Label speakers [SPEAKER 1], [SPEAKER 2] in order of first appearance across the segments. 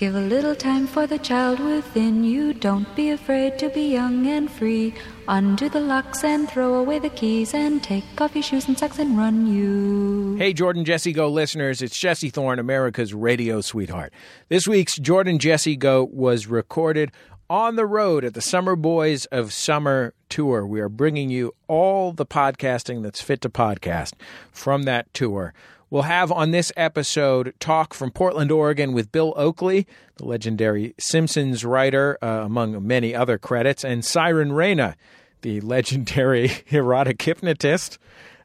[SPEAKER 1] Give a little time for the child within you. Don't be afraid to be young and free. Undo the locks and throw away the keys and take off your shoes and socks and run you.
[SPEAKER 2] Hey, Jordan Jesse Go listeners, it's Jesse Thorne, America's radio sweetheart. This week's Jordan Jesse Go was recorded on the road at the Summer Boys of Summer tour. We are bringing you all the podcasting that's fit to podcast from that tour. We'll have on this episode talk from Portland, Oregon with Bill Oakley, the legendary Simpsons writer, uh, among many other credits, and Syren Rayna, the legendary erotic hypnotist.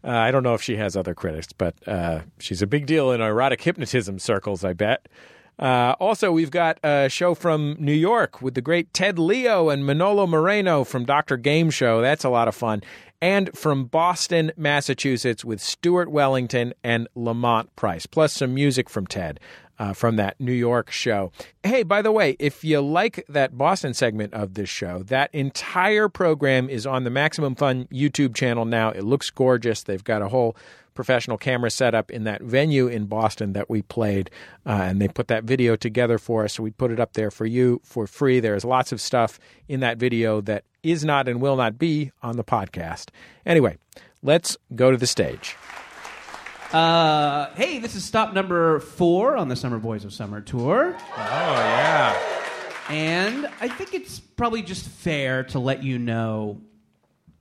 [SPEAKER 2] Uh, I don't know if she has other credits, but uh, she's a big deal in erotic hypnotism circles, I bet. Uh, also, we've got a show from New York with the great Ted Leo and Manolo Moreno from Dr. Gameshow. That's a lot of fun and from Boston, Massachusetts, with Stuart Wellington and Lamont Price, plus some music from Ted. Uh, from that New York show. Hey, by the way, if you like that Boston segment of this show, that entire program is on the Maximum Fun YouTube channel now. It looks gorgeous. They've got a whole professional camera setup in that venue in Boston that we played, uh, and they put that video together for us. So we put it up there for you for free. There's lots of stuff in that video that is not and will not be on the podcast. Anyway, let's go to the stage.
[SPEAKER 3] Uh, hey, this is stop number four on the Summer Boys of Summer tour.
[SPEAKER 2] Oh, yeah.
[SPEAKER 3] And I think it's probably just fair to let you know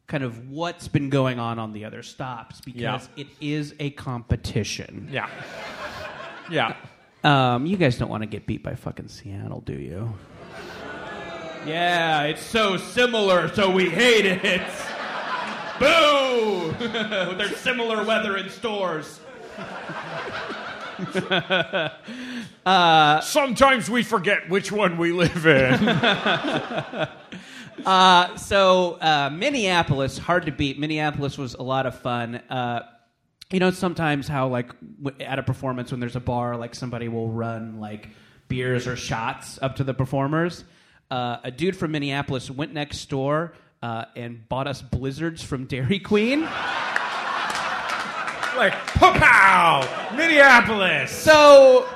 [SPEAKER 3] kind of what's been going on on the other stops because
[SPEAKER 2] Yeah.
[SPEAKER 3] it is a competition.
[SPEAKER 2] Yeah. Yeah.
[SPEAKER 3] Um, you guys don't want to get beat by fucking Seattle, do you? Yeah, it's so similar, so we hate it. Boo! There's similar weather in stores.
[SPEAKER 2] Sometimes we forget which one we live in.
[SPEAKER 3] Uh, so uh, Minneapolis, hard to beat. Minneapolis was a lot of fun. Uh, you know, sometimes how like w- at a performance when there's a bar, like somebody will run like beers or shots up to the performers. Uh, a dude from Minneapolis went next door uh, and bought us blizzards from Dairy Queen.
[SPEAKER 2] like, pow! Minneapolis!
[SPEAKER 3] So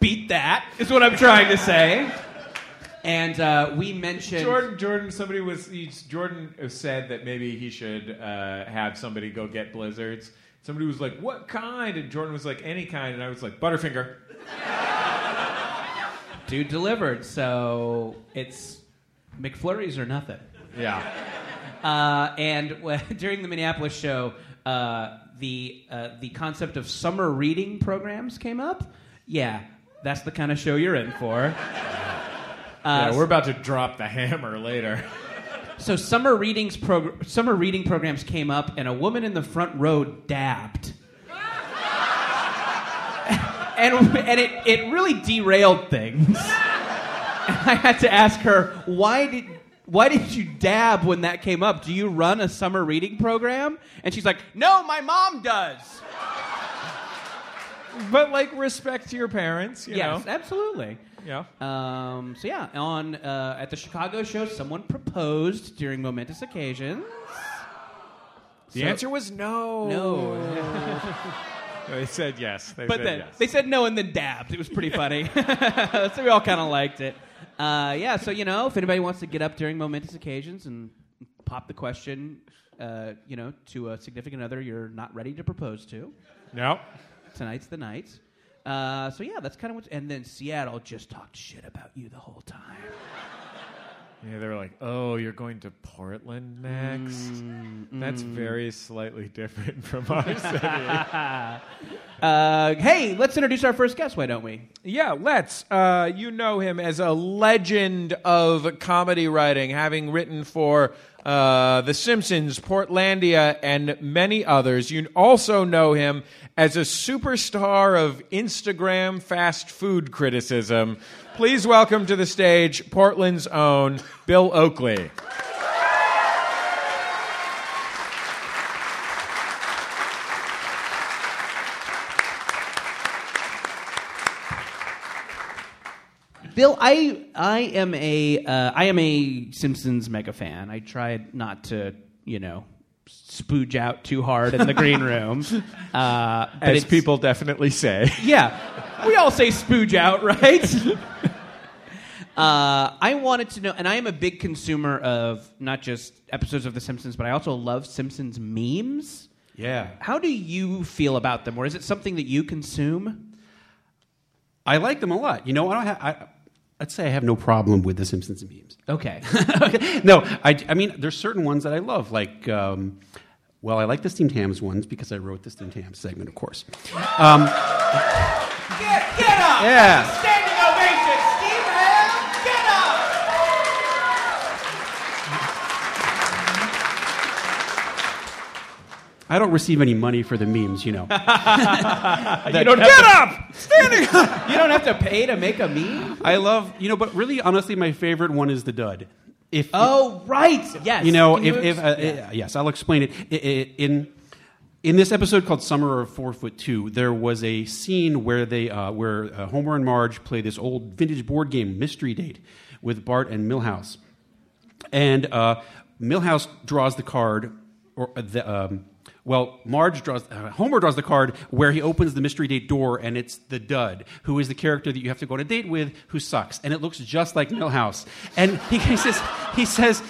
[SPEAKER 3] beat that is what I'm trying to say. And uh, we mentioned
[SPEAKER 4] Jordan, Jordan, somebody was Jordan said that maybe he should uh, have somebody go get blizzards. Somebody was like, "What kind?" And Jordan was like, "Any kind." And I was like, "Butterfinger."
[SPEAKER 3] dude delivered. So it's McFlurries or nothing.
[SPEAKER 4] Yeah.
[SPEAKER 3] Uh, and w- during the Minneapolis show, uh, the uh, the concept of summer reading programs came up. Yeah, that's the kind of show you're in for. Uh,
[SPEAKER 4] yeah, we're about to drop the hammer later.
[SPEAKER 3] so summer readings prog- summer reading programs came up, and a woman in the front row dabbed. And, and it, it really derailed things. And I had to ask her, why did, why did you dab when that came up? Do you run a summer reading program? And she's like, no, my mom does.
[SPEAKER 4] but like, respect to your parents. You
[SPEAKER 3] yes,
[SPEAKER 4] know.
[SPEAKER 3] absolutely.
[SPEAKER 4] Yeah.
[SPEAKER 3] Um, so yeah, on uh, at the Chicago show, someone proposed during momentous occasions.
[SPEAKER 4] The
[SPEAKER 3] So-
[SPEAKER 4] answer was no.
[SPEAKER 3] No.
[SPEAKER 4] They said yes. They
[SPEAKER 3] but
[SPEAKER 4] said
[SPEAKER 3] then
[SPEAKER 4] yes.
[SPEAKER 3] they said no and then dabbed. It was pretty funny. so we all kind of liked it. Uh, yeah, so you know, if anybody wants to get up during momentous occasions and pop the question, uh, you know, to a significant other you're not ready to propose to,
[SPEAKER 4] no.
[SPEAKER 3] tonight's the night. Uh, so yeah, that's kind of what. And then Seattle just talked shit about you the whole time.
[SPEAKER 4] Yeah, they were like, "Oh, you're going to Portland next." That's very slightly different from our city.
[SPEAKER 3] Uh, hey, let's introduce our first guest. Why don't we?
[SPEAKER 2] Yeah, let's. Uh, you know him as a legend of comedy writing, having written for uh, The Simpsons, Portlandia, and many others. You also know him as a superstar of Instagram fast food criticism. Please welcome to the stage Portland's own Bill Oakley.
[SPEAKER 3] Bill, I I am a uh, I am a Simpsons mega fan. I tried not to, you know, spooge out too hard in the green room. Uh,
[SPEAKER 2] As people definitely say.
[SPEAKER 3] yeah, we all say spooge out, right? Uh, I wanted to know, and I am a big consumer of not just episodes of The Simpsons, but I also love Simpsons memes.
[SPEAKER 5] Yeah.
[SPEAKER 3] How do you feel about them, or is it something that you consume?
[SPEAKER 5] I like them a lot. You know, I don't have. I, I'd say I have no problem with the Simpsons memes.
[SPEAKER 3] Okay.
[SPEAKER 5] okay. No, I, I mean, there's certain ones that I love. Like, um, well, I like the steamed hams ones because I wrote the steamed Hams segment, of course. Um,
[SPEAKER 3] get, get up!
[SPEAKER 5] Yeah.
[SPEAKER 3] Standing ovation, Steve Ham, get up!
[SPEAKER 5] I don't receive any money for the memes, you know.
[SPEAKER 3] You don't get up! Standing up! You don't have to pay to make a meme?
[SPEAKER 5] I love, you know, but really, honestly, my favorite one is the dud. If
[SPEAKER 3] Oh, right. Yes.
[SPEAKER 5] you know,
[SPEAKER 3] Can
[SPEAKER 5] if,
[SPEAKER 3] you
[SPEAKER 5] if uh,
[SPEAKER 3] yeah.
[SPEAKER 5] yes, I'll explain it. I- I- In in this episode called "Summer of Four Foot Two, there was a scene where they uh, where uh, Homer and Marge play this old vintage board game, Mystery Date, with Bart and Milhouse, and uh, Milhouse draws the card, or uh, the. Um, well, Marge draws, uh, Homer draws the card where he opens the mystery date door, and it's the dud, who is the character that you have to go on a date with, who sucks, and it looks just like Milhouse. And he, he says, he says,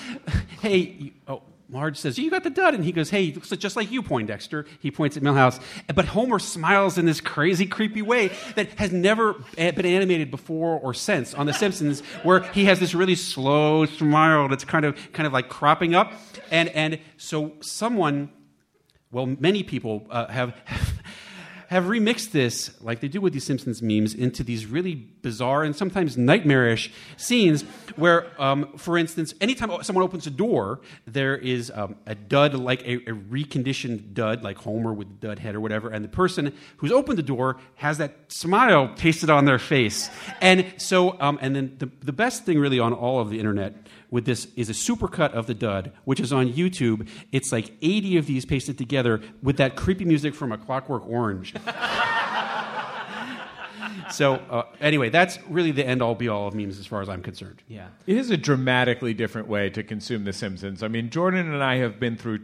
[SPEAKER 5] "Hey, you, oh." Marge says, "You got the dud," and he goes, "Hey, he looks just like you, Poindexter." He points at Milhouse, but Homer smiles in this crazy, creepy way that has never been animated before or since on The Simpsons, where he has this really slow smile that's kind of, kind of like cropping up, and and so someone well, many people uh, have have remixed this, like they do with these Simpsons memes, into these really bizarre and sometimes nightmarish scenes where, um, for instance, anytime someone opens a door, there is um, a dud, like a, a reconditioned dud, like Homer with the dud head or whatever, and the person who's opened the door has that smile pasted on their face. And so, um, and then the, the best thing really on all of the internet with this is a supercut of the dud, which is on YouTube. It's like 80 of these pasted together with that creepy music from A Clockwork Orange. so, uh, anyway, that's really the end all be all of memes as far as I'm concerned.
[SPEAKER 3] Yeah.
[SPEAKER 2] It is a dramatically different way to consume The Simpsons. I mean, Jordan and I have been through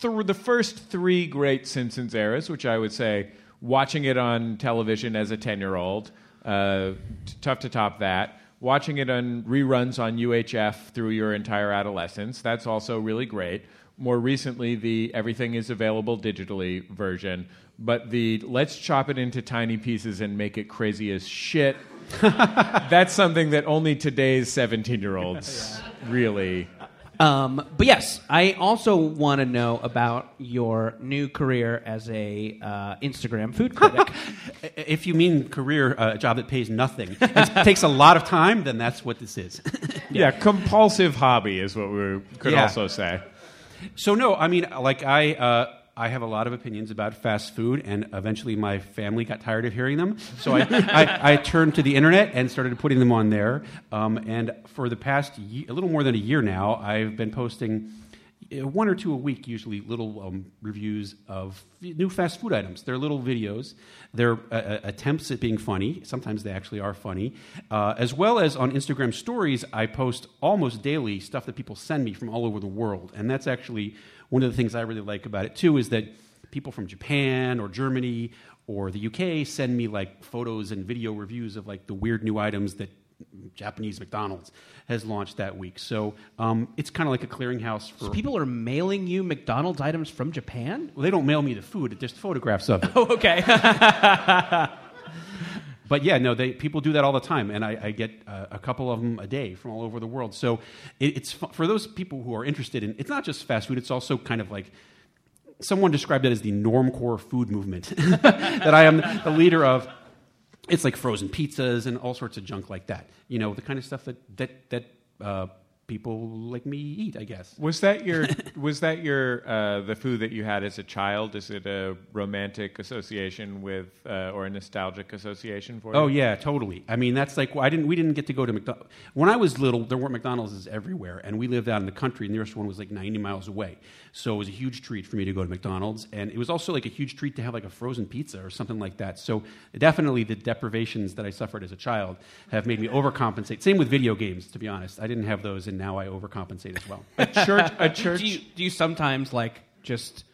[SPEAKER 2] through the first three great Simpsons eras, which I would say watching it on television as a 10 year old, uh, t- tough to top that. Watching it on reruns on UHF through your entire adolescence, that's also really great. More recently, the everything is available digitally version, but the let's chop it into tiny pieces and make it crazy as shit. that's something that only today's 17 year olds really
[SPEAKER 3] Um, but yes, I also want to know about your new career as a uh, Instagram food critic.
[SPEAKER 5] If you mean career, uh, a job that pays nothing, it takes a lot of time, then that's what this is.
[SPEAKER 2] Yeah, compulsive hobby is what we could
[SPEAKER 5] Yeah.
[SPEAKER 2] also say.
[SPEAKER 5] So no, I mean, like I, uh, I have a lot of opinions about fast food, and eventually my family got tired of hearing them. So I, I, I turned to the internet and started putting them on there. Um, and for the past ye- a little more than a year now, I've been posting uh, one or two a week, usually little um, reviews of new fast food items. They're little videos. They're uh, uh, attempts at being funny. Sometimes they actually are funny. Uh, as well as on Instagram stories, I post almost daily stuff that people send me from all over the world. And that's actually one of the things I really like about it, too, is that people from Japan or Germany or the UK send me like photos and video reviews of like the weird new items that Japanese McDonald's has launched that week. So um, it's kind of like a clearinghouse for
[SPEAKER 3] so people are mailing you McDonald's items from Japan?
[SPEAKER 5] Well, they don't mail me the food; it's just photographs of it.
[SPEAKER 3] Oh, okay.
[SPEAKER 5] But yeah, no, they people do that all the time, and I, I get uh, a couple of them a day from all over the world. So it, it's for those people who are interested in. It's not just fast food; it's also kind of like someone described it as the normcore food movement that I am the leader of. It's like frozen pizzas and all sorts of junk like that. You know, the kind of stuff that that that uh, people like me eat. I guess.
[SPEAKER 2] Was that your was that your uh, the food that you had as a child? Is it a romantic association with uh, or a nostalgic association for you?
[SPEAKER 5] Oh yeah, totally. I mean, that's like I didn't. We didn't get to go to McDonald's when I was little. There weren't McDonald's everywhere, and we lived out in the country. The nearest one was like 90 miles away, so it was a huge treat for me to go to McDonald's. And it was also like a huge treat to have like a frozen pizza or something like that. So definitely, the deprivations that I suffered as a child have made me overcompensate. Same with video games. To be honest, I didn't have those in now I overcompensate as well.
[SPEAKER 2] A church, a church.
[SPEAKER 3] Do you, do you sometimes like just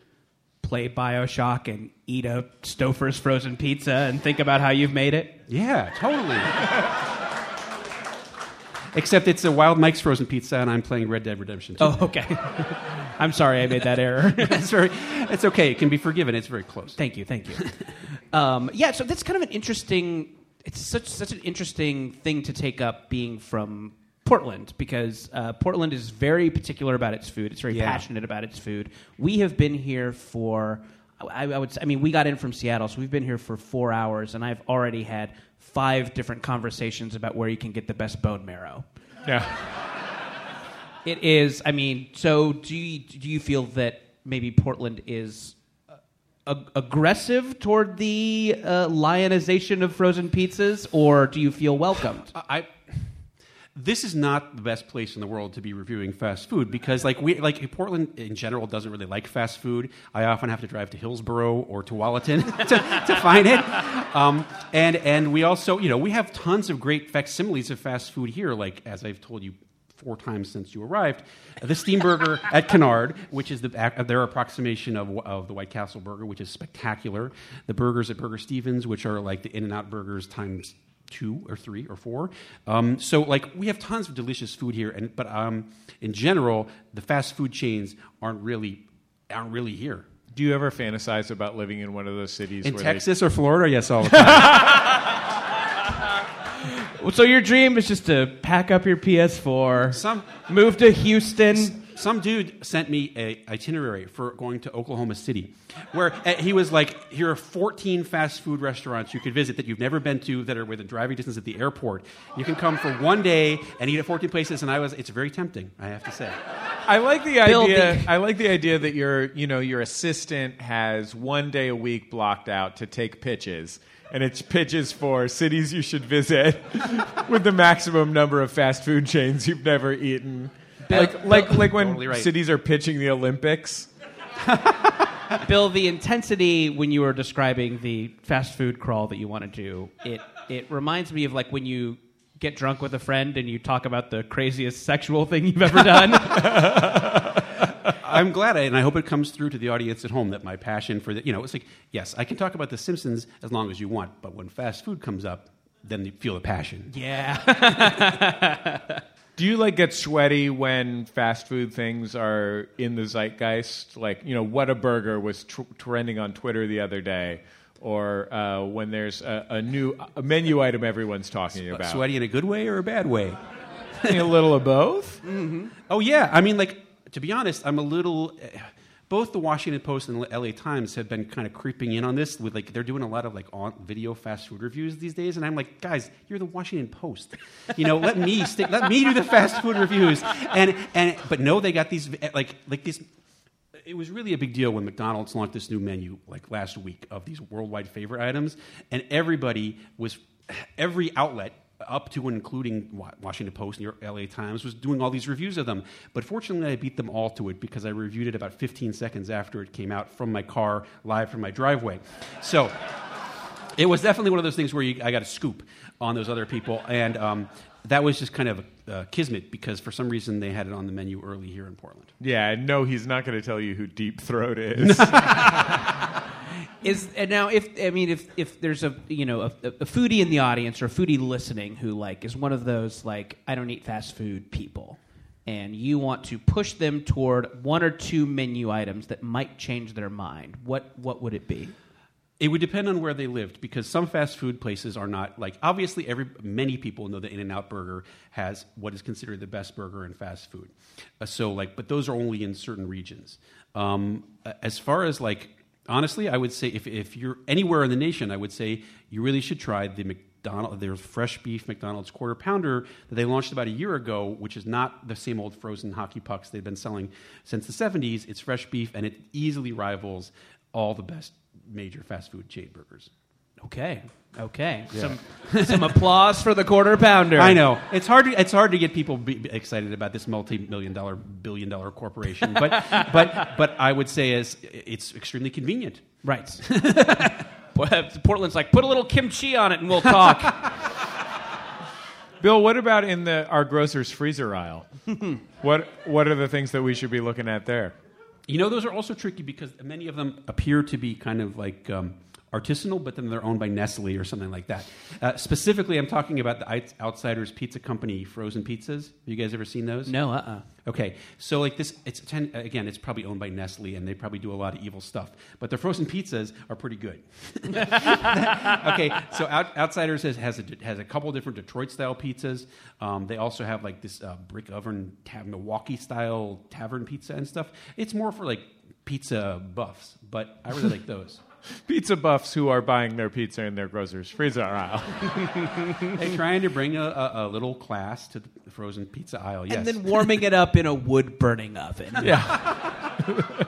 [SPEAKER 3] play Bioshock and eat a Stouffer's frozen pizza and think about how you've made it?
[SPEAKER 5] yeah, totally. Except it's a Wild Mike's frozen pizza, and I'm playing Red Dead Redemption 2.
[SPEAKER 3] Oh, okay. I'm sorry I made that error.
[SPEAKER 5] it's very, it's okay. It can be forgiven. It's very close.
[SPEAKER 3] Thank you, thank you. Um, yeah, so that's kind of an interesting. It's such such an interesting thing to take up, being from Portland, because uh, Portland is very particular about its food. It's very
[SPEAKER 5] Yeah.
[SPEAKER 3] passionate about its food. We have been here for. I, I would. say- I mean, we got in from Seattle, so we've been here for four hours, and I've already had five different conversations about where you can get the best bone marrow.
[SPEAKER 2] Yeah.
[SPEAKER 3] It is. I mean, so do you, do you feel that maybe Portland is uh, ag- aggressive toward the uh, lionization of frozen pizzas, or do you feel welcomed?
[SPEAKER 5] I, this is not the best place in the world to be reviewing fast food because, like, we like Portland in general doesn't really like fast food. I often have to drive to Hillsboro or to Wallaton to, to find it, um, and and we also, you know, we have tons of great facsimiles of fast food here. Like as I've told you four times since you arrived, the Steamburger at Canard, which is the, their approximation of, of the White Castle burger, which is spectacular. The burgers at Burger Stevens, which are like the In-N-Out burgers times two or three or four. Um, so like we have tons of delicious food here, and but um, in general, the fast food chains aren't really aren't really here.
[SPEAKER 2] Do you ever fantasize about living in one of those cities
[SPEAKER 5] In
[SPEAKER 2] where
[SPEAKER 5] Texas or Florida, yes, all the time.
[SPEAKER 3] So your dream is just to pack up your PS4,
[SPEAKER 5] some
[SPEAKER 3] move to Houston.
[SPEAKER 5] Some dude sent me a itinerary for going to Oklahoma City, where uh, he was like, "Here are 14 fast food restaurants you could visit that you've never been to that are within driving distance at the airport. You can come for one day and eat at 14 places." And I was, it's very tempting, I have to say.
[SPEAKER 2] I like the idea.
[SPEAKER 3] the-
[SPEAKER 2] I like the idea that your, you know, your assistant has one day a week blocked out to take pitches, and it's pitches for cities you should visit with the maximum number of fast food chains you've never eaten.
[SPEAKER 3] Bill-
[SPEAKER 2] like, like, like when
[SPEAKER 5] Totally right.
[SPEAKER 2] cities are pitching the Olympics.
[SPEAKER 3] Bill, the intensity when you were describing the fast food crawl that you want to do, it it reminds me of like when you get drunk with a friend and you talk about the craziest sexual thing you've ever done.
[SPEAKER 5] I'm glad, I, and I hope it comes through to the audience at home that my passion for the, you know, it's like, yes, I can talk about The Simpsons as long as you want, but when fast food comes up, then you feel the passion.
[SPEAKER 3] yeah.
[SPEAKER 2] Do you like get sweaty when fast food things are in the zeitgeist? Like, you know, Whataburger was tr- trending on Twitter the other day, or uh, when there's a, a new a menu item everyone's talking about.
[SPEAKER 5] Sweaty in a good way or a bad way?
[SPEAKER 2] a little of both.
[SPEAKER 5] Oh yeah, I mean, like to be honest, I'm a little. eh, Both the Washington Post and the L.A. Times have been kind of creeping in on this. With like, they're doing a lot of like on video fast food reviews these days, and I'm like, guys, you're the Washington Post. You know, let me stick, let me do the fast food reviews. And and but no, they got these eh, like like these. It was really a big deal when McDonald's launched this new menu like last week of these worldwide favorite items, and everybody was every outlet up to and including Washington Post, New York, LA Times, was doing all these reviews of them. But fortunately, I beat them all to it because I reviewed it about 15 seconds after it came out from my car, live from my driveway. So it was definitely one of those things where you, I got a scoop on those other people, and um, that was just kind of uh, kismet because for some reason they had it on the menu early here in Portland.
[SPEAKER 2] Yeah, no, he's not going to tell you who Deep Throat is.
[SPEAKER 3] Is now if I mean if if there's a you know a, a foodie in the audience or a foodie listening who like is one of those like I don't eat fast food people, and you want to push them toward one or two menu items that might change their mind, what what would it be?
[SPEAKER 5] It would depend on where they lived because some fast food places are not like obviously every many people know that In-N-Out Burger has what is considered the best burger in fast food. Uh, so like, but those are only in certain regions. Um, as far as like, honestly, I would say if if you're anywhere in the nation, I would say you really should try the McDonald their fresh beef McDonald's quarter pounder that they launched about a year ago, which is not the same old frozen hockey pucks they've been selling since the 70s. It's fresh beef and it easily rivals all the best major fast food chain burgers.
[SPEAKER 3] Okay, okay, some some applause for the quarter pounder.
[SPEAKER 5] I know it's hard. To, it's hard to get people excited about this multi-million dollar, billion dollar corporation, but but but I would say is it's extremely convenient.
[SPEAKER 3] right. Portland's like put a little kimchi on it and we'll talk.
[SPEAKER 2] Bill, what about in the our grocer's freezer aisle? what what are the things that we should be looking at there?
[SPEAKER 5] You know, those are also tricky because many of them appear to be kind of like um, artisanal, but then they're owned by Nestle or something like that. Uh, specifically, I'm talking about the Outsiders Pizza Company frozen pizzas. Have you guys ever seen those?
[SPEAKER 3] No, uh uh
[SPEAKER 5] Okay, so like this, it's ten, again, it's probably owned by Nestle, and they probably do a lot of evil stuff. But their frozen pizzas are pretty good. okay, so Out, Outsiders has has a, has a couple different Detroit style pizzas. Um, they also have like this uh, brick oven ta- Milwaukee style tavern pizza and stuff. It's more for like pizza buffs, but I really like those.
[SPEAKER 2] Pizza buffs who are buying their pizza in their grocer's freezer aisle.
[SPEAKER 5] They're trying to bring a, a, a little class to the frozen pizza aisle. Yes.
[SPEAKER 3] And then warming it up in a wood burning oven.
[SPEAKER 2] yeah.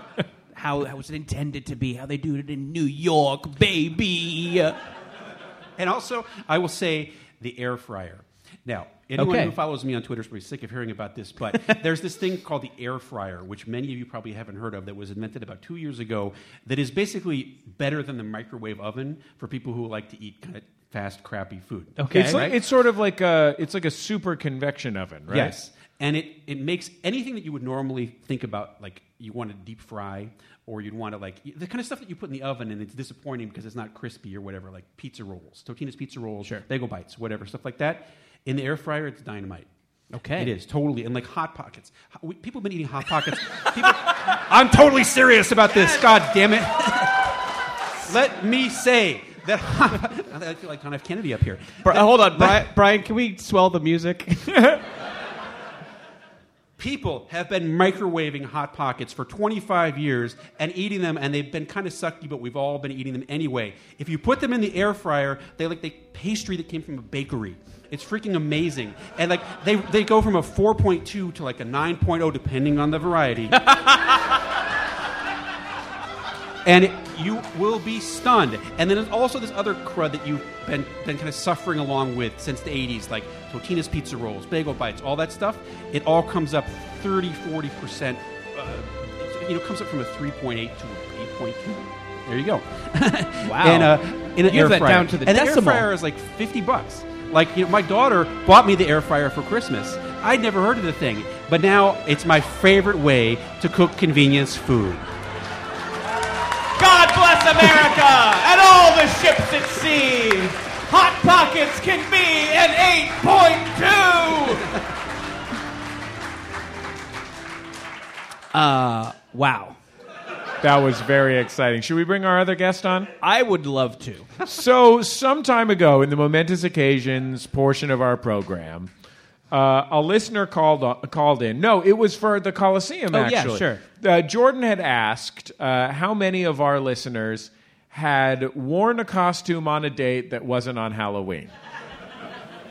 [SPEAKER 3] How, how it's intended to be, how they do it in New York, baby.
[SPEAKER 5] And also, I will say the air fryer. Now, anyone
[SPEAKER 3] Okay.
[SPEAKER 5] who follows me on Twitter is probably sick of hearing about this, but there's this thing called the air fryer, which many of you probably haven't heard of, that was invented about two years ago, that is basically better than the microwave oven for people who like to eat kind of fast, crappy food.
[SPEAKER 3] Okay.
[SPEAKER 2] It's like, it's sort of like a it's like a super convection oven, right?
[SPEAKER 5] Yes. And it, it makes anything that you would normally think about, like you want to deep fry, or you'd want to like the kind of stuff that you put in the oven and it's disappointing because it's not crispy or whatever, like pizza rolls, Totino's pizza rolls,
[SPEAKER 3] Sure.
[SPEAKER 5] bagel bites, whatever, stuff like that. In the air fryer, it's dynamite.
[SPEAKER 3] Okay.
[SPEAKER 5] It is totally and like hot pockets. We- People have been eating hot pockets. People, I'm totally serious about this. God damn it! Let me say that I feel like John F. Kennedy up here.
[SPEAKER 3] Bri- hold on, Brian, Brian, can we swell the music?
[SPEAKER 5] People have been microwaving hot pockets for 25 years and eating them, and they've been kind of sucky, but we've all been eating them anyway. If you put them in the air fryer, they like the pastry that came from a bakery. It's freaking amazing, and like they they go from a 4.2 to like a 9.0 depending on the variety. and it, you will be stunned. And then there's also this other crud that you've been, been kind of suffering along with since the 80s, like Totino's Pizza Rolls, Bagel Bites, all that stuff. It all comes up 30, 40%. Uh, you know, comes up from a 3.8 to an 8.2. There you go.
[SPEAKER 3] Wow.
[SPEAKER 5] And uh, in an
[SPEAKER 3] You
[SPEAKER 5] air
[SPEAKER 3] that
[SPEAKER 5] fryer.
[SPEAKER 3] down to the
[SPEAKER 5] and the
[SPEAKER 3] decimal.
[SPEAKER 5] air fryer is like 50 bucks. Like, you know, my daughter bought me the air fryer for Christmas. I'd never heard of the thing, but now it's my favorite way to cook convenience food.
[SPEAKER 3] God bless America and all the ships at sea. Hot Pockets can be an 8.2. Uh, wow.
[SPEAKER 2] That was very exciting. Should we bring our other guest on?
[SPEAKER 3] I would love to.
[SPEAKER 2] so, some time ago in the momentous occasions portion of our program, uh, a listener called uh, called in. No, it was for the Coliseum.
[SPEAKER 3] Oh, yeah, sure.
[SPEAKER 2] Uh, Jordan had asked uh, how many of our listeners had worn a costume on a date that wasn't on Halloween.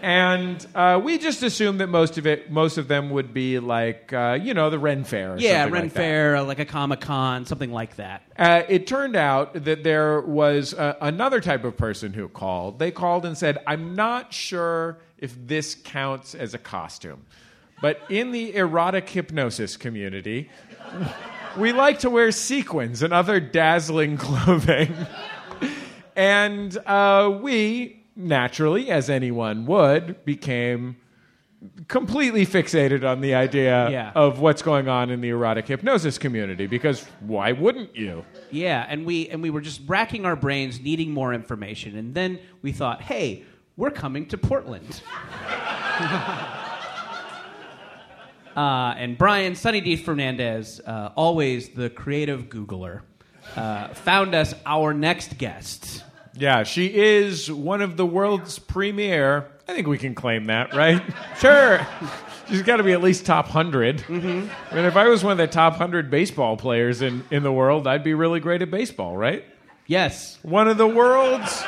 [SPEAKER 2] And uh, we just assumed that most of it, most of them would be like, uh, you know, the Ren Fair. Or
[SPEAKER 3] Yeah, Ren
[SPEAKER 2] like that.
[SPEAKER 3] Fair, like a Comic Con, something like that.
[SPEAKER 2] Uh, it turned out that there was uh, another type of person who called. They called and said, I'm not sure if this counts as a costume, but in the erotic hypnosis community, we like to wear sequins and other dazzling clothing. and uh, we, naturally, as anyone would, became completely fixated on the idea
[SPEAKER 3] Yeah.
[SPEAKER 2] of what's going on in the erotic hypnosis community because why wouldn't you?
[SPEAKER 3] Yeah, and we and we were just racking our brains, needing more information, and then we thought, hey, we're coming to Portland. uh, and Brian Sunny D Fernandez, uh, always the creative Googler, uh, found us our next guest.
[SPEAKER 2] Yeah, she is one of the world's premier. I think we can claim that, right? sure. She's got to be at least top 100. Mm-hmm. I mean, if I was one of the top 100 baseball players in, in the world, I'd be really great at baseball, right?
[SPEAKER 3] Yes,
[SPEAKER 2] One of the world's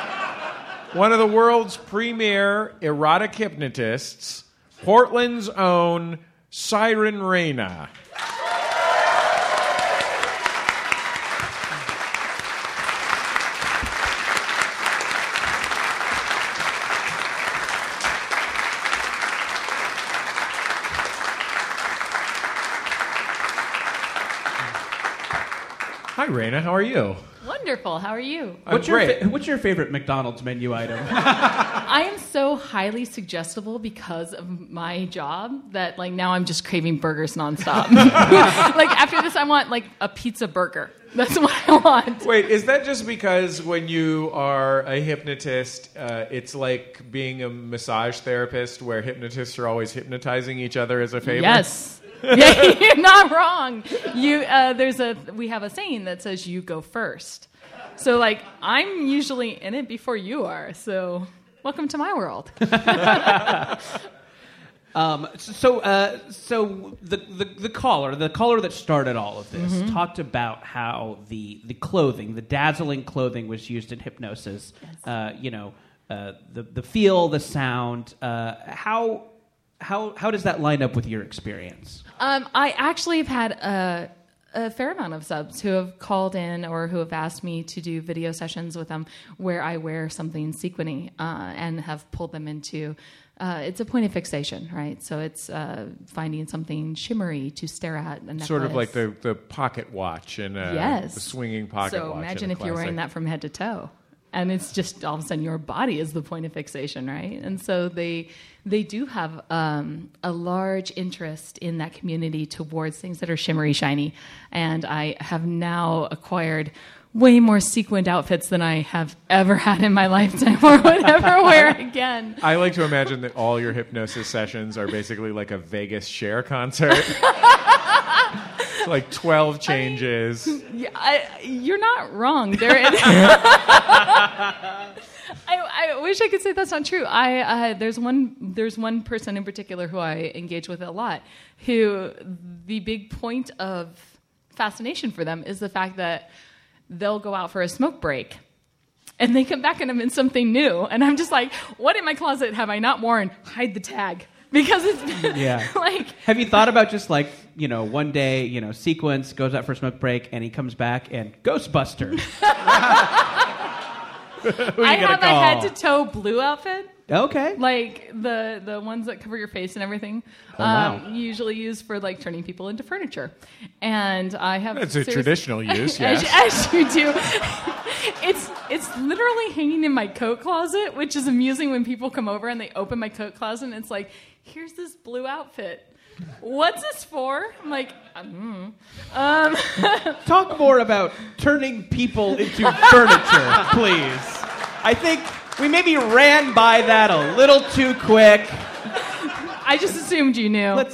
[SPEAKER 2] one of the world's premier erotic hypnotists, Portland's own Syren Rayna. Rayna. How are you?
[SPEAKER 6] Wonderful. How are you?
[SPEAKER 3] what's your
[SPEAKER 2] great.
[SPEAKER 3] fa- what's your favorite McDonald's menu item?
[SPEAKER 6] I am so highly suggestible because of my job that like now I'm just craving burgers nonstop. like after this, I want like a pizza burger. That's what I want.
[SPEAKER 2] Wait, is that just because when you are a hypnotist, uh, it's like being a massage therapist where hypnotists are always hypnotizing each other as a favor?
[SPEAKER 6] Yes. yeah, you're not wrong. You uh, there's a we have a saying that says you go first. So like I'm usually in it before you are. So welcome to my world.
[SPEAKER 3] Um, so, uh, so the, the the caller, the caller that started all of this,
[SPEAKER 6] Mm-hmm.
[SPEAKER 3] talked about how the the clothing, the dazzling clothing, was used in hypnosis. Uh, you know, uh, the the feel, the sound. Uh, how how how does that line up with your experience?
[SPEAKER 6] Um, I actually have had a, a fair amount of subs who have called in or who have asked me to do video sessions with them where I wear something sequiny uh, and have pulled them into. Uh, it's a point of fixation, right? So it's uh, finding something shimmery to stare at. A necklace.
[SPEAKER 2] Sort of like the, the pocket watch and uh,
[SPEAKER 6] yes,
[SPEAKER 2] the swinging pocket
[SPEAKER 6] So
[SPEAKER 2] watch. in
[SPEAKER 6] imagine if you're wearing that from head to toe, and it's just all of a sudden your body is the point of fixation, right? And so they they do have um, a large interest in that community towards things that are shimmery, shiny, and I have now acquired. Way more sequined outfits than I have ever had in my lifetime or would ever wear again.
[SPEAKER 2] I like to imagine that all your hypnosis sessions are basically like a Vegas Cher concert. It's like 12 changes.
[SPEAKER 6] Yeah, I, you're not wrong. There, I, I wish I could say that's not true. I uh, there's one there's one person in particular who I engage with a lot, who the big point of fascination for them is the fact that they'll go out for a smoke break. And they come back and I'm in something new. And I'm just like, what in my closet have I not worn? Hide the tag. Because it's
[SPEAKER 3] Yeah.
[SPEAKER 6] like
[SPEAKER 3] Have you thought about just like you know one day you know sequence goes out for a smoke break and he comes back and Ghostbuster.
[SPEAKER 6] I have a head to toe blue outfit.
[SPEAKER 3] okay.
[SPEAKER 6] like the the ones that cover your face and everything.
[SPEAKER 3] Oh, wow.
[SPEAKER 6] um, usually used for like turning people into furniture, and I have.
[SPEAKER 2] It's a traditional use,
[SPEAKER 6] as,
[SPEAKER 2] yes.
[SPEAKER 6] as you do. it's it's literally hanging in my coat closet, which is amusing when people come over and they open my coat closet and it's like, here's this blue outfit. What's this for? I'm like, mm. um,
[SPEAKER 3] Talk more about turning people into furniture, please. I think we maybe ran by that a little too quick.
[SPEAKER 6] I just assumed you knew. My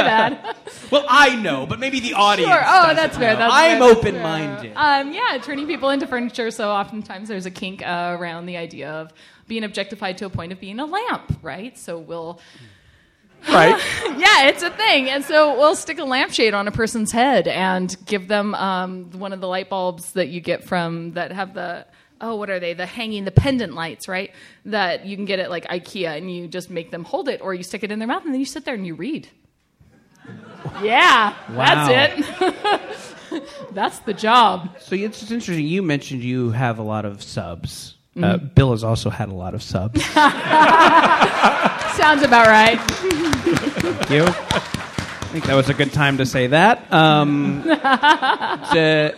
[SPEAKER 6] bad.
[SPEAKER 3] Well, I know, but maybe the audience.
[SPEAKER 6] Sure. Oh, that's fair. That's
[SPEAKER 3] I'm
[SPEAKER 6] fair,
[SPEAKER 3] open-minded.
[SPEAKER 6] Um, yeah, turning people into furniture. So oftentimes there's a kink uh, around the idea of being objectified to a point of being a lamp, right? So we'll.
[SPEAKER 2] Right.
[SPEAKER 6] Yeah, it's a thing. And so we'll stick a lampshade on a person's head and give them um, one of the light bulbs that you get from that have the oh, what are they? The hanging, the pendant lights, right? That you can get at like IKEA, and you just make them hold it, or you stick it in their mouth, and then you sit there and you read. Yeah,
[SPEAKER 3] Wow.
[SPEAKER 6] that's it. that's the job.
[SPEAKER 3] So it's interesting. You mentioned you have a lot of subs. Uh,
[SPEAKER 6] Mm-hmm.
[SPEAKER 3] Bill has also had a lot of subs.
[SPEAKER 6] Sounds about right.
[SPEAKER 3] Thank you. I think that was a good time to say that. Um, the-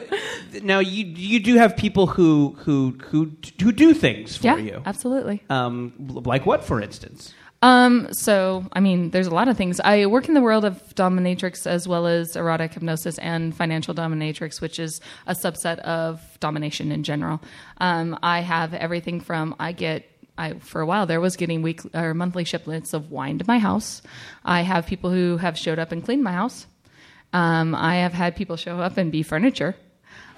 [SPEAKER 3] now you you do have people who who who who do things for
[SPEAKER 6] yeah,
[SPEAKER 3] you.
[SPEAKER 6] absolutely.
[SPEAKER 3] Um, like what, for instance?
[SPEAKER 6] Um, so, I mean, there's a lot of things. I work in the world of dominatrix as well as erotic hypnosis and financial dominatrix, which is a subset of domination in general. Um, I have everything from I get. I, for a while there was getting weekly or monthly shipments of wine to my house. I have people who have showed up and cleaned my house. Um, I have had people show up and be furniture.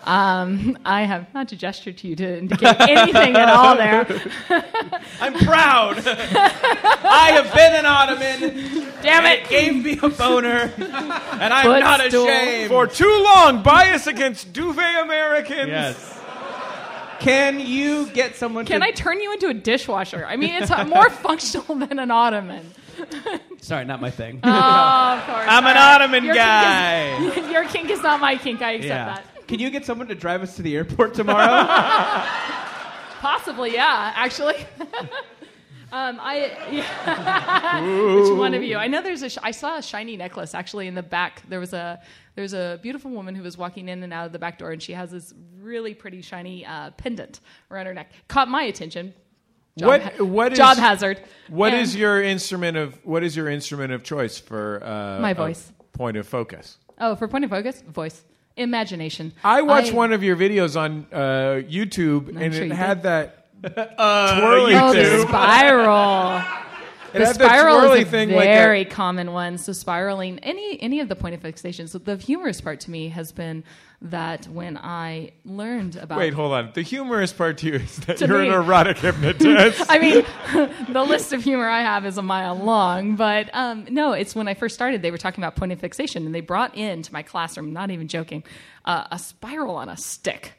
[SPEAKER 6] Um, I have not to gesture to you to indicate anything at all there.
[SPEAKER 3] I'm proud. I have been an ottoman.
[SPEAKER 6] Damn it.
[SPEAKER 3] it gave me a boner, and I'm
[SPEAKER 6] Footstool.
[SPEAKER 3] not ashamed.
[SPEAKER 2] For too long, bias against duvet Americans.
[SPEAKER 3] yes. Can you get someone?
[SPEAKER 6] Can
[SPEAKER 3] to,
[SPEAKER 6] I turn you into a dishwasher? I mean, it's more functional than an ottoman.
[SPEAKER 3] Sorry, not my thing.
[SPEAKER 6] Oh, of course.
[SPEAKER 3] I'm an
[SPEAKER 6] All right.
[SPEAKER 3] ottoman
[SPEAKER 6] Your
[SPEAKER 3] guy.
[SPEAKER 6] Kink is, your kink is not my kink. I accept
[SPEAKER 3] yeah.
[SPEAKER 6] that.
[SPEAKER 3] Can you get someone to drive us to the airport tomorrow?
[SPEAKER 6] Possibly, yeah. Actually, um, I. Yeah. Which one of you? I know there's a. Sh- I saw a shiny necklace actually in the back. There was a. There's a beautiful woman who was walking in and out of the back door, and she has this really pretty shiny uh, pendant around her neck. Caught my attention. Job
[SPEAKER 2] What-
[SPEAKER 6] ha-
[SPEAKER 2] what is-
[SPEAKER 6] job hazard?
[SPEAKER 2] What
[SPEAKER 6] And-
[SPEAKER 2] is your instrument of what is your instrument of choice for uh,
[SPEAKER 6] My voice.
[SPEAKER 2] point of focus?
[SPEAKER 6] Oh, for point of focus, voice, imagination.
[SPEAKER 2] I watched one of your videos on uh, YouTube, and
[SPEAKER 6] sure
[SPEAKER 2] it
[SPEAKER 6] you
[SPEAKER 2] had that
[SPEAKER 3] Uh,
[SPEAKER 2] twirly
[SPEAKER 6] Oh, the
[SPEAKER 2] thing.
[SPEAKER 6] spiral. The spiral is a
[SPEAKER 2] thing like
[SPEAKER 6] very
[SPEAKER 2] that.
[SPEAKER 6] common one. So spiraling, any any of the point of fixations. So the humorous part to me has been that when I learned about
[SPEAKER 2] Wait, hold on. The humorous part to you is that you're
[SPEAKER 6] me.
[SPEAKER 2] an erotic hypnotist.
[SPEAKER 6] I mean, the list of humor I have is a mile long, but um, no, it's when I first started, they were talking about point of fixation, and they brought into my classroom, not even joking, uh, a spiral on a stick.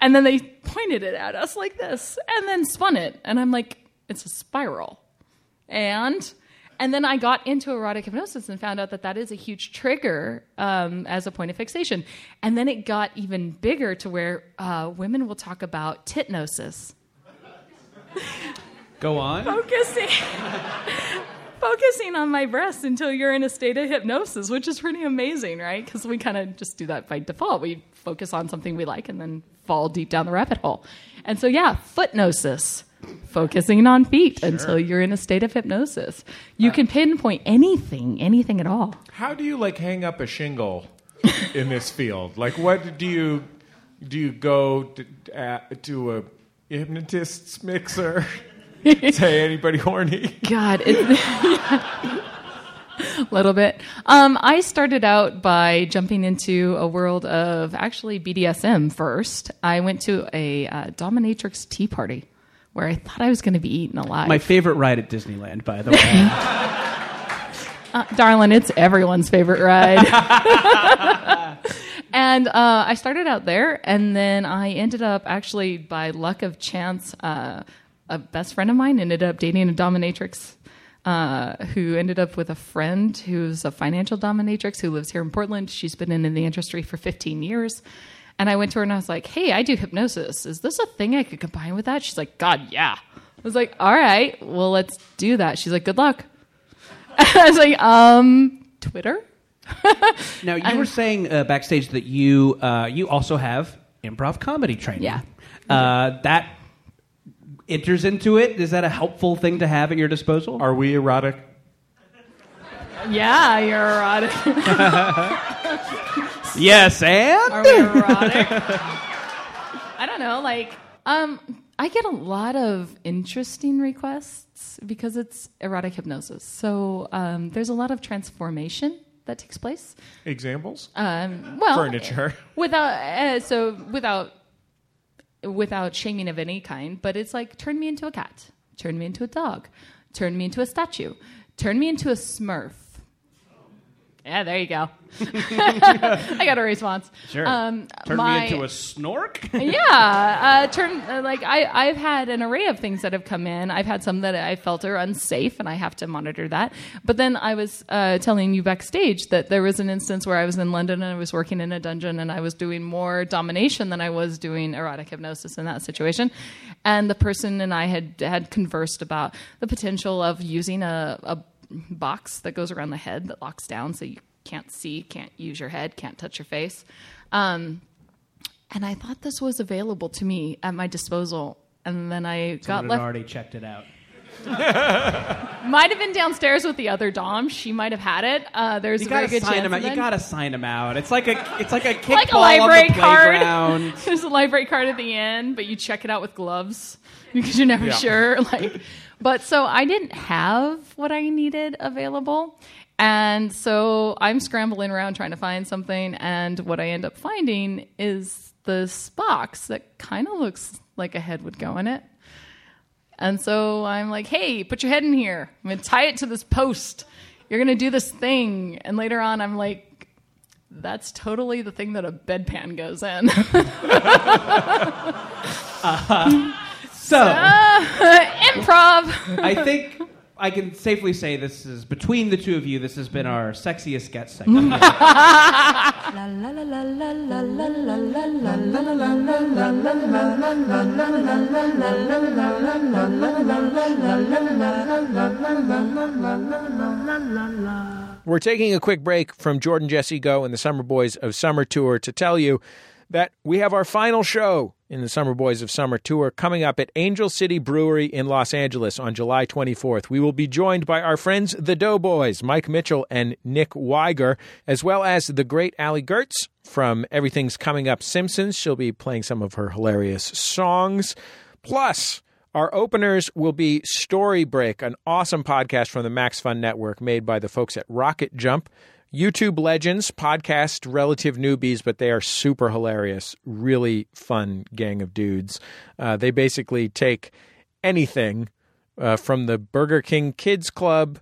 [SPEAKER 6] And then they pointed it at us like this, and then spun it. And I'm like, it's a spiral. And. And then I got into erotic hypnosis and found out that that is a huge trigger um, as a point of fixation. And then it got even bigger to where uh, women will talk about titnosis
[SPEAKER 3] Go on.
[SPEAKER 6] focusing focusing on my breasts until you're in a state of hypnosis, which is pretty amazing, right? Because we kind of just do that by default. We focus on something we like and then fall deep down the rabbit hole. And so, yeah, footnosis. Focusing on feet until you're in a state of hypnosis. You can pinpoint anything, anything at all.
[SPEAKER 2] How do you like hang up a shingle in this field? Like, what do you do? You go to, uh, to a hypnotist's mixer? Say anybody horny?
[SPEAKER 6] God, it's a little bit. Um, I started out by jumping into a world of actually BDSM first. I went to a uh, dominatrix tea party where I thought I was going to be eaten alive.
[SPEAKER 3] My favorite ride at Disneyland, by the way.
[SPEAKER 6] Uh, darling, it's everyone's favorite ride. and uh, I started out there, and then I ended up actually, by luck of chance, uh, a best friend of mine ended up dating a dominatrix. Uh, who ended up with a friend who's a financial dominatrix who lives here in Portland. She's been in, in the industry for 15 years. And I went to her and I was like, hey, I do hypnosis. Is this a thing I could combine with that? She's like, God, yeah. I was like, all right, well, let's do that. She's like, good luck. I was like, um, Twitter?
[SPEAKER 3] now you were saying uh, backstage that you uh, you also have improv comedy training.
[SPEAKER 6] Yeah.
[SPEAKER 3] Uh, that enters into it. Is that a helpful thing to have at your disposal?
[SPEAKER 2] Are we erotic?
[SPEAKER 6] Yeah, you're erotic.
[SPEAKER 3] yes, and
[SPEAKER 6] Are we erotic? I don't know. Like, um, I get a lot of interesting requests because it's erotic hypnosis. So um, there's a lot of transformation that takes place.
[SPEAKER 2] Examples?
[SPEAKER 6] Um, well,
[SPEAKER 2] Furniture.
[SPEAKER 6] without uh, so without without shaming of any kind but it's like turn me into a cat turn me into a dog turn me into a statue turn me into a smurf yeah there you go i got a response
[SPEAKER 3] sure.
[SPEAKER 6] um,
[SPEAKER 3] Turn
[SPEAKER 6] my-
[SPEAKER 3] me into a snork.
[SPEAKER 6] yeah, uh, turn uh, like I I've had an array of things that have come in. I've had some that I felt are unsafe, and I have to monitor that. But then I was uh, telling you backstage that there was an instance where I was in London and I was working in a dungeon, and I was doing more domination than I was doing erotic hypnosis in that situation. And the person and I had had conversed about the potential of using a, a box that goes around the head that locks down, so you can't see, can't use your head, can't touch your face. Um, and I thought this was available to me at my disposal. And then I got
[SPEAKER 3] Someone had
[SPEAKER 6] left.
[SPEAKER 3] already checked it out.
[SPEAKER 6] Might have been downstairs with the other dom. She might have had it. Uh, there's
[SPEAKER 3] You
[SPEAKER 6] a very good
[SPEAKER 3] sign
[SPEAKER 6] chance.
[SPEAKER 3] them out. You gotta sign them out. It's like a it's like a kickball
[SPEAKER 6] like a library
[SPEAKER 3] on the
[SPEAKER 6] card.
[SPEAKER 3] playground.
[SPEAKER 6] There's a library card at the end, but you check it out with gloves because you're never
[SPEAKER 2] Yeah.
[SPEAKER 6] sure. Like, but so I didn't have what I needed available, and so I'm scrambling around trying to find something. And what I end up finding is this box that kind of looks like a head would go in it. And so I'm like, hey, put your head in here. I'm going to tie it to this post. You're going to do this thing. And later on, I'm like, that's totally the thing that a bedpan goes in.
[SPEAKER 3] So
[SPEAKER 6] Improv.
[SPEAKER 3] I think I can safely say this is between the two of you. This has been our sexiest get segment.
[SPEAKER 7] We're taking a quick break from Jordan Jesse Go and the Summer Boys of Summer Tour to tell you that we have our final show
[SPEAKER 2] in the Summer Boys of Summer tour coming up at Angel City Brewery in Los Angeles on July 24th. We will be joined by our friends the Doughboys, Mike Mitchell and Nick Wiger, as well as the great Allie Goertz from Everything's Coming Up Simpsons. She'll be playing some of her hilarious songs. Plus, our openers will be Story Break, an awesome podcast from the Max Fun Network made by the folks at Rocket Jump. YouTube legends, podcast relative newbies, but they are super hilarious. Really fun gang of dudes. Uh, they basically take anything uh, from the Burger King Kids Club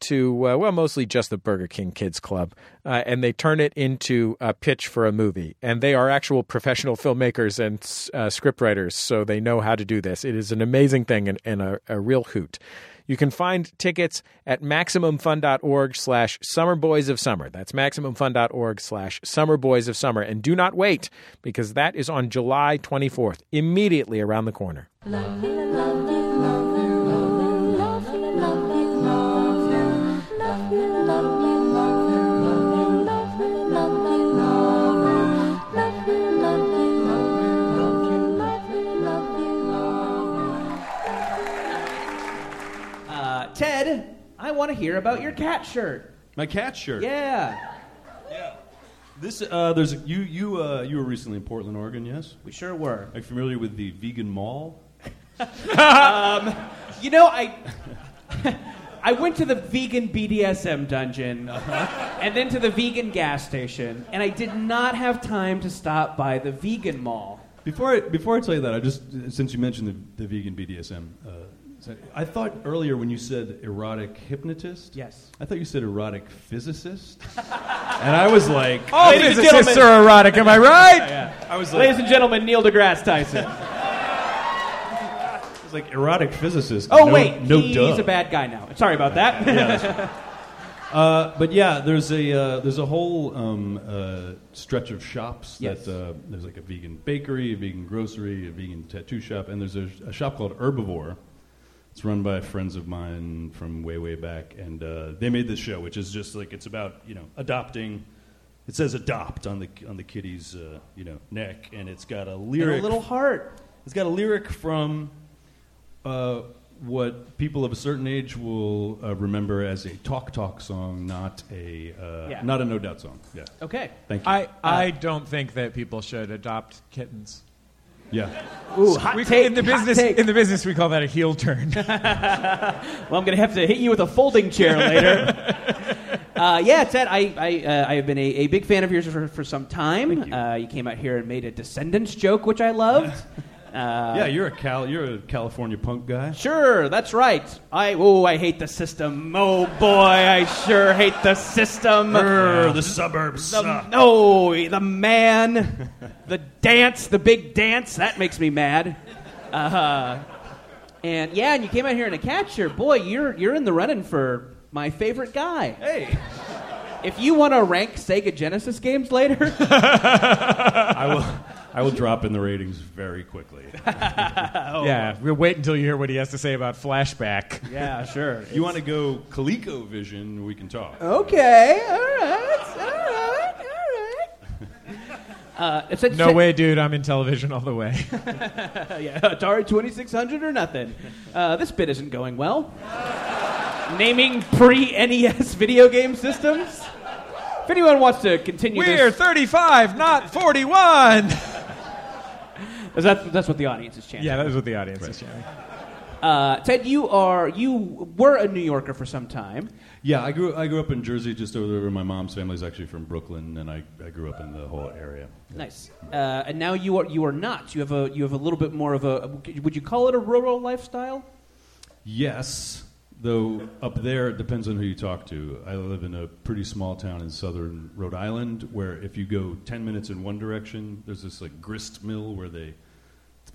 [SPEAKER 2] to, uh, well, mostly just the Burger King Kids Club, uh, and they turn it into a pitch for a movie. And they are actual professional filmmakers and uh, scriptwriters, so they know how to do this. It is an amazing thing and, and a, a real hoot. You can find tickets at MaximumFun.org slash Summer Boys of Summer. That's MaximumFun.org slash Summer Boys of Summer. And do not wait, because that is on July 24th, immediately around the corner.
[SPEAKER 3] Uh, want to hear about your cat shirt.
[SPEAKER 8] My cat shirt.
[SPEAKER 3] Yeah, Yeah.
[SPEAKER 8] This uh, there's a, you you uh, you were recently in Portland, Oregon. Yes.
[SPEAKER 3] we sure were.
[SPEAKER 8] Are you familiar with the vegan mall?
[SPEAKER 3] You know, I I went to the vegan BDSM dungeon and then to the vegan gas station, and I did not have time to stop by the vegan mall.
[SPEAKER 8] Before I, before I tell you that, I just since you mentioned the, the vegan BDSM, uh, so I thought earlier when you said erotic hypnotist,
[SPEAKER 3] Yes.
[SPEAKER 8] I thought you said erotic physicist, and I was like,
[SPEAKER 2] All
[SPEAKER 3] Ladies and
[SPEAKER 2] physicists
[SPEAKER 3] gentlemen-
[SPEAKER 2] are erotic, am I right? yeah.
[SPEAKER 8] I was like,
[SPEAKER 3] Ladies and gentlemen, Neil deGrasse Tyson.
[SPEAKER 8] I was like erotic physicist.
[SPEAKER 3] Oh
[SPEAKER 8] no,
[SPEAKER 3] wait,
[SPEAKER 8] no
[SPEAKER 3] he's
[SPEAKER 8] duh.
[SPEAKER 3] a bad guy now. Sorry about that.
[SPEAKER 8] Uh, but yeah, there's a uh, there's a whole um, uh, stretch of shops
[SPEAKER 3] Yes.
[SPEAKER 8] that uh, there's like a vegan bakery, a vegan grocery, a vegan tattoo shop, and there's a, a shop called Herbivore. It's run by friends of mine from way way back, and uh, they made this show, which is just like it's about you know adopting. It says "adopt" on the on the kitty's uh, you know neck, and it's got a
[SPEAKER 3] and
[SPEAKER 8] lyric.
[SPEAKER 3] a little heart.
[SPEAKER 8] It's got a lyric from uh, what people of a certain age will uh, remember as a talk talk song, not a uh,
[SPEAKER 3] Yeah.
[SPEAKER 8] not a no doubt song. Yeah.
[SPEAKER 3] Okay.
[SPEAKER 8] Thank you.
[SPEAKER 9] I, I don't think that people should adopt kittens.
[SPEAKER 8] Yeah.
[SPEAKER 3] Ooh, hot
[SPEAKER 9] We,
[SPEAKER 3] take.
[SPEAKER 9] in the business,
[SPEAKER 3] take.
[SPEAKER 9] in the business, we call that a heel turn.
[SPEAKER 3] Well, I'm going to have to hit you with a folding chair later. uh, yeah, Ted, I, I, uh, I have been a, a big fan of yours for, for some time.
[SPEAKER 8] you.
[SPEAKER 3] Uh, you came out here and made a Descendants joke, which I loved. Uh,
[SPEAKER 8] yeah, you're a Cal, you're a California punk guy.
[SPEAKER 3] Sure, that's right. I oh, I hate the system. Oh boy, I sure hate the system.
[SPEAKER 8] the suburbs
[SPEAKER 3] The, no, the man, the dance, the big dance. That makes me mad. Uh, and yeah, and you came out here in a catcher. Boy, you're you're in the running for my favorite guy.
[SPEAKER 8] Hey,
[SPEAKER 3] If you want to rank Sega Genesis games later,
[SPEAKER 8] I will I will drop in the ratings very quickly.
[SPEAKER 9] Yeah, we'll wait until you hear what he has to say about flashback.
[SPEAKER 3] yeah, sure.
[SPEAKER 8] you want to go ColecoVision? We can talk.
[SPEAKER 3] Okay, all right, all right, all right. Uh, it's a,
[SPEAKER 9] No way, dude. I'm Intellivision all the way.
[SPEAKER 3] yeah, Atari 2600 or nothing. Uh, this bit isn't going well. Naming pre NES video game systems. If anyone wants to continue
[SPEAKER 9] We're
[SPEAKER 3] this,
[SPEAKER 9] 35, not 41.
[SPEAKER 3] Is that, that's what the audience is chanting.
[SPEAKER 9] Yeah, that is what the audience is chanting.
[SPEAKER 3] Uh, Ted, you are you were a New Yorker for some time.
[SPEAKER 8] Yeah, I grew I grew up in Jersey, just over there. My mom's family is actually from Brooklyn, and I, I grew up in the whole area.
[SPEAKER 3] Nice. Uh, and now you are you are not. You have a you have a little bit more of a. Would you call it a rural lifestyle?
[SPEAKER 8] Yes, though up there it depends on who you talk to. I live in a pretty small town in southern Rhode Island where if you go 10 minutes in one direction, there's this like grist mill where they it's been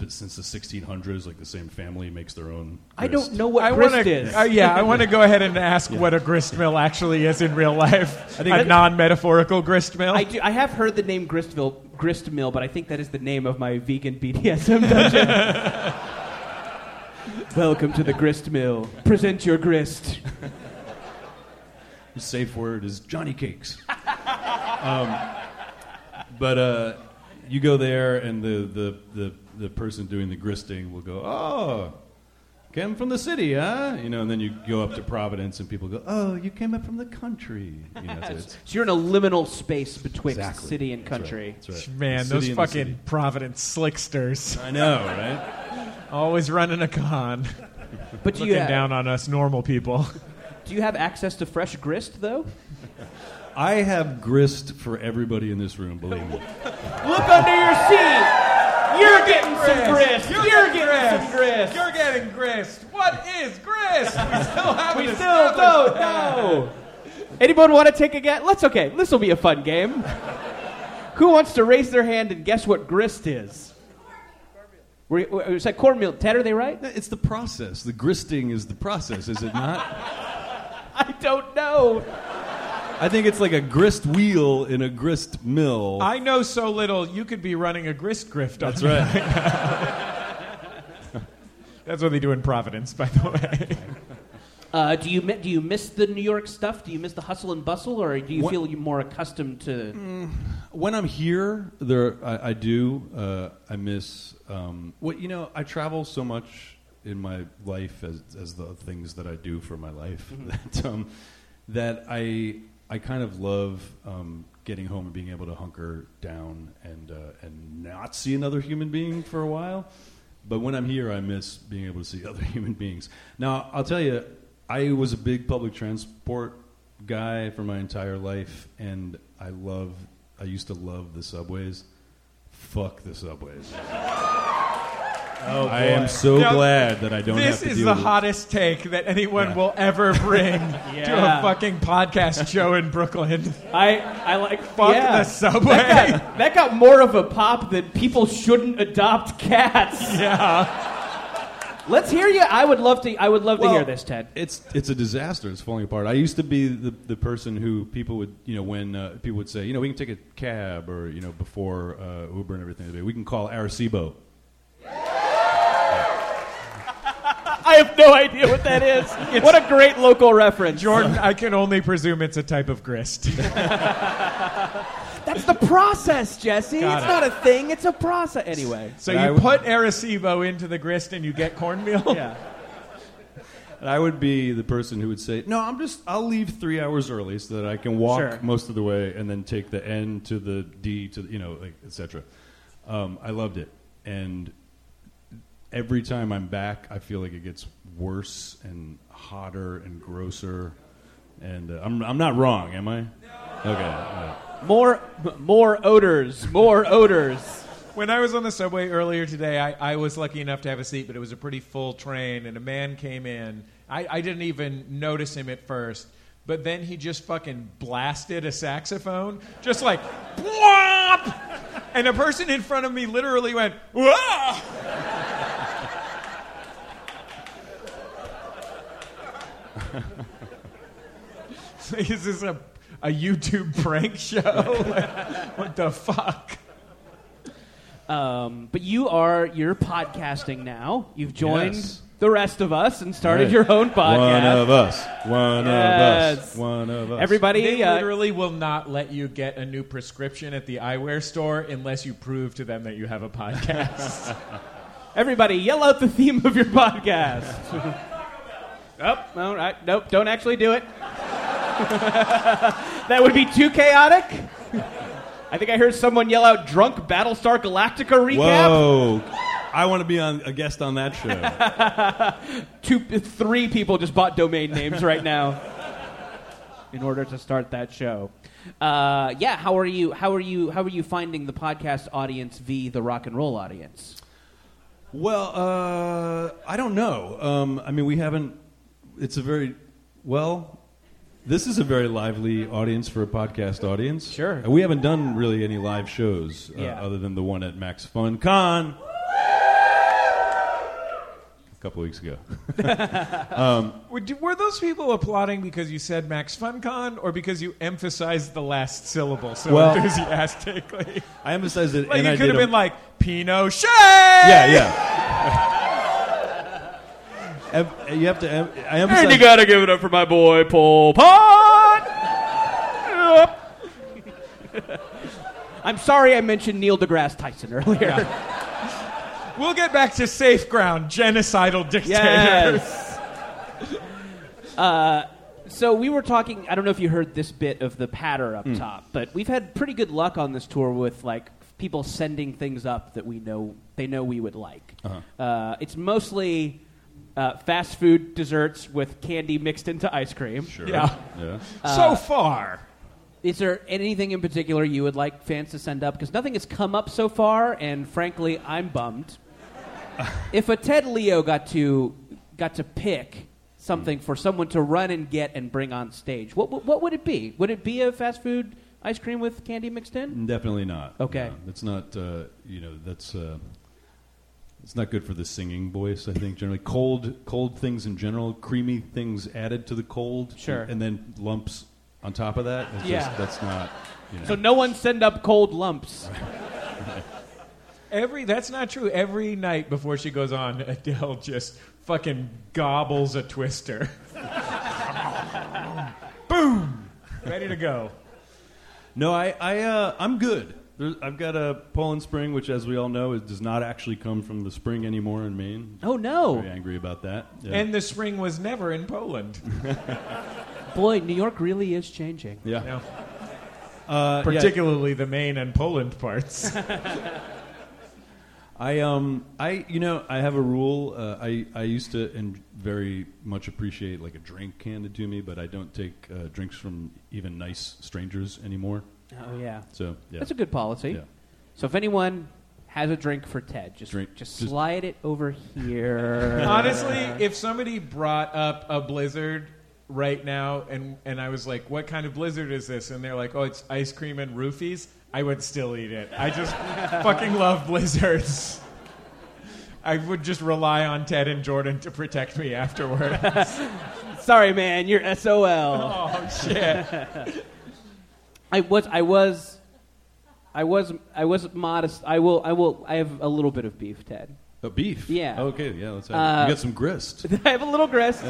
[SPEAKER 8] since the 1600s like the same family makes their own
[SPEAKER 3] I don't know what
[SPEAKER 9] I
[SPEAKER 3] grist
[SPEAKER 9] wanna,
[SPEAKER 3] is.
[SPEAKER 9] uh, yeah, I want to go ahead and ask what a grist mill actually is in real life.
[SPEAKER 8] I think
[SPEAKER 9] a non-metaphorical grist mill.
[SPEAKER 3] I, do, I have heard the name Gristville, Grist Mill, but I think that is the name of my vegan BDSM dungeon. Welcome to the Grist Mill. Present your grist.
[SPEAKER 8] The safe word is Johnny Cakes. um, but uh, you go there, and the, the, the, the person doing the gristing will go, "Oh, came from the city, huh?" You know, and then you go up to Providence, and people go, "Oh, you came up from the country." You know, so it's,
[SPEAKER 3] So you're in a liminal space betwitxt
[SPEAKER 8] Exactly.
[SPEAKER 3] city and
[SPEAKER 8] That's right.
[SPEAKER 3] country.
[SPEAKER 8] That's right.
[SPEAKER 2] Man,
[SPEAKER 8] The
[SPEAKER 2] those
[SPEAKER 8] city and the
[SPEAKER 2] fucking. Providence slicksters.
[SPEAKER 8] I know, right?
[SPEAKER 2] Always running a con.
[SPEAKER 3] But do you
[SPEAKER 2] looking
[SPEAKER 3] have,
[SPEAKER 2] down on us normal people.
[SPEAKER 3] do you have access to fresh grist though?
[SPEAKER 8] I have grist for everybody in this room. Believe me.
[SPEAKER 3] Look under your seat. You're getting some grist. You're, getting some grist.
[SPEAKER 2] You're getting grist. What is grist? We still haven't
[SPEAKER 3] we still don't know. Anyone want to take a guess? Let's okay. This will be a fun game. Who wants to raise their hand and guess what grist is? Were, were, is that cornmeal? Ted, are they right?
[SPEAKER 8] It's the process. The gristing is the process, is it not?
[SPEAKER 3] I don't know.
[SPEAKER 8] I think it's like a grist wheel in a grist mill.
[SPEAKER 2] I know so little. You could be running a grist grift.
[SPEAKER 8] That's
[SPEAKER 2] on
[SPEAKER 8] right.
[SPEAKER 2] That's what they do in Providence, by the way.
[SPEAKER 3] Uh, do you do you miss the New York stuff? Do you miss the hustle and bustle, or do you
[SPEAKER 8] What-
[SPEAKER 3] feel you more accustomed to?
[SPEAKER 8] when I'm here, there I, I do. Uh, I miss. Um, what you know, I travel so much in my life as as the things that I do for my life that um, that I I kind of love um, getting home and being able to hunker down and uh, and not see another human being for a while. But when I'm here, I miss being able to see other human beings. Now, I'll tell you, I was a big public transport guy for my entire life, and I love. I used to love the subways. Fuck the subways.
[SPEAKER 2] Oh,
[SPEAKER 8] I am so
[SPEAKER 2] Now,
[SPEAKER 8] glad that I don't
[SPEAKER 2] This
[SPEAKER 8] have to This
[SPEAKER 2] is
[SPEAKER 8] deal
[SPEAKER 2] the
[SPEAKER 8] with
[SPEAKER 2] hottest take that anyone
[SPEAKER 8] Yeah.
[SPEAKER 2] will ever bring to
[SPEAKER 3] Yeah.
[SPEAKER 2] a fucking podcast show in Brooklyn.
[SPEAKER 3] I I like
[SPEAKER 2] Fuck
[SPEAKER 3] yeah.
[SPEAKER 2] the subway.
[SPEAKER 3] That got, that got more of a pop than people shouldn't adopt cats.
[SPEAKER 2] yeah.
[SPEAKER 3] Let's hear you. I would love to. I would love to
[SPEAKER 8] Well,
[SPEAKER 3] hear this, Ted.
[SPEAKER 8] It's it's a disaster. It's falling apart. I used to be the, the person who people would you know when uh, people would say you know we can take a cab or you know before uh, Uber and everything we can call Arecibo.
[SPEAKER 3] I have no idea what that is. what a great local reference.
[SPEAKER 2] Jordan, I can only presume it's a type of grist.
[SPEAKER 3] That's the process, Jesse.
[SPEAKER 2] Got
[SPEAKER 3] it's
[SPEAKER 2] it.
[SPEAKER 3] not a thing. It's a process. Anyway.
[SPEAKER 2] So
[SPEAKER 8] But
[SPEAKER 2] you
[SPEAKER 8] would-
[SPEAKER 2] put Arecibo into the grist and you get cornmeal?
[SPEAKER 3] Yeah.
[SPEAKER 8] And I would be the person who would say, "No, I'm just I'll leave three hours early so that I can walk
[SPEAKER 3] Sure.
[SPEAKER 8] most of the way and then take the N to the D to the, you know like etc." Um, I loved it, and every time I'm back, I feel like it gets worse and hotter and grosser. And uh, I'm I'm not wrong, am I? No. Okay. all right.
[SPEAKER 3] More, more odors. More odors.
[SPEAKER 2] When I was on the subway earlier today, I, I was lucky enough to have a seat, but it was a pretty full train, and a man came in. I, I didn't even notice him at first, but then he just fucking blasted a saxophone, just like, "Whop!" and a person in front of me literally went, Wah! Is this a, a YouTube prank show? what the fuck?
[SPEAKER 3] Um, but you are you're podcasting now. You've joined
[SPEAKER 8] Yes.
[SPEAKER 3] the rest of us and started
[SPEAKER 8] Right.
[SPEAKER 3] your own podcast.
[SPEAKER 8] One of us. One of
[SPEAKER 3] Yes.
[SPEAKER 8] us. One of us.
[SPEAKER 3] Everybody,
[SPEAKER 2] They
[SPEAKER 3] uh,
[SPEAKER 2] literally will not let you get a new prescription at the eyewear store unless you prove to them that you have a podcast.
[SPEAKER 3] everybody, yell out the theme of your podcast. oh, all right. Nope, don't actually do it. that would be too chaotic. I think I heard someone yell out "drunk Battlestar Galactica recap."
[SPEAKER 8] Whoa. I want to be on a guest on that show.
[SPEAKER 3] Two, three people just bought domain names right now in order to start that show. Uh, yeah, how are you? How are you? How are you finding the podcast audience v the rock and roll audience?
[SPEAKER 8] well, uh, I don't know. Um, I mean, we haven't. It's a very well. This is a very lively audience for a podcast audience.
[SPEAKER 3] Sure.
[SPEAKER 8] Uh, We haven't done really any live shows uh,
[SPEAKER 3] Yeah.
[SPEAKER 8] other than the one at Max Fun Con a couple weeks ago.
[SPEAKER 2] were, do- were those people applauding because you said Max FunCon or because you emphasized the last syllable so
[SPEAKER 8] Well-
[SPEAKER 2] enthusiastically?
[SPEAKER 8] I emphasized it,
[SPEAKER 2] Like
[SPEAKER 8] and
[SPEAKER 2] you could have
[SPEAKER 8] a-
[SPEAKER 2] been like Pinochet.
[SPEAKER 8] Yeah, yeah. Em- you have to. I emphasize.
[SPEAKER 3] gotta give it up for my boy Pol Pot. I'm sorry I mentioned Neil deGrasse Tyson earlier.
[SPEAKER 2] We'll get back to safe ground, genocidal dictators.
[SPEAKER 3] Yes. uh, so we were talking. I don't know if you heard this bit of the patter up top, but we've had pretty good luck on this tour with like people sending things up that we know they know we would like. uh it's mostly uh, fast food desserts with candy mixed into ice cream.
[SPEAKER 8] Sure.
[SPEAKER 2] Yeah.
[SPEAKER 8] Yeah.
[SPEAKER 2] so far.
[SPEAKER 3] Is there anything in particular you would like fans to send up? Because nothing has come up so far, and frankly, I'm bummed. if a Ted Leo got to got to pick something for someone to run and get and bring on stage, what what what would it be? Would it be a fast food ice cream with candy mixed in?
[SPEAKER 8] Definitely not.
[SPEAKER 3] Okay.
[SPEAKER 8] No, that's not. Uh, you know, that's. Uh, it's not good for the singing voice. I think generally cold, cold things in general, creamy things added to the cold,
[SPEAKER 3] Sure.
[SPEAKER 8] and then lumps on top of that. It's
[SPEAKER 3] Yeah.
[SPEAKER 8] just, that's not. You know.
[SPEAKER 3] So no one send up cold lumps.
[SPEAKER 2] Every that's not true. Every night before she goes on, Adele just fucking gobbles a twister. Boom, ready to go.
[SPEAKER 8] No, I, I, uh, I'm good. There's, I've got a Poland Spring, which, as we all know, is, does not actually come from the spring anymore in Maine.
[SPEAKER 3] Oh no,
[SPEAKER 8] Very angry about that. Yeah.
[SPEAKER 2] And the spring was never in Poland.
[SPEAKER 3] boy, New York really is changing.
[SPEAKER 8] yeah,
[SPEAKER 2] No.
[SPEAKER 8] Uh, yeah.
[SPEAKER 2] Particularly the Maine and Poland parts.
[SPEAKER 8] I um I you know I have a rule. Uh, I I used to and very much appreciate like a drink handed to me, but I don't take uh, drinks from even nice strangers anymore.
[SPEAKER 3] Oh, oh yeah,
[SPEAKER 8] So yeah,
[SPEAKER 3] that's a good policy.
[SPEAKER 8] Yeah.
[SPEAKER 3] So if anyone has a drink for Ted, just
[SPEAKER 8] Drink-
[SPEAKER 3] just
[SPEAKER 8] just-
[SPEAKER 3] slide it over here.
[SPEAKER 2] Honestly, if somebody brought up a blizzard right now and, and I was like, what kind of blizzard is this? And they're like, oh, it's ice cream and roofies, I would still eat it. I just fucking love blizzards. I would just rely on Ted and Jordan to protect me afterward.
[SPEAKER 3] Sorry, man, you're SOL.
[SPEAKER 2] oh, shit.
[SPEAKER 3] I was, I was, I was, I was modest. I will, I will. I have a little bit of beef, Ted.
[SPEAKER 8] Oh, beef.
[SPEAKER 3] Yeah.
[SPEAKER 8] Okay. Yeah. Let's have
[SPEAKER 3] Uh,
[SPEAKER 8] it. You got some grist.
[SPEAKER 3] I have a little grist.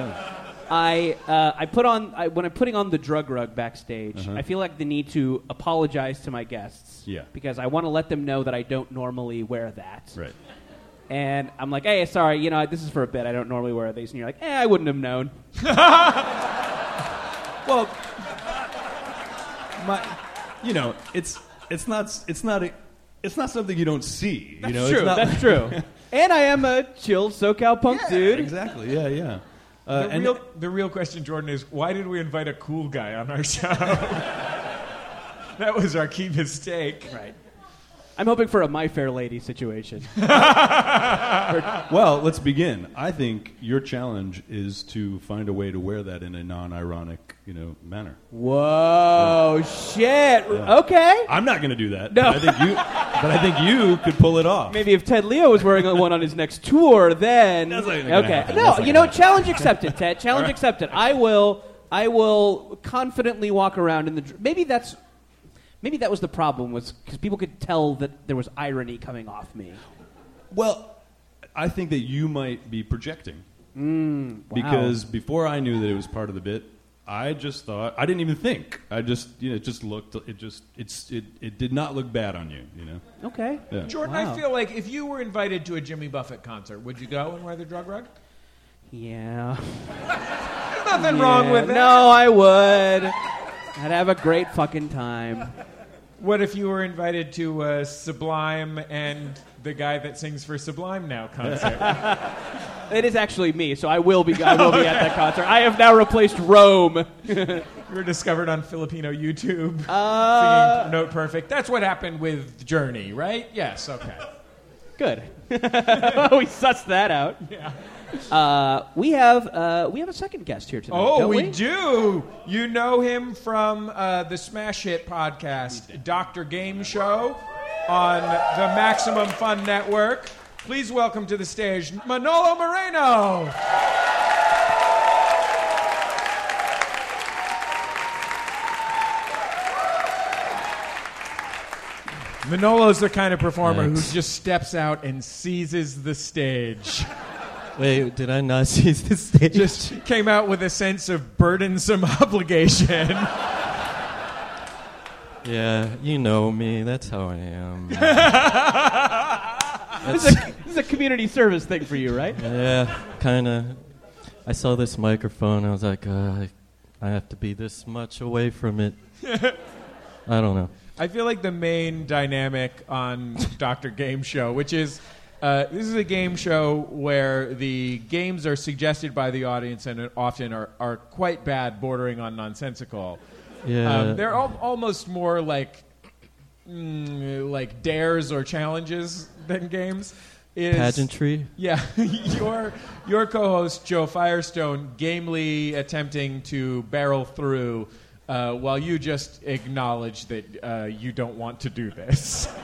[SPEAKER 3] I uh, I put on I, when I'm putting on the drug rug backstage.
[SPEAKER 8] Uh-huh.
[SPEAKER 3] I feel like the need to apologize to my guests.
[SPEAKER 8] Yeah.
[SPEAKER 3] Because I want to let them know that I don't normally wear that.
[SPEAKER 8] Right.
[SPEAKER 3] And I'm like, hey, sorry, you know, this is for a bit. I don't normally wear these. And you're like, eh, I wouldn't have known.
[SPEAKER 8] Well, my, you know, it's it's not it's not a, it's not something you don't see. You know,
[SPEAKER 3] true.
[SPEAKER 8] It's not
[SPEAKER 3] That's true. and I am a chill SoCal punk dude.
[SPEAKER 8] Exactly. Yeah. Yeah. Uh,
[SPEAKER 2] The
[SPEAKER 8] and
[SPEAKER 2] real, the real question, Jordan, is why did we invite a cool guy on our show? that was our key mistake.
[SPEAKER 3] Right. I'm hoping for a My Fair Lady situation.
[SPEAKER 8] Well, let's begin. I think your challenge is to find a way to wear that in a non-ironic, you know, manner.
[SPEAKER 3] Whoa, shit. Okay.
[SPEAKER 8] I'm not going to do that.
[SPEAKER 3] No.
[SPEAKER 8] But I think you, but I think you could pull it off.
[SPEAKER 3] Maybe if Ted Leo was wearing one on his next tour, then
[SPEAKER 8] That's not
[SPEAKER 3] okay.
[SPEAKER 8] happen.
[SPEAKER 3] No,
[SPEAKER 8] That's not
[SPEAKER 3] you
[SPEAKER 8] gonna
[SPEAKER 3] know, challenge accepted, Ted. Challenge accepted. I will. I will confidently walk around in the. dr- Maybe that's. Maybe that was the problem was because people could tell that there was irony coming off me.
[SPEAKER 8] Well, I think that you might be projecting
[SPEAKER 3] Mm,
[SPEAKER 8] because before I knew that it was part of the bit, I just thought I didn't even think. I just you know it just looked it just it's it, it did not look bad on you. You know.
[SPEAKER 3] Okay.
[SPEAKER 8] Yeah.
[SPEAKER 2] Jordan,
[SPEAKER 3] Wow.
[SPEAKER 2] I feel like if you were invited to a Jimmy Buffett concert, would you go and wear the drug rug?
[SPEAKER 3] Yeah.
[SPEAKER 2] There's nothing wrong with it.
[SPEAKER 3] No, I would. I'd have a great fucking time.
[SPEAKER 2] What if you were invited to a Sublime and the guy that sings for Sublime now concert?
[SPEAKER 3] It is actually me, so I will be. I will be at that concert. I have now replaced Rome.
[SPEAKER 2] you were discovered on Filipino YouTube
[SPEAKER 3] Uh,
[SPEAKER 2] singing Note Perfect. That's what happened with Journey, right? Yes, okay.
[SPEAKER 3] Good. we sussed that out.
[SPEAKER 2] Yeah.
[SPEAKER 3] Uh, we have uh, we have a second guest here tonight.
[SPEAKER 2] Oh, we,
[SPEAKER 3] we,
[SPEAKER 2] do. You know him from uh, the Smash Hit podcast, Dr. Gameshow on the Maximum Fun Network. Please welcome to the stage Manolo Moreno. Manolo's the kind of performer
[SPEAKER 10] Thanks.
[SPEAKER 2] who just steps out and seizes the stage.
[SPEAKER 10] Wait, did I not see the stage?
[SPEAKER 2] Just came out with a sense of burdensome obligation.
[SPEAKER 10] yeah, you know me. That's how I am.
[SPEAKER 3] This is, a, this is a community service thing for you, right?
[SPEAKER 10] Yeah, kind of. I saw this microphone. I was like, uh, I, I have to be this much away from it. I don't know.
[SPEAKER 2] I feel like the main dynamic on Dr. Gameshow, which is uh, this is a game show where the games are suggested by the audience and often are, are quite bad, bordering on nonsensical.
[SPEAKER 10] Yeah.
[SPEAKER 2] Um, they're al- almost more like mm, like dares or challenges than games. Is,
[SPEAKER 10] Pageantry.
[SPEAKER 2] Yeah, your your co-host Jo Firestone gamely attempting to barrel through, uh, while you just acknowledge that uh, you don't want to do this.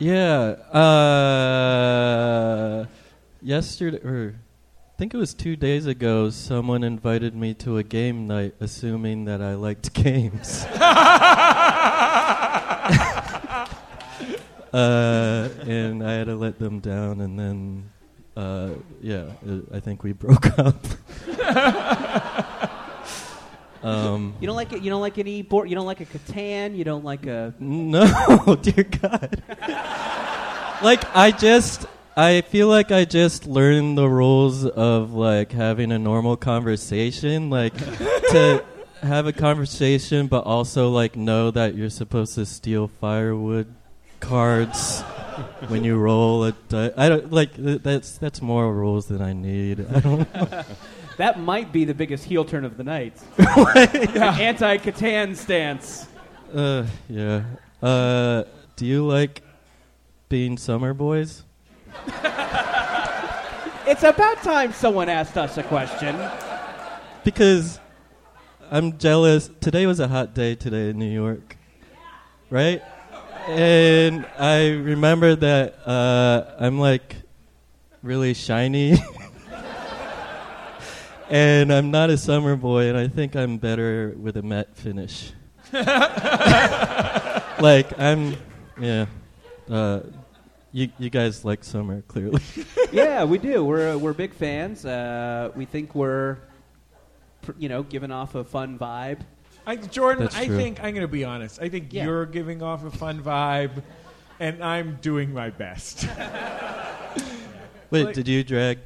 [SPEAKER 10] Yeah. Uh, yesterday, or I think it was two days ago, someone invited me to a game night, assuming that I liked games. uh, and I had to let them down, and then, uh, yeah, I think we broke up. Um,
[SPEAKER 3] You don't like it. You don't like any board. You don't like a Catan. You don't like a.
[SPEAKER 10] no, dear God. like I just I feel like I just learned the rules of like having a normal conversation, like to have a conversation but also like know that you're supposed to steal firewood cards when you roll a di- I don't like th- that's that's more rules than I need. I don't know.
[SPEAKER 3] That might be the biggest heel turn of the night. Anti Catan stance.
[SPEAKER 10] Uh yeah. Uh do you like being summer boys?
[SPEAKER 3] It's about time someone asked us a question.
[SPEAKER 10] because I'm jealous. Today was a hot day today in New York, right? And I remember that uh, I'm like really shiny, and I'm not a summer boy, and I think I'm better with a matte finish. like I'm, yeah. Uh, you you guys like summer clearly.
[SPEAKER 3] yeah, we do. We're uh, we're big fans. Uh, we think we're, pr- you know, giving off a fun vibe.
[SPEAKER 2] I, Jordan,
[SPEAKER 10] That's
[SPEAKER 2] I
[SPEAKER 10] true.
[SPEAKER 2] think I'm going to be honest. I think
[SPEAKER 3] Yeah.
[SPEAKER 2] you're giving off a fun vibe, and I'm doing my best.
[SPEAKER 10] Wait,
[SPEAKER 2] Like-
[SPEAKER 10] did you drag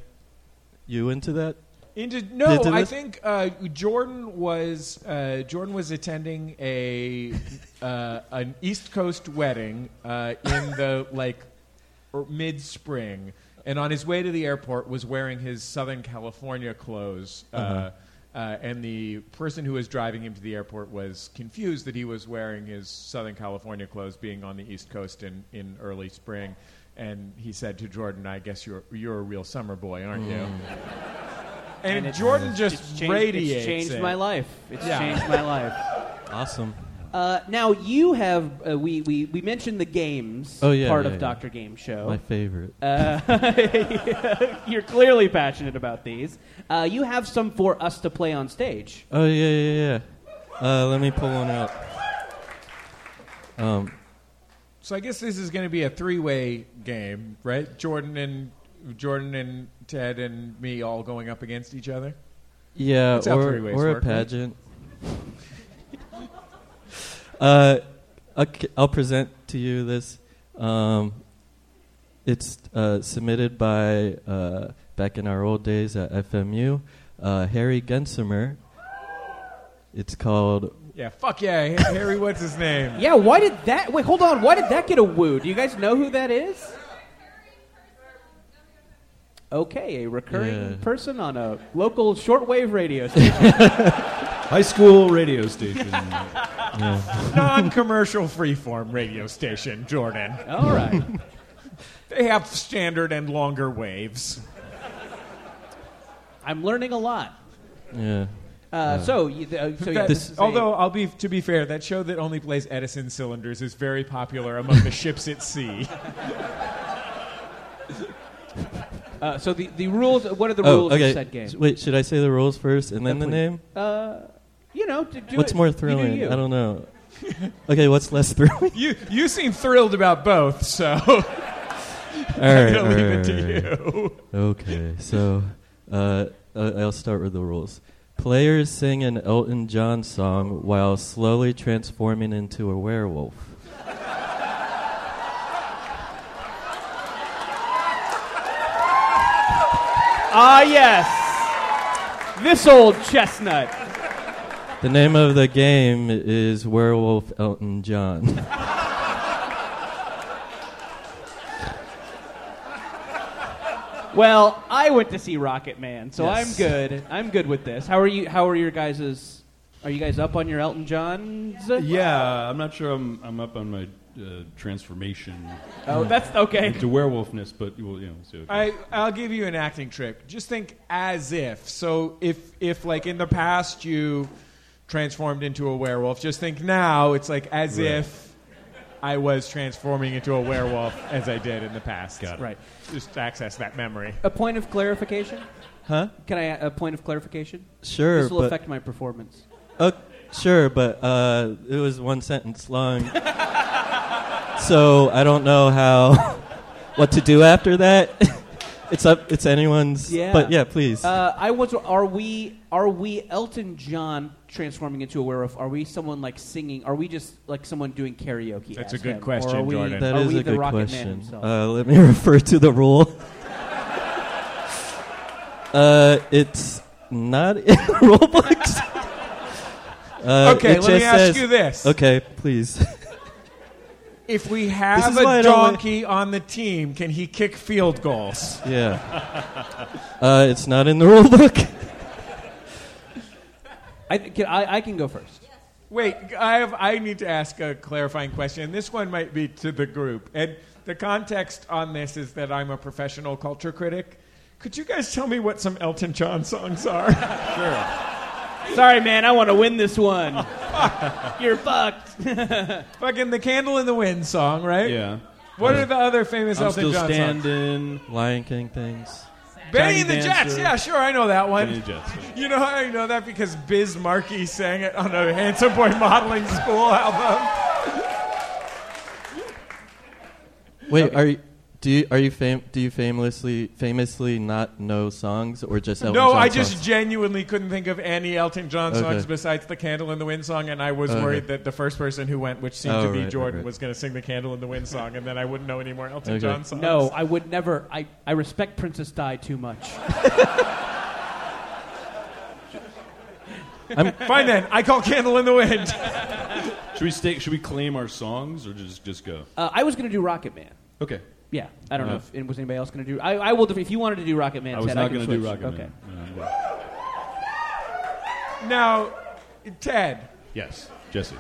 [SPEAKER 10] you into that?
[SPEAKER 2] Into no,
[SPEAKER 10] Into
[SPEAKER 2] I think uh, Jordan was uh, Jordan was attending a uh, an East Coast wedding uh, in the like mid spring, and on his way to the airport was wearing his Southern California clothes. uh
[SPEAKER 10] Uh-huh.
[SPEAKER 2] uh, and the person who was driving him to the airport was confused that he was wearing his Southern California clothes, being on the East Coast in, in early spring. And he said to Jordan, "I guess you're you're a real summer boy, aren't you?" And,
[SPEAKER 3] it's-
[SPEAKER 2] Jordan just
[SPEAKER 3] it's changed,
[SPEAKER 2] radiates.
[SPEAKER 3] It's changed
[SPEAKER 2] it.
[SPEAKER 3] my life. It's
[SPEAKER 2] Yeah.
[SPEAKER 3] changed my life.
[SPEAKER 10] Awesome.
[SPEAKER 3] Uh, now you have uh, we, we we mentioned the games
[SPEAKER 10] Oh, yeah,
[SPEAKER 3] part
[SPEAKER 10] yeah,
[SPEAKER 3] of
[SPEAKER 10] yeah.
[SPEAKER 3] Doctor Gameshow.
[SPEAKER 10] My favorite.
[SPEAKER 3] Uh, you're clearly passionate about these. Uh, you have some for us to play on stage.
[SPEAKER 10] Oh yeah, yeah, yeah. Uh, let me pull one out. Um,
[SPEAKER 2] So I guess this is going to be a three-way game, right? Jordan and Jordan and Ted and me all going up against each other.
[SPEAKER 10] yeah,
[SPEAKER 2] That's how
[SPEAKER 10] or
[SPEAKER 2] three-ways
[SPEAKER 10] or a
[SPEAKER 2] work, right?
[SPEAKER 10] pageant. uh, okay, I'll present to you this. Um, it's uh, submitted by uh, back in our old days at FMU, uh, Harry Gensimer. It's called
[SPEAKER 2] Yeah, fuck yeah, Harry. What's his name?
[SPEAKER 3] Yeah, why did that? Wait, hold on. Why did that get a woo? Do you guys know who that is? Okay, a recurring
[SPEAKER 10] Yeah.
[SPEAKER 3] person on a local shortwave radio station.
[SPEAKER 8] High school radio station.
[SPEAKER 2] Non-commercial freeform radio station, Jordan.
[SPEAKER 3] All right.
[SPEAKER 2] They have standard and longer waves.
[SPEAKER 3] I'm learning a lot.
[SPEAKER 10] yeah.
[SPEAKER 3] Uh, so, you, uh, so yeah,
[SPEAKER 2] That-
[SPEAKER 3] this is a-
[SPEAKER 2] although I'll be to be fair, that show that only plays Edison cylinders is very popular among the ships at sea.
[SPEAKER 3] uh, so the, the rules. What are the
[SPEAKER 10] Oh,
[SPEAKER 3] rules
[SPEAKER 10] okay.
[SPEAKER 3] of said game?
[SPEAKER 10] S- Wait, should I say the rules first and then the
[SPEAKER 3] Definitely.
[SPEAKER 10] name?
[SPEAKER 3] Uh, you know, to do
[SPEAKER 10] What's
[SPEAKER 3] it-
[SPEAKER 10] more
[SPEAKER 3] you do
[SPEAKER 10] thrilling?
[SPEAKER 3] you.
[SPEAKER 10] I don't know. okay, what's less thrilling?
[SPEAKER 2] you you seem thrilled about both, so
[SPEAKER 10] All
[SPEAKER 2] I'm
[SPEAKER 10] right,
[SPEAKER 2] gonna
[SPEAKER 10] all
[SPEAKER 2] leave
[SPEAKER 10] right,
[SPEAKER 2] it to
[SPEAKER 10] all right.
[SPEAKER 2] you.
[SPEAKER 10] Okay, so uh, uh, I'll start with the rules. Players sing an Elton John song while slowly transforming into a werewolf.
[SPEAKER 3] Ah, yes. This old chestnut.
[SPEAKER 10] The name of the game is Werewolf Elton John.
[SPEAKER 3] Well, I went to see Rocket Man, so
[SPEAKER 10] Yes.
[SPEAKER 3] I'm good. I'm good with this. How are you? How are your guys's? Are you guys up on your Elton Johns?
[SPEAKER 8] Yeah, I'm not sure I'm, I'm up on my uh, transformation
[SPEAKER 3] Oh, that's okay.
[SPEAKER 8] to werewolfness, but we'll, you know, see. what-
[SPEAKER 2] I, I'll give you an acting trick. Just think as if. So if if like in the past you transformed into a werewolf, just think now it's like as
[SPEAKER 8] Right.
[SPEAKER 2] if I was transforming into a werewolf as I did in the past.
[SPEAKER 8] Got it.
[SPEAKER 3] Right.
[SPEAKER 2] Just access that memory.
[SPEAKER 3] A point of clarification.
[SPEAKER 10] Huh?
[SPEAKER 3] Can I a point of clarification?
[SPEAKER 10] Sure,
[SPEAKER 3] This will
[SPEAKER 10] but
[SPEAKER 3] affect my performance.
[SPEAKER 10] Oh, sure, but uh, it was one sentence long. so I don't know how what to do after that. it's up. It's anyone's.
[SPEAKER 3] Yeah.
[SPEAKER 10] But yeah, please.
[SPEAKER 3] Uh, I was. Are we? Are we Elton John transforming into a werewolf? Are we someone like singing? Are we just like someone doing karaoke?
[SPEAKER 2] That's a good
[SPEAKER 3] him?
[SPEAKER 2] question,
[SPEAKER 3] are we,
[SPEAKER 2] Jordan.
[SPEAKER 10] that
[SPEAKER 3] are
[SPEAKER 10] is
[SPEAKER 3] we
[SPEAKER 10] a
[SPEAKER 3] the
[SPEAKER 10] good
[SPEAKER 3] Rocket
[SPEAKER 10] question. Uh, let me refer to the rule. uh, it's not in the rule books. Uh,
[SPEAKER 2] Okay, let me ask
[SPEAKER 10] says-
[SPEAKER 2] you this.
[SPEAKER 10] Okay, please.
[SPEAKER 2] If we have
[SPEAKER 10] a why I
[SPEAKER 2] a
[SPEAKER 10] don't like-
[SPEAKER 2] donkey on the team, can he kick field goals?
[SPEAKER 10] yeah. Uh, it's not in the rule book.
[SPEAKER 3] I, can, I, I can go first.
[SPEAKER 2] Wait, I have. I need to ask a clarifying question. This one might be to the group, and the context on this is that I'm a professional culture critic. Could you guys tell me what some Elton John songs are?
[SPEAKER 3] Sorry, man. I want to win this one. You're fucked.
[SPEAKER 2] Fucking the "Candle in the Wind" song, right?
[SPEAKER 8] yeah.
[SPEAKER 2] What are the other famous
[SPEAKER 8] I'm
[SPEAKER 2] Elton
[SPEAKER 8] still
[SPEAKER 2] John songs?
[SPEAKER 8] standing.
[SPEAKER 10] Lion King things.
[SPEAKER 2] Benny and the
[SPEAKER 8] Dancer.
[SPEAKER 2] Jets. Yeah, sure, I know that one.
[SPEAKER 8] Benny Jets.
[SPEAKER 2] You know how I know that because Biz Markie sang it on a Handsome Boy Modeling School album.
[SPEAKER 10] Wait, are you? Do you are you fam- do you famously famously not know songs or just Elton
[SPEAKER 2] no,
[SPEAKER 10] John
[SPEAKER 2] I just
[SPEAKER 10] songs?
[SPEAKER 2] genuinely couldn't think of any Elton John songs besides the "Candle in the Wind" song, and I was
[SPEAKER 10] Okay.
[SPEAKER 2] worried that the first person who went, which seemed
[SPEAKER 10] Oh,
[SPEAKER 2] to be
[SPEAKER 10] right, right,
[SPEAKER 2] Jordan,
[SPEAKER 10] right.
[SPEAKER 2] was going to sing the "Candle in the Wind" song, and then I wouldn't know any more Elton
[SPEAKER 10] Okay.
[SPEAKER 2] John songs.
[SPEAKER 3] No, I would never. I, I respect Princess Di too much.
[SPEAKER 2] I'm fine then. I call "Candle in the Wind."
[SPEAKER 8] Should we stay? Should we claim our songs or just just go?
[SPEAKER 3] Uh, I was going to do Rocket Man.
[SPEAKER 8] Okay.
[SPEAKER 3] Yeah, I don't know if and was anybody else going to do. I, I will. If you wanted to do Rocket Man,
[SPEAKER 8] I was
[SPEAKER 3] Ted,
[SPEAKER 8] not
[SPEAKER 3] can
[SPEAKER 8] going to do. Rocket
[SPEAKER 3] okay.
[SPEAKER 8] Man. Uh,
[SPEAKER 2] now, Ted.
[SPEAKER 8] Yes, Jesse.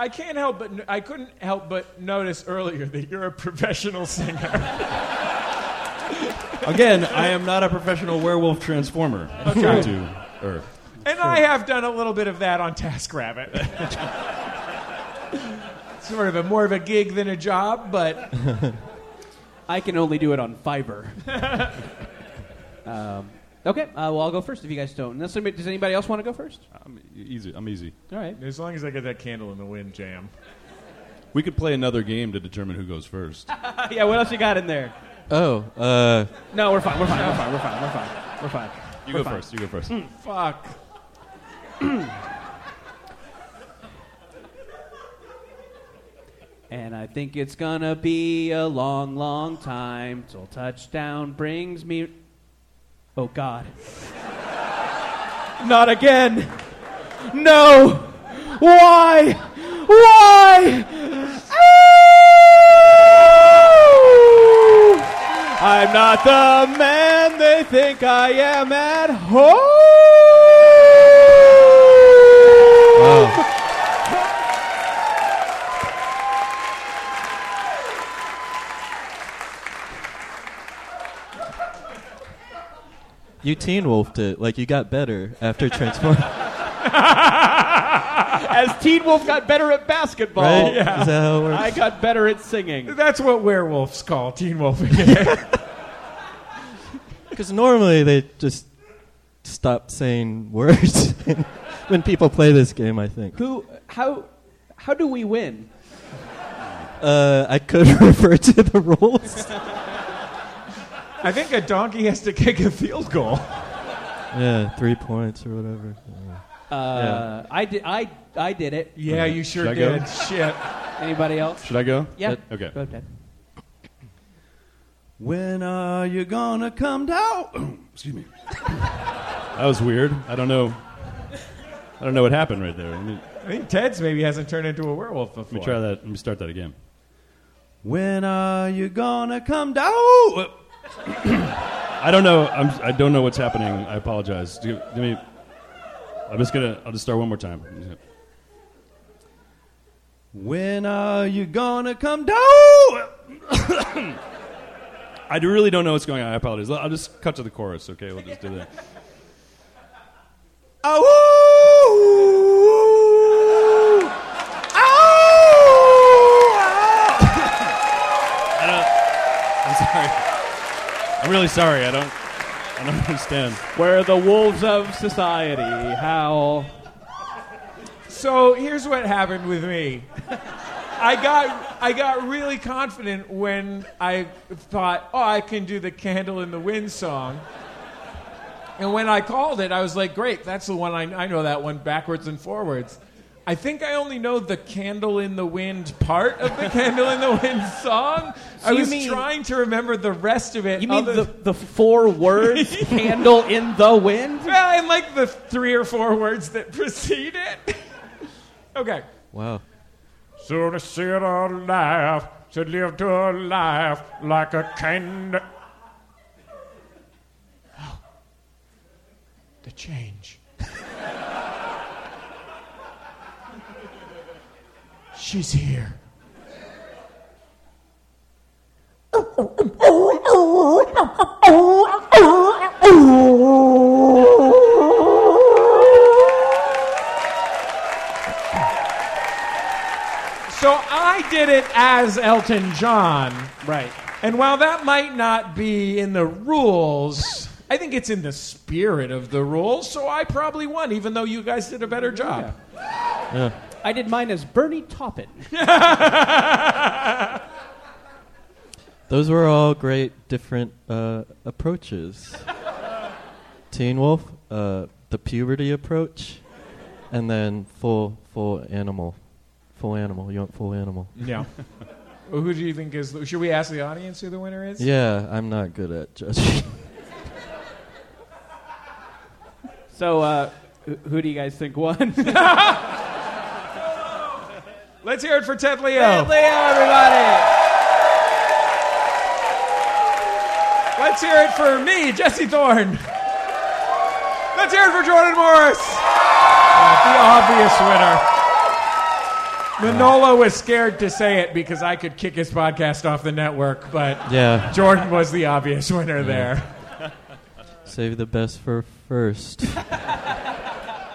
[SPEAKER 2] I can't help but I couldn't help but notice earlier that you're a professional singer.
[SPEAKER 8] Again, I am not a professional werewolf transformer.
[SPEAKER 2] Okay.
[SPEAKER 8] To Earth.
[SPEAKER 2] And I have done a little bit of that on TaskRabbit. sort of a more of a gig than a job, but
[SPEAKER 3] I can only do it on Fiverr. um, okay, uh, well, I'll go first if you guys don't. Unless anybody, does anybody else want to go first?
[SPEAKER 8] I'm easy. I'm easy.
[SPEAKER 3] All right.
[SPEAKER 2] as long as I get that candle in the wind jam.
[SPEAKER 8] We could play another game to determine who goes first.
[SPEAKER 3] yeah, what else you got in there?
[SPEAKER 10] Oh, uh,
[SPEAKER 3] No, we're fine. We're fine. We're fine. We're fine. We're fine. We're fine.
[SPEAKER 8] You
[SPEAKER 3] We're
[SPEAKER 8] go
[SPEAKER 3] fine.
[SPEAKER 8] first. You go first.
[SPEAKER 2] Fuck.
[SPEAKER 3] And I think it's gonna be a long, long time till touchdown brings me. Oh God! Not again! No! Why? Why? Ow! I'm not the man they think I am at home.
[SPEAKER 10] wow. You teen wolfed it. Like you got better after transform.
[SPEAKER 3] As Teen Wolf got better at basketball,
[SPEAKER 10] right? Is that how it works?
[SPEAKER 3] I got better at singing.
[SPEAKER 2] That's what werewolves call teen wolfing.
[SPEAKER 10] Because normally they just stop saying words when people play this game. I think.
[SPEAKER 3] Who? How? How do we win?
[SPEAKER 10] Uh, I could refer to the rules.
[SPEAKER 2] I think a donkey has to kick a field goal.
[SPEAKER 10] Yeah, three points or whatever.
[SPEAKER 3] Uh, yeah. I did. I I did it.
[SPEAKER 2] Yeah, you sure
[SPEAKER 8] go?
[SPEAKER 2] did. Shit.
[SPEAKER 3] Anybody else?
[SPEAKER 8] Should I go? Yeah. Okay. Go ahead. When are you gonna come down? Excuse me. That was weird. I don't know. I don't know what happened right there.
[SPEAKER 2] I think Ted's maybe hasn't turned into a werewolf before.
[SPEAKER 8] let me try that. Let me start that again. When are you gonna come down? I don't know. I'm, I don't know what's happening. I apologize. Give, give me. I'm just gonna. I'll just start one more time. When are you gonna come down? I really don't know what's going on. I apologize. I'll just cut to the chorus. Okay, we'll just do that. I don't. I'm sorry. I'm really sorry. I don't. I don't understand.
[SPEAKER 3] Where the wolves of society howl.
[SPEAKER 2] So here's what happened with me. I got I got really confident when I thought, oh, I can do the "Candle in the Wind" song. And when I called it, I was like, great, that's the one I, I know that one backwards and forwards. I think I only know the "Candle in the Wind" part of the "Candle in the Wind" song. I was
[SPEAKER 3] mean-
[SPEAKER 2] trying to remember the rest of it.
[SPEAKER 3] You mean
[SPEAKER 2] other-
[SPEAKER 3] the, the four words candle in the wind?
[SPEAKER 2] Well, I like the three or four words that precede it. okay.
[SPEAKER 10] Wow.
[SPEAKER 2] So to sit or laugh, to live to life like a candle. Oh, the change. She's here. So I did it as Elton John.
[SPEAKER 3] Right.
[SPEAKER 2] And while that might not be in the rules, I think it's in the spirit of the rules, so I probably won, even though you guys did a better job.
[SPEAKER 3] I did mine as Bernie Taupin.
[SPEAKER 10] Those were all great different uh, approaches. Teen Wolf, uh, the puberty approach, and then full full animal, full animal. You want full animal?
[SPEAKER 2] Yeah. well, who do you think is? Should we ask the audience who the winner is?
[SPEAKER 10] Yeah, I'm not good at judging.
[SPEAKER 3] So, uh, who, who do you guys think won?
[SPEAKER 2] Let's hear it for Ted Leo.
[SPEAKER 3] Ted Leo, everybody!
[SPEAKER 2] Let's hear it for me, Jesse Thorn. Let's hear it for Jordan Morris. The obvious winner. Manolo was scared to say it because I could kick his podcast off the network, but
[SPEAKER 10] yeah,
[SPEAKER 2] Jordan was the obvious winner there.
[SPEAKER 10] save the best for first.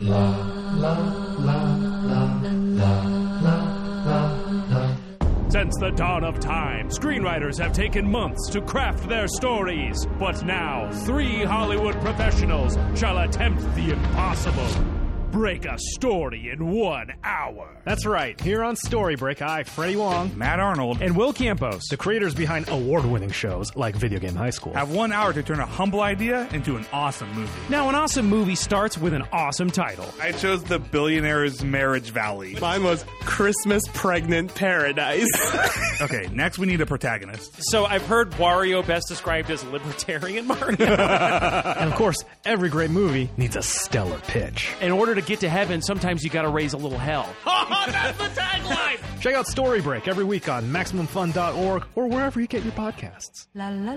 [SPEAKER 11] Since the dawn of time, screenwriters have taken months to craft their stories. But now, three Hollywood professionals shall attempt the impossible. Break a story in one hour.
[SPEAKER 12] That's right. Here on Storybreak, I, Freddie Wong,
[SPEAKER 11] Matt Arnold
[SPEAKER 12] and Will Campos, the creators behind award-winning shows like Video Game High School.
[SPEAKER 11] have one hour to turn a humble idea into an awesome movie.
[SPEAKER 12] Now, an awesome movie starts with an awesome title.
[SPEAKER 11] I chose The Billionaire's Marriage Valley.
[SPEAKER 13] Mine was Christmas Pregnant Paradise.
[SPEAKER 11] Okay, next we need a protagonist.
[SPEAKER 13] so I've heard Wario best described as libertarian Mario.
[SPEAKER 12] And of course, every great movie needs a stellar pitch.
[SPEAKER 13] In order to get to heaven, sometimes you gotta raise a little hell.
[SPEAKER 11] That's the tagline!
[SPEAKER 12] Check out Storybreak every week on MaximumFun.org or wherever you get your podcasts.
[SPEAKER 1] La la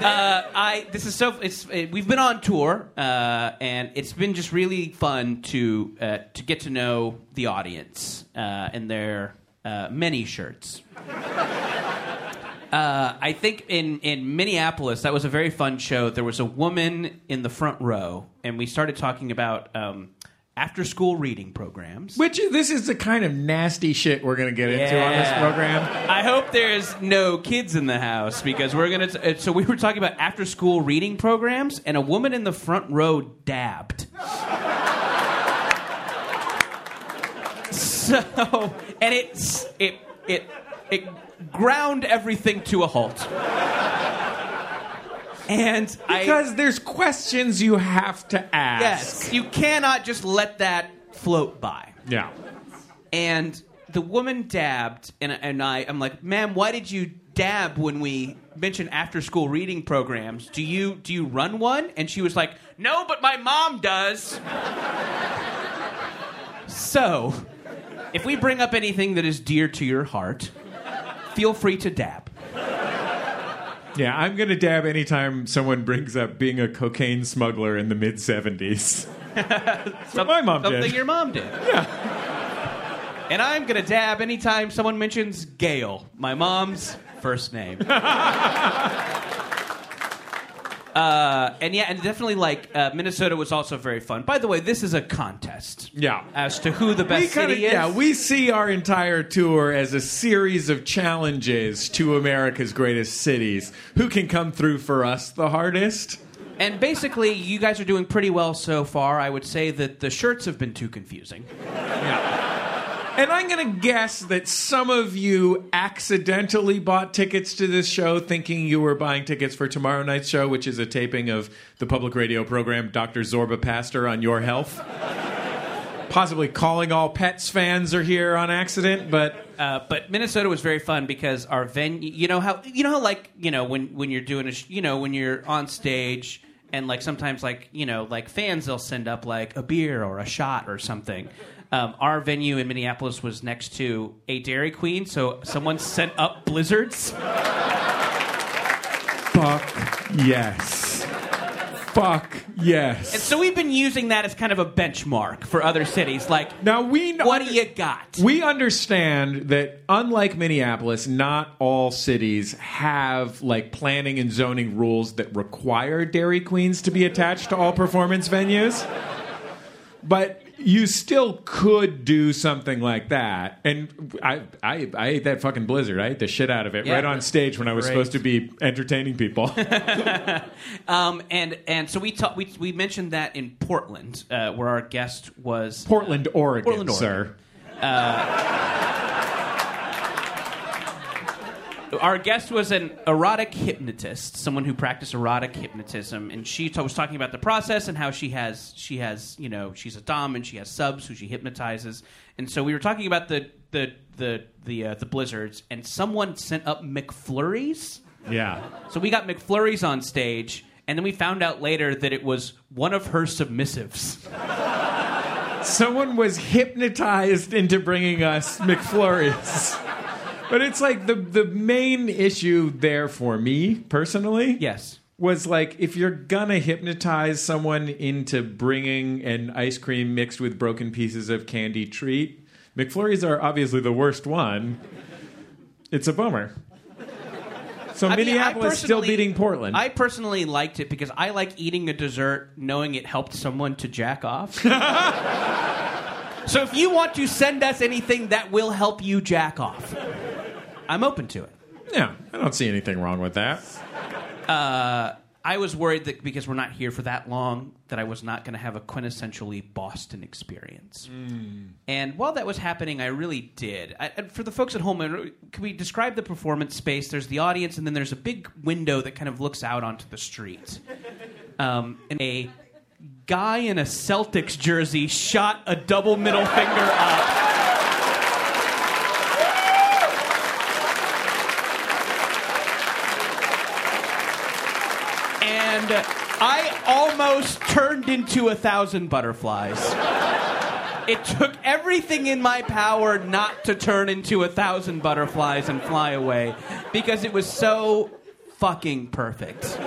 [SPEAKER 3] uh, I this is so it's it, we've been on tour uh, and it's been just really fun to uh, to get to know the audience uh, and their uh, many shirts. I think in, in Minneapolis that was a very fun show. There was a woman in the front row, and we started talking about um, after school reading programs.
[SPEAKER 2] Which this is the kind of nasty shit we're going to get into on this
[SPEAKER 3] Yeah.
[SPEAKER 2] program.
[SPEAKER 3] I hope there's no kids in the house because we're gonna. T- uh, so we were talking about after school reading programs, and a woman in the front row dabbed. so and it's it it it ground everything to a halt. And
[SPEAKER 2] Because there's questions you have to ask.
[SPEAKER 3] yes, you cannot just let that float by.
[SPEAKER 2] Yeah.
[SPEAKER 3] and the woman dabbed, and, and I, I'm like, ma'am, why did you dab when we mentioned after school reading programs? Do you do you run one? And she was like, no, but my mom does. so, if we bring up anything that is dear to your heart, feel free to dab.
[SPEAKER 2] Yeah, I'm going to dab anytime someone brings up being a cocaine smuggler in the mid 70s.
[SPEAKER 3] Some-
[SPEAKER 2] my mom
[SPEAKER 3] something
[SPEAKER 2] did.
[SPEAKER 3] your mom did. Yeah. And I'm gonna dab anytime someone mentions Gail, my mom's first name. Uh, and yeah, and definitely like uh, Minnesota was also very fun. By the way, this is a contest.
[SPEAKER 2] Yeah.
[SPEAKER 3] As to who the best
[SPEAKER 2] we kinda,
[SPEAKER 3] city is.
[SPEAKER 2] Yeah, we see our entire tour as a series of challenges to America's greatest cities. Who can come through for us the hardest?
[SPEAKER 3] and basically, you guys are doing pretty well so far. I would say that the shirts have been too confusing.
[SPEAKER 2] And I'm going to guess that some of you accidentally bought tickets to this show thinking you were buying tickets for tomorrow night's show, which is a taping of the public radio program Dr. Zorba Paster on Your Health. Possibly calling all Pets fans are here on accident, but
[SPEAKER 3] Uh, but Minnesota was very fun because our venue. You know how you know how like you know when when you're doing a sh- you know when you're on stage and like sometimes like you know like fans they'll send up like a beer or a shot or something. Um, our venue in Minneapolis was next to a Dairy Queen, so someone sent up blizzards.
[SPEAKER 2] fuck yes. Fuck yes.
[SPEAKER 3] And so we've been using that as kind of a benchmark for other cities. Like,
[SPEAKER 2] now we know
[SPEAKER 3] what do you got?
[SPEAKER 2] We understand that unlike Minneapolis, not all cities have like planning and zoning rules that require Dairy Queens to be attached to all performance venues. But you still could do something like that. And I, I, I ate that fucking blizzard. I ate the shit out of it
[SPEAKER 3] Yeah.
[SPEAKER 2] right on stage when I was
[SPEAKER 3] Great.
[SPEAKER 2] supposed to be entertaining people.
[SPEAKER 3] Um, and and so we ta- we we mentioned that in Portland, uh, where our guest was
[SPEAKER 2] Portland, Oregon,
[SPEAKER 3] Portland,
[SPEAKER 2] sir.
[SPEAKER 3] Our guest was an erotic hypnotist, someone who practiced erotic hypnotism, and she ta- was talking about the process and how she has she has you know she's a dom and she has subs who she hypnotizes, and so we were talking about the the the the uh, the blizzards, and someone sent up McFlurries.
[SPEAKER 2] Yeah.
[SPEAKER 3] So we got McFlurries on stage, and then we found out later that it was one of her submissives.
[SPEAKER 2] Someone was hypnotized into bringing us McFlurries. But it's like the the main issue there for me personally.
[SPEAKER 3] Yes.
[SPEAKER 2] Was like if you're gonna hypnotize someone into bringing an ice cream mixed with broken pieces of candy treat, McFlurries are obviously the worst one. It's a bummer. So
[SPEAKER 3] I mean,
[SPEAKER 2] Minneapolis still beating Portland.
[SPEAKER 3] I personally liked it because I like eating a dessert knowing it helped someone to jack off. so if you want to send us anything that will help you jack off, I'm open to it.
[SPEAKER 2] yeah, I don't see anything wrong with that.
[SPEAKER 3] Uh, I was worried that because we're not here for that long, that I was not going to have a quintessentially Boston experience. And while that was happening, I really did. I, and for the folks at home, uh, can we describe the performance space? There's the audience, and then there's a big window that kind of looks out onto the street. Um, and a guy in a Celtics jersey shot a double middle finger up. And I almost turned into a thousand butterflies. it took everything in my power not to turn into a thousand butterflies and fly away because it was so fucking perfect.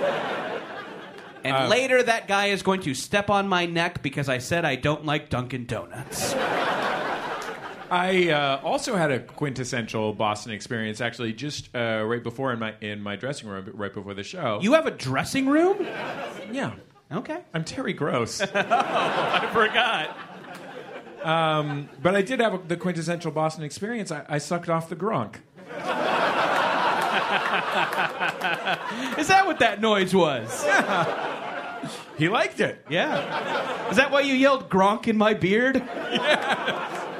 [SPEAKER 3] And
[SPEAKER 2] Uh,
[SPEAKER 3] later, that guy is going to step on my neck because I said I don't like Dunkin' Donuts.
[SPEAKER 2] I uh, also had a quintessential Boston experience, actually, just uh, right before in my in my dressing room, right before the show.
[SPEAKER 3] You have a dressing room?
[SPEAKER 2] Yeah.
[SPEAKER 3] Okay.
[SPEAKER 2] I'm Terry Gross.
[SPEAKER 3] oh, I forgot.
[SPEAKER 2] Um, but I did have a, the quintessential Boston experience. I, I sucked off the Gronk.
[SPEAKER 3] Is that what that noise was?
[SPEAKER 2] He liked it.
[SPEAKER 3] Yeah. Is that why you yelled Gronk in my beard?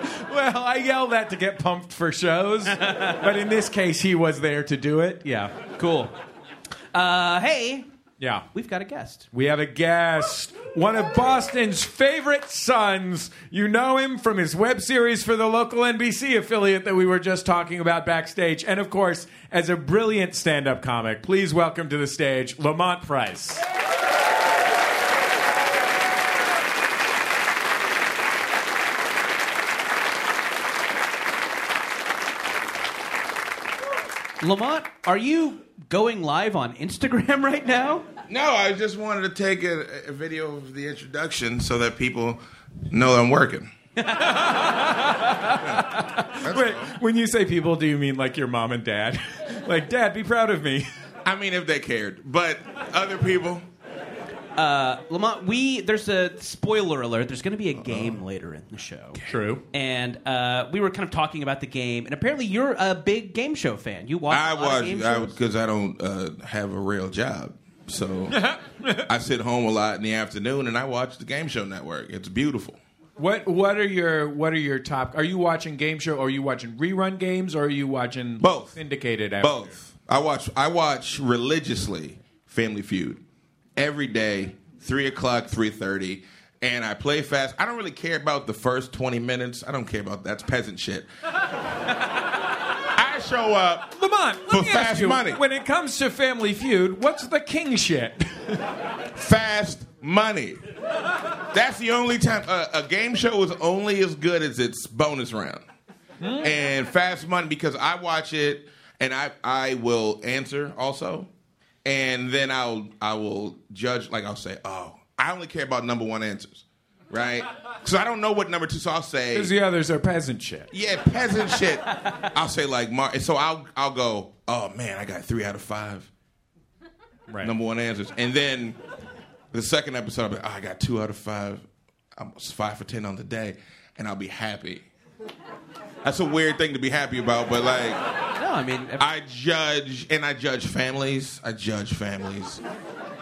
[SPEAKER 2] Well, I yell that to get pumped for shows, but in this case, he was there to do it.
[SPEAKER 3] Yeah. Cool. Uh, hey,
[SPEAKER 2] Yeah.
[SPEAKER 3] we've got a guest.
[SPEAKER 2] We have a guest, one of Boston's favorite sons. You know him from his web series for the local NBC affiliate that we were just talking about backstage, and of course, as a brilliant stand up comic. Please welcome to the stage Lamont Price.
[SPEAKER 3] Lamont, are you going live on Instagram right now?
[SPEAKER 14] No, I just wanted to take a, a video of the introduction so that people know I'm working.
[SPEAKER 2] Wait, when you say people, do you mean like your mom and dad? like, Dad, be proud of me.
[SPEAKER 14] I mean, if they cared, but other people.
[SPEAKER 3] Uh, Lamont, we there's a spoiler alert. There's going to be a game later in the show.
[SPEAKER 2] True.
[SPEAKER 3] And uh, we were kind of talking about the game, and apparently you're a big game show fan. You watch
[SPEAKER 14] I
[SPEAKER 3] a lot of game
[SPEAKER 14] watch
[SPEAKER 3] shows?
[SPEAKER 14] because I, don't uh, have a real job, so I sit home a lot in the afternoon and I watch the Game Show Network. It's beautiful.
[SPEAKER 2] What What are your What are your top? Are you watching game show? Or are you watching rerun games? Or are you watching
[SPEAKER 14] Both.
[SPEAKER 2] syndicated? after?
[SPEAKER 14] Both. I watch. I watch religiously Family Feud every day, three o'clock, three thirty, and I play fast. I don't really care about the first twenty minutes. I don't care about that's peasant shit. I show up
[SPEAKER 2] Lamont,
[SPEAKER 14] for
[SPEAKER 2] let me ask
[SPEAKER 14] fast
[SPEAKER 2] you,
[SPEAKER 14] money.
[SPEAKER 2] When it comes to Family Feud, what's the king shit?
[SPEAKER 14] Fast money. That's the only time uh, a game show is only as good as its bonus round. And fast money because I watch it and I I will answer also, and then I'll I will judge like I'll say oh I only care about number one answers, right? Because I don't know what number two, so I'll say
[SPEAKER 2] Because the others are peasant shit.
[SPEAKER 14] yeah, peasant shit. I'll say like Mar- so I'll I'll go, oh man, I got three out of five.
[SPEAKER 2] Right.
[SPEAKER 14] Number one answers. And then the second episode, I'll be, oh, I got two out of five. I'm five for ten on the day, and I'll be happy. That's a weird thing to be happy about, but like
[SPEAKER 3] No, I mean,
[SPEAKER 14] I judge and I judge families. I judge families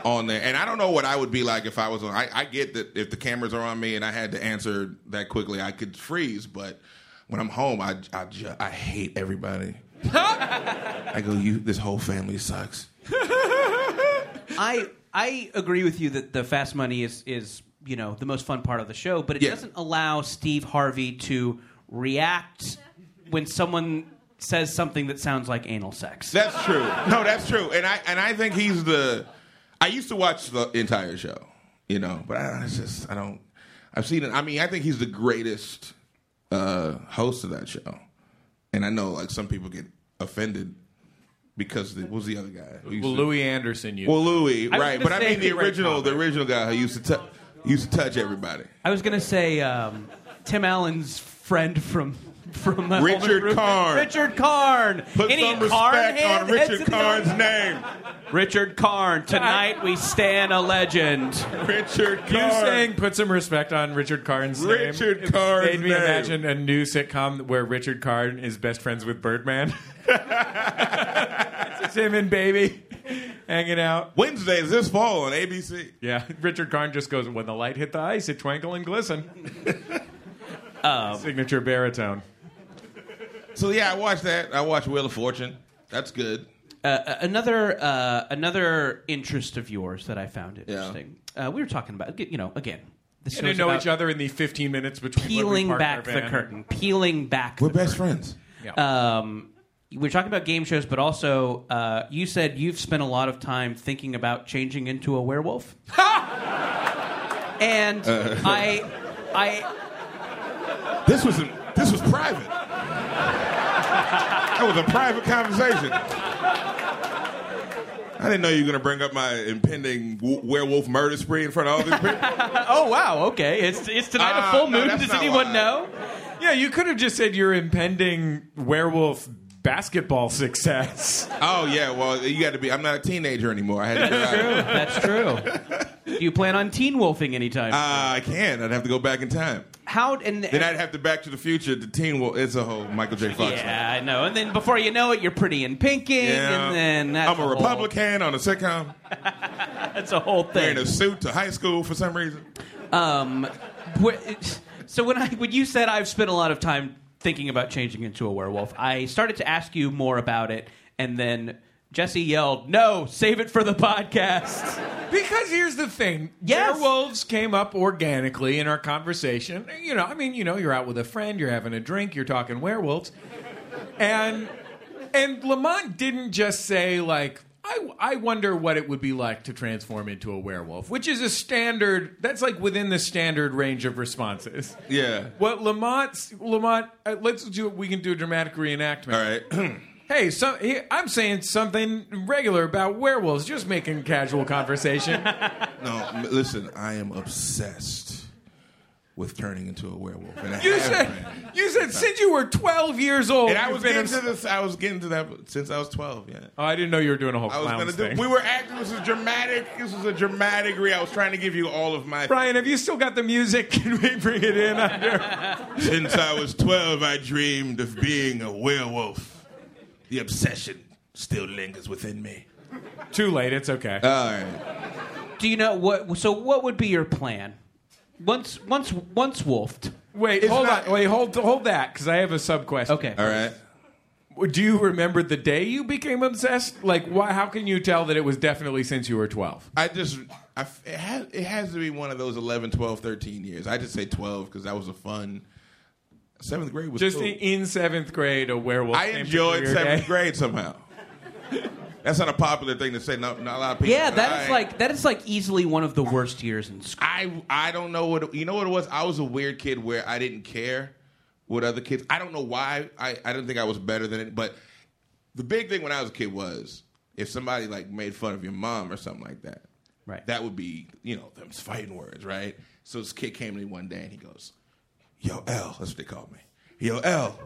[SPEAKER 14] on there, and I don't know what I would be like if I was on. I, I get that if the cameras are on me and I had to answer that quickly, I could freeze. But when I'm home, I I, ju- I hate everybody. I go, you. This whole family sucks.
[SPEAKER 3] I I agree with you that the fast money is is you know the most fun part of the show, but it
[SPEAKER 14] Yeah.
[SPEAKER 3] doesn't allow Steve Harvey to react when someone says something that sounds like anal sex.
[SPEAKER 14] That's true. No, that's true. And I and I think he's the. I used to watch the entire show, you know, but I, it's just I don't. I've seen it. I mean, I think he's the greatest uh, host of that show, and I know like some people get offended because the, what was the other guy? who used
[SPEAKER 2] Well,
[SPEAKER 14] to-
[SPEAKER 2] Louis Anderson. You.
[SPEAKER 14] Well, Louis,
[SPEAKER 3] I
[SPEAKER 14] right?
[SPEAKER 3] gonna
[SPEAKER 14] But I mean the
[SPEAKER 3] Great
[SPEAKER 14] original, the original guy who used to tou- used to touch everybody.
[SPEAKER 3] I was gonna say um, Tim Allen's friend from from uh,
[SPEAKER 14] Richard
[SPEAKER 3] Home Improvement.
[SPEAKER 14] Karn.
[SPEAKER 3] Richard Karn.
[SPEAKER 14] Put
[SPEAKER 3] Any
[SPEAKER 14] some
[SPEAKER 3] Karn
[SPEAKER 14] respect
[SPEAKER 3] head-
[SPEAKER 14] on Richard
[SPEAKER 3] in the
[SPEAKER 14] Karn's name.
[SPEAKER 3] Richard Karn. Tonight we stand a legend.
[SPEAKER 14] Richard
[SPEAKER 2] You
[SPEAKER 14] Karn.
[SPEAKER 2] saying put some respect on Richard Karn's name?
[SPEAKER 14] Richard
[SPEAKER 2] It
[SPEAKER 14] Karn's
[SPEAKER 2] made me
[SPEAKER 14] name.
[SPEAKER 2] imagine a new sitcom where Richard Karn is best friends with Birdman. it's him and Baby hanging out.
[SPEAKER 14] Wednesdays this fall on ABC.
[SPEAKER 2] Yeah, Richard Karn just goes, "When the light hit the ice, it twinkle and glisten." Signature baritone.
[SPEAKER 14] So yeah, I watched that. I watched Wheel of Fortune. That's good.
[SPEAKER 3] Uh, another uh, another interest of yours that I found interesting. Uh, we were talking about you know again. The
[SPEAKER 2] Getting to know each other in the 15 minutes between
[SPEAKER 3] peeling back the
[SPEAKER 2] van.
[SPEAKER 3] curtain, peeling back.
[SPEAKER 14] We're
[SPEAKER 3] the
[SPEAKER 14] best
[SPEAKER 3] curtain.
[SPEAKER 14] friends. Yeah.
[SPEAKER 3] Um, we're talking about game shows, but also uh, you said you've spent a lot of time thinking about changing into a werewolf. and I, I,
[SPEAKER 14] This was this was private. That was a private conversation. I didn't know you were going to bring up my impending w- werewolf murder spree in front of all these people.
[SPEAKER 3] oh wow, okay. It's it's tonight
[SPEAKER 14] Ah,
[SPEAKER 3] a full moon.
[SPEAKER 14] that's
[SPEAKER 3] Does anyone
[SPEAKER 14] why.
[SPEAKER 3] know?
[SPEAKER 2] Yeah, you could have just said your impending werewolf basketball success.
[SPEAKER 14] Oh yeah, well you got to be. I'm not a teenager anymore. I had to get out.
[SPEAKER 3] That's true. Do you plan on teen wolfing anytime?
[SPEAKER 14] Uh, I can't. I'd have to go back in time.
[SPEAKER 3] How and
[SPEAKER 14] Then I'd have to Back to the Future. The Teen Wolf. It's a whole Michael J. Fox.
[SPEAKER 3] yeah, I know. And then before you know it, you're pretty in pinking,
[SPEAKER 14] Yeah.
[SPEAKER 3] and then that's
[SPEAKER 14] I'm a
[SPEAKER 3] whole-
[SPEAKER 14] Republican on a sitcom.
[SPEAKER 3] That's a whole thing.
[SPEAKER 14] Wearing a suit to high school for some reason.
[SPEAKER 3] Um, wh- so when I when you said I've spent a lot of time thinking about changing into a werewolf, I started to ask you more about it, and then Jesse yelled, "No, save it for the podcast."
[SPEAKER 2] Because here's the thing:
[SPEAKER 3] Yes.
[SPEAKER 2] werewolves came up organically in our conversation. You know, I mean, you know, you're out with a friend, you're having a drink, you're talking werewolves, and and Lamont didn't just say like. I, I wonder what it would be like to transform into a werewolf, which is a standard. That's like within the standard range of responses.
[SPEAKER 14] Yeah.
[SPEAKER 2] What Lamont's Lamont? Uh, let's do. We can do a dramatic reenactment.
[SPEAKER 14] All right.
[SPEAKER 2] Hey, so, he, I'm saying something regular about werewolves, just making casual conversation.
[SPEAKER 14] No, listen. I am obsessed with turning into a werewolf. And
[SPEAKER 2] You said
[SPEAKER 14] been.
[SPEAKER 2] you said since you were 12 years old.
[SPEAKER 14] And I was getting to this. I was getting to that since I was 12. Yeah.
[SPEAKER 2] Oh, I didn't know you were doing a whole
[SPEAKER 14] I was
[SPEAKER 2] clown
[SPEAKER 14] gonna
[SPEAKER 2] thing.
[SPEAKER 14] do. We were acting. This was dramatic. This was a dramatic. Re- I was trying to give you all of my.
[SPEAKER 2] Brian, have you still got the music? Can we bring it in? Under?
[SPEAKER 14] Since I was 12, I dreamed of being a werewolf. The obsession still lingers within me.
[SPEAKER 2] Too late. It's okay.
[SPEAKER 14] All right.
[SPEAKER 3] Do you know what? So what would be your plan? Once once once wolfed.
[SPEAKER 2] Wait,
[SPEAKER 14] It's
[SPEAKER 2] hold
[SPEAKER 14] not-
[SPEAKER 2] on. Wait, hold hold that because I have a sub question.
[SPEAKER 3] Okay.
[SPEAKER 14] All right.
[SPEAKER 2] Do you remember the day you became obsessed? Like, why? How can you tell that it was definitely since you were 12?
[SPEAKER 14] I just, I, f- it, has, it has to be one of those 11, 12, 13 years. I just say 12 because that was a fun. Seventh grade was
[SPEAKER 2] Just
[SPEAKER 14] cool.
[SPEAKER 2] in, in seventh grade, a werewolf.
[SPEAKER 14] I
[SPEAKER 2] came to
[SPEAKER 14] enjoyed
[SPEAKER 2] your
[SPEAKER 14] seventh
[SPEAKER 2] day.
[SPEAKER 14] grade somehow. That's not a popular thing to say. Not, not a lot of people.
[SPEAKER 3] Yeah, that is
[SPEAKER 14] I-
[SPEAKER 3] like that is like easily one of the worst years in school.
[SPEAKER 14] I I don't know what you know what it was. I was a weird kid where I didn't care what other kids. I don't know why. I I didn't think I was better than it. But the big thing when I was a kid was if somebody like made fun of your mom or something like that.
[SPEAKER 3] Right.
[SPEAKER 14] That would be you know them fighting words, right? So this kid came to me one day and he goes, "Yo L," that's what they called me. Yo L,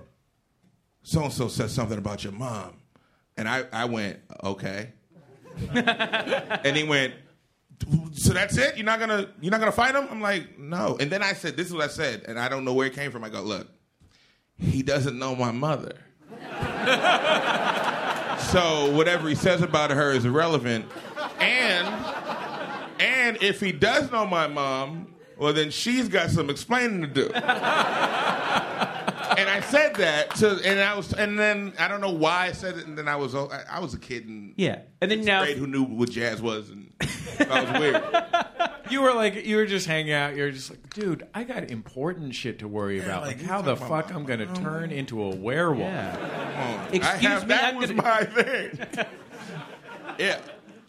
[SPEAKER 14] so and so said something about your mom, and I I went okay. and he went, so that's it? You're not gonna you're not gonna fight him? I'm like, no. And then I said, this is what I said, and I don't know where it came from. I go, look, he doesn't know my mother. so whatever he says about her is irrelevant. And and if he does know my mom, well then she's got some explaining to do. and I said that to, and I was, and then I don't know why I said it, and then I was, I, I was a kid in
[SPEAKER 3] Yeah, and then now
[SPEAKER 14] who knew what jazz was, and I was weird.
[SPEAKER 2] You were like, you were just hanging out. You're just like, dude, I got important shit to worry about. Like,
[SPEAKER 14] like,
[SPEAKER 2] how the fuck I'm going to turn into a werewolf?
[SPEAKER 3] Yeah.
[SPEAKER 14] I
[SPEAKER 3] Excuse
[SPEAKER 14] have,
[SPEAKER 3] me,
[SPEAKER 14] that
[SPEAKER 3] I'm
[SPEAKER 14] was
[SPEAKER 3] gonna-
[SPEAKER 14] my thing. yeah,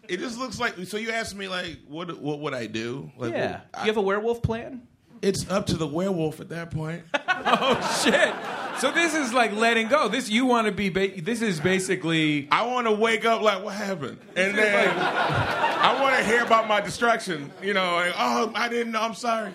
[SPEAKER 14] it just looks like. So you asked me like, what what would I do? Like,
[SPEAKER 3] Yeah.
[SPEAKER 14] what-
[SPEAKER 3] you have a werewolf plan?
[SPEAKER 14] It's up to the werewolf at that point.
[SPEAKER 2] Oh shit! So this is like letting go. This you want to be. Ba- this is basically.
[SPEAKER 14] I want to wake up like, what happened? And then I want to hear about my destruction. You know, like, oh, I didn't know. I'm sorry.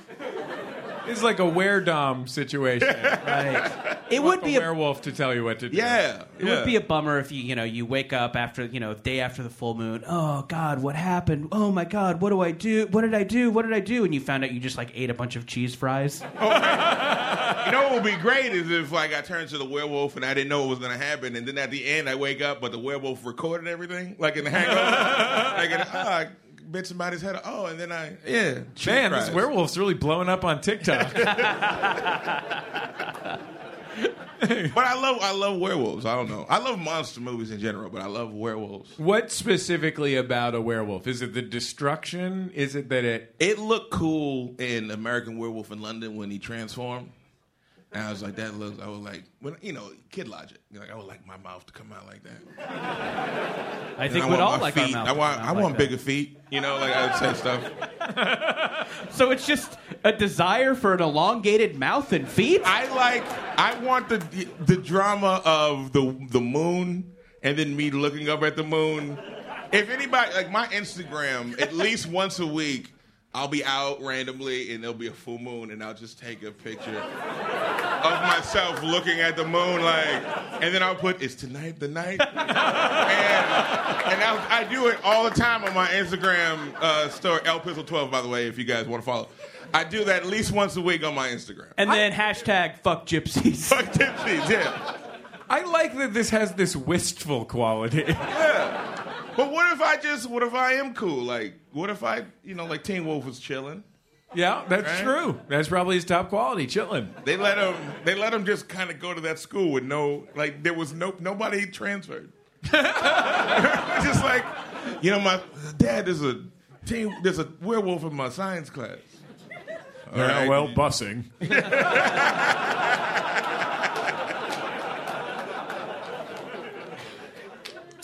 [SPEAKER 2] It's like a weredom situation.
[SPEAKER 3] Right. It would be a
[SPEAKER 2] werewolf to tell you what to do.
[SPEAKER 14] Yeah,
[SPEAKER 3] It would be a bummer if you, you know, you wake up after, you know, day after the full moon. Oh God, what happened? Oh my God, what do I do? What did I do? What did I do? And you found out you just like ate a bunch of cheese fries.
[SPEAKER 14] Oh, you know what would be great is if like I turned to the werewolf and I didn't know what was gonna happen, and then at the end I wake up, but the werewolf recorded everything, like in the hangover. like, in, oh, ah, I bit somebody's head. Oh, and then I yeah.
[SPEAKER 2] Man, this werewolf's really blowing up on TikTok.
[SPEAKER 14] But I love I love werewolves. I don't know. I love monster movies in general, but I love werewolves.
[SPEAKER 2] what specifically about a werewolf? Is it the destruction? Is it that it?
[SPEAKER 14] It looked cool in American Werewolf in London when he transformed. And I was like, that looks. I was like, when you know, kid logic. Like I would like my mouth to come out like that.
[SPEAKER 3] I
[SPEAKER 14] And
[SPEAKER 3] think
[SPEAKER 14] I
[SPEAKER 3] we'd
[SPEAKER 14] want
[SPEAKER 3] all like our
[SPEAKER 14] feet.
[SPEAKER 3] mouth
[SPEAKER 14] I want. I
[SPEAKER 3] out like
[SPEAKER 14] want
[SPEAKER 3] that.
[SPEAKER 14] bigger feet. You know, like I would say stuff.
[SPEAKER 3] So it's just a desire for an elongated mouth and feet.
[SPEAKER 14] I like. I want the the drama of the the moon, and then me looking up at the moon. If anybody like my Instagram, at least once a week, I'll be out randomly, and there'll be a full moon, and I'll just take a picture of myself looking at the moon, like, and then I'll put, "Is tonight the night?" and and I, I do it all the time on my Instagram uh, story, L Pistol Twelve, by the way, if you guys want to follow. I do that at least once a week on my Instagram.
[SPEAKER 3] And then hashtag fuck gypsies.
[SPEAKER 14] Fuck gypsies, yeah.
[SPEAKER 2] I like that this has this wistful quality.
[SPEAKER 14] Yeah. But what if I just, what if I am cool? Like, what if I, you know, like Teen Wolf was chilling?
[SPEAKER 2] Yeah, that's
[SPEAKER 14] Right?
[SPEAKER 2] true. That's probably his top quality, chilling.
[SPEAKER 14] They let him, they let him just kind of go to that school with no, like, there was no, nobody transferred. just like, you know, my dad, there's a teen, there's a werewolf in my science class. All
[SPEAKER 2] Yeah,
[SPEAKER 14] right.
[SPEAKER 2] well, bussing.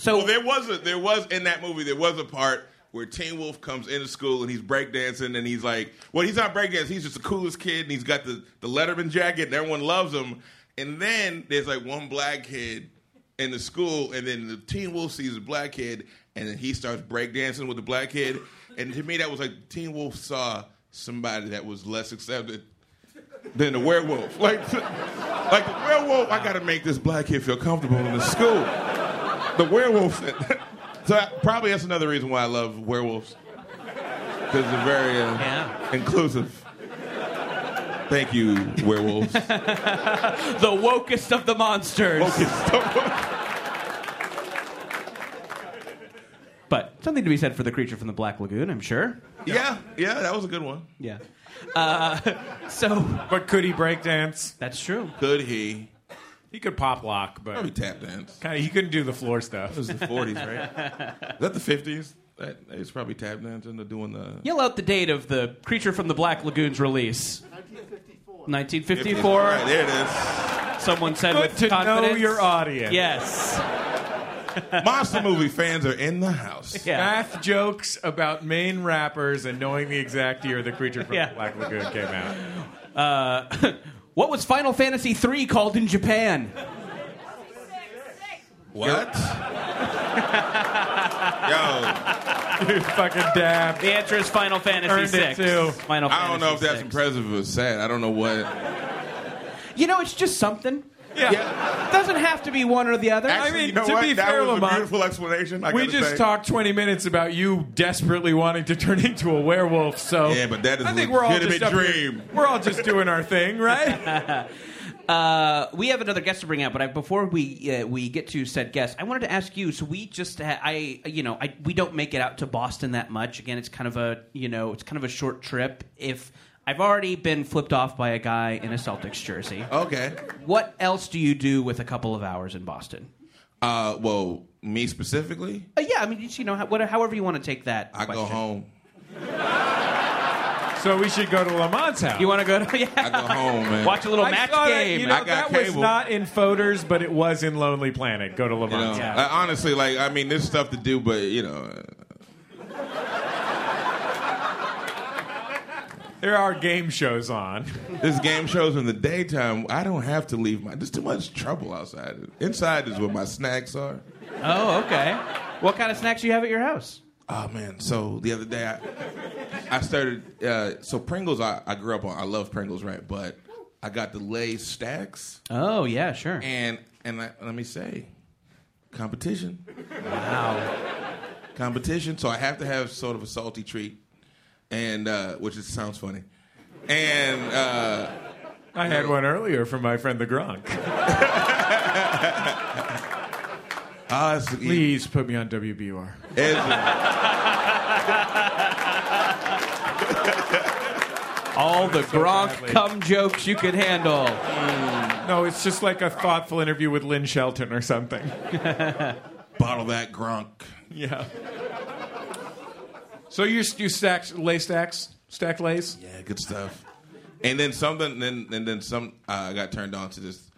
[SPEAKER 14] So there was a there was in that movie there was a part where Teen Wolf comes into school and he's breakdancing and he's like, well, he's not breakdancing, he's just the coolest kid and he's got the, the Letterman jacket and everyone loves him. And then there's like one black kid in the school and then the Teen Wolf sees a black kid and then he starts breakdancing with the black kid. And to me that was like Teen Wolf saw somebody that was less accepted than the werewolf. Like, like the werewolf, I gotta make this black kid feel comfortable in the school the werewolf. so I- probably that's another reason why I love werewolves because they're very uh, inclusive. Thank you, werewolves.
[SPEAKER 3] the wokest of the monsters. but something to be said for the creature from the Black Lagoon, I'm sure.
[SPEAKER 14] yeah, yeah, that was a good one.
[SPEAKER 3] Yeah. Uh, so,
[SPEAKER 2] but could he break dance?
[SPEAKER 3] That's true.
[SPEAKER 14] Could he?
[SPEAKER 2] He could pop lock, but
[SPEAKER 14] Probably tap dance.
[SPEAKER 2] Kind of, he couldn't do the floor stuff.
[SPEAKER 14] It was the 40s, right? Is that the 50s? That, that was probably tap dancing or doing the.
[SPEAKER 3] Yell out the date of the Creature from the Black Lagoon's release. 1954.
[SPEAKER 14] Right, there it is.
[SPEAKER 3] Someone said
[SPEAKER 2] Good
[SPEAKER 3] with
[SPEAKER 2] to know your audience.
[SPEAKER 3] Yes.
[SPEAKER 14] Monster movie fans are in the house.
[SPEAKER 2] Math jokes about Maine rappers and knowing the exact year the creature from
[SPEAKER 3] Yeah.
[SPEAKER 2] the Black Lagoon came out.
[SPEAKER 3] Uh, What was Final Fantasy III called in Japan?
[SPEAKER 14] What? Yo.
[SPEAKER 2] You fucking dab.
[SPEAKER 3] The answer is Final Fantasy
[SPEAKER 2] Earned
[SPEAKER 3] VI.
[SPEAKER 2] it too.
[SPEAKER 3] Final
[SPEAKER 14] I don't know if that's
[SPEAKER 3] VI.
[SPEAKER 14] impressive or sad. I don't know what.
[SPEAKER 3] You know, it's just something.
[SPEAKER 2] Yeah.
[SPEAKER 3] It doesn't have to be one or the other.
[SPEAKER 14] Actually,
[SPEAKER 2] mean,
[SPEAKER 14] you know
[SPEAKER 2] to
[SPEAKER 14] what?
[SPEAKER 2] be
[SPEAKER 14] that
[SPEAKER 2] fair,
[SPEAKER 14] was
[SPEAKER 2] Lamont,
[SPEAKER 14] a beautiful explanation. I
[SPEAKER 2] we just
[SPEAKER 14] say.
[SPEAKER 2] talked 20 minutes about you desperately wanting to turn into a werewolf, so
[SPEAKER 14] Yeah, but that is
[SPEAKER 2] I think
[SPEAKER 14] a
[SPEAKER 2] we're all just up here-
[SPEAKER 14] dream.
[SPEAKER 2] we're all just doing our thing, right?
[SPEAKER 3] Uh, we have another guest to bring out, but I, before we uh, we get to said guest, I wanted to ask you. So we just ha- I you know I we don't make it out to Boston that much. Again, it's kind of a you know it's kind of a short trip. If I've already been flipped off by a guy in a Celtics jersey,
[SPEAKER 14] Okay.
[SPEAKER 3] what else do you do with a couple of hours in Boston?
[SPEAKER 14] Uh, well, me specifically,
[SPEAKER 3] Uh, yeah, I mean, you know, how- what, however you want to take that.
[SPEAKER 14] I go home.
[SPEAKER 2] so we should go to Lamont's house.
[SPEAKER 3] You want to go to yeah.
[SPEAKER 14] I go home, man.
[SPEAKER 3] Watch a little
[SPEAKER 2] I
[SPEAKER 3] match
[SPEAKER 2] saw that,
[SPEAKER 3] game.
[SPEAKER 2] you know,
[SPEAKER 14] I got
[SPEAKER 2] that was
[SPEAKER 14] cable.
[SPEAKER 2] not in Fodor's, but it was in Lonely Planet. Go to
[SPEAKER 14] You know,
[SPEAKER 2] Lamont's house.
[SPEAKER 14] I- honestly, like I mean, there's stuff to do, but you know,
[SPEAKER 2] There are game shows on.
[SPEAKER 14] this game shows in the daytime. I don't have to leave my. There's too much trouble outside. Inside is where my snacks are.
[SPEAKER 3] oh, okay. What kind of snacks do you have at your house?
[SPEAKER 14] Oh man! So the other day, I, I started. Uh, so Pringles, I, I grew up on. I love Pringles, right? But I got the Lay's stacks,
[SPEAKER 3] Oh, yeah, sure.
[SPEAKER 14] and and I, let me say, competition,
[SPEAKER 3] Wow.
[SPEAKER 14] competition. So I have to have sort of a salty treat, and uh, which is, sounds funny, and uh,
[SPEAKER 2] I had one earlier from my friend the Gronk.
[SPEAKER 14] ah, it's,
[SPEAKER 2] Please put me on WBUR.
[SPEAKER 3] All the Gronk
[SPEAKER 2] badly.
[SPEAKER 3] cum jokes you could handle.
[SPEAKER 2] No, it's just like a thoughtful interview with Lynn Shelton or something.
[SPEAKER 14] bottle that Gronk.
[SPEAKER 2] Yeah. So you you stack lay stacks, stack lays.
[SPEAKER 14] Yeah, good stuff. And then something, then and then some. Uh, I got turned on to this.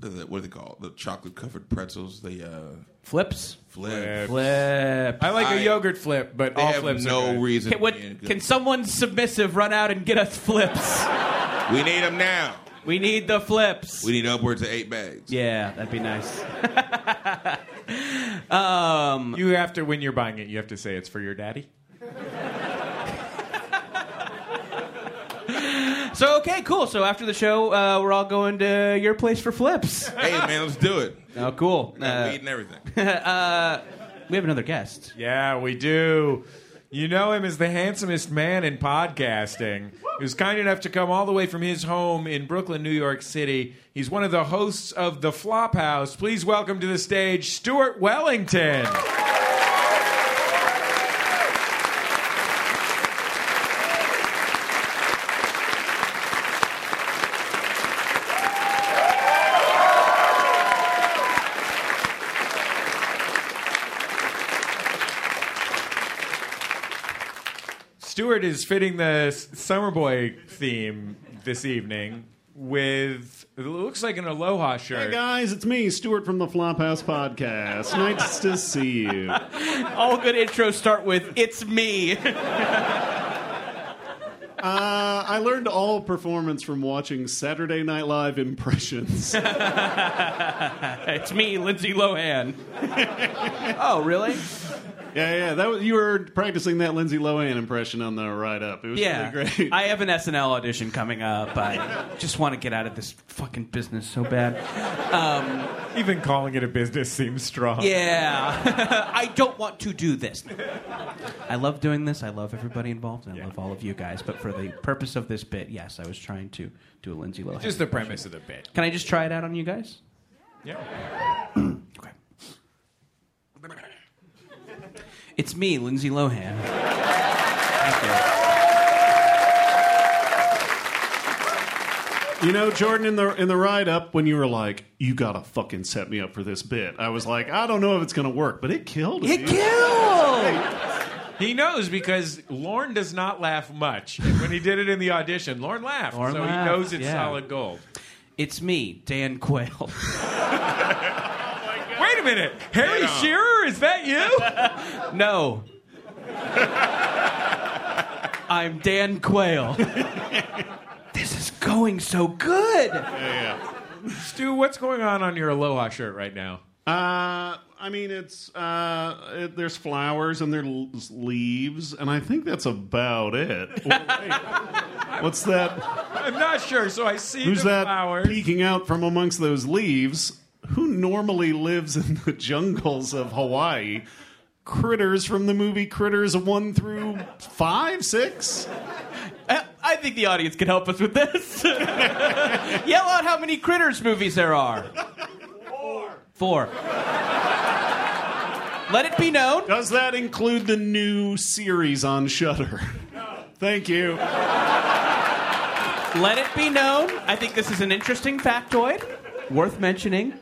[SPEAKER 14] What are they called? The chocolate covered pretzels. The uh,
[SPEAKER 3] flips.
[SPEAKER 14] Flip.
[SPEAKER 3] Flip.
[SPEAKER 2] I like a
[SPEAKER 14] I-
[SPEAKER 2] yogurt flip, but
[SPEAKER 14] They
[SPEAKER 2] all
[SPEAKER 14] have
[SPEAKER 2] flips
[SPEAKER 14] no
[SPEAKER 2] are good.
[SPEAKER 14] reason.
[SPEAKER 3] Can, what,
[SPEAKER 14] to be good.
[SPEAKER 3] can someone submissive run out and get us flips?
[SPEAKER 14] we need them now.
[SPEAKER 3] We need the flips.
[SPEAKER 14] We need upwards of eight bags.
[SPEAKER 3] Yeah, that'd be nice. um,
[SPEAKER 2] You have to when you're buying it. You have to say it's for your daddy.
[SPEAKER 3] So okay, cool. So after the show, uh, we're all going to your place for flips.
[SPEAKER 14] Hey man, let's do it.
[SPEAKER 3] Oh, cool.
[SPEAKER 14] Got
[SPEAKER 3] Uh,
[SPEAKER 14] weed and everything.
[SPEAKER 3] uh, we have another guest.
[SPEAKER 2] Yeah, we do. You know him as the handsomest man in podcasting. He was kind enough to come all the way from his home in Brooklyn, New York City. He's one of the hosts of The Flophouse. Please welcome to the stage Stuart Wellington. Stuart is fitting the Summer Boy theme this evening with it looks like an Aloha shirt.
[SPEAKER 15] Hey guys, it's me, Stuart from the Flophouse Podcast. Nice to see you.
[SPEAKER 3] All good intros start with "It's me."
[SPEAKER 15] Uh, I learned all performance from watching Saturday Night Live impressions.
[SPEAKER 3] it's me, Lindsay Lohan. oh, really?
[SPEAKER 15] Yeah, yeah. That was, you were practicing that Lindsay Lohan impression on the ride up. It was
[SPEAKER 3] Yeah,
[SPEAKER 15] really great.
[SPEAKER 3] I have an SNL audition coming up. I just want to get out of this fucking business so bad. Um,
[SPEAKER 2] Even calling it a business seems strong.
[SPEAKER 3] yeah, I don't want to do this. I love doing this. I love everybody involved. And I love all of you guys. But for the purpose of this bit, yes, I was trying to do a Lindsay Lohan.
[SPEAKER 2] Just the
[SPEAKER 3] impression.
[SPEAKER 2] premise of the bit.
[SPEAKER 3] Can I just try it out on you guys?
[SPEAKER 2] Yeah. Okay.
[SPEAKER 3] It's me, Lindsay Lohan. Thank
[SPEAKER 15] You know, Jordan, in the in the ride up, when you were like, "You gotta fucking set me up for this bit," I was like, "I don't know if it's gonna work," but it killed.
[SPEAKER 3] It
[SPEAKER 15] dude.
[SPEAKER 3] killed.
[SPEAKER 2] He knows because Lorne does not laugh much. And when he did it in the audition, Lorne laughed.
[SPEAKER 3] Lorne
[SPEAKER 2] so
[SPEAKER 3] laughed,
[SPEAKER 2] he knows it's
[SPEAKER 3] yeah.
[SPEAKER 2] solid gold.
[SPEAKER 3] It's me, Dan Quayle.
[SPEAKER 2] Wait a minute. Harry
[SPEAKER 14] Right.
[SPEAKER 2] Shearer, is that you?
[SPEAKER 3] No. I'm Dan Quayle. this is going so good. Yeah, yeah.
[SPEAKER 2] Stu, what's going on on your Aloha shirt right now?
[SPEAKER 15] Uh, I mean, it's uh, it, there's flowers and there's leaves, and I think that's about it. Well, wait. What's that?
[SPEAKER 2] I'm not sure. So I see
[SPEAKER 15] Who's
[SPEAKER 2] the
[SPEAKER 15] that
[SPEAKER 2] flowers.
[SPEAKER 15] peeking out from amongst those leaves? Who normally lives in the jungles of Hawaii? Critters from the movie Critters one through five, six.
[SPEAKER 3] I- I think the audience can help us with this. Yell out how many Critters movies there are. Four. Four. Let it be known.
[SPEAKER 15] Does that include the new series on Shudder? Thank you.
[SPEAKER 3] Let it be known. I think this is an interesting factoid worth mentioning.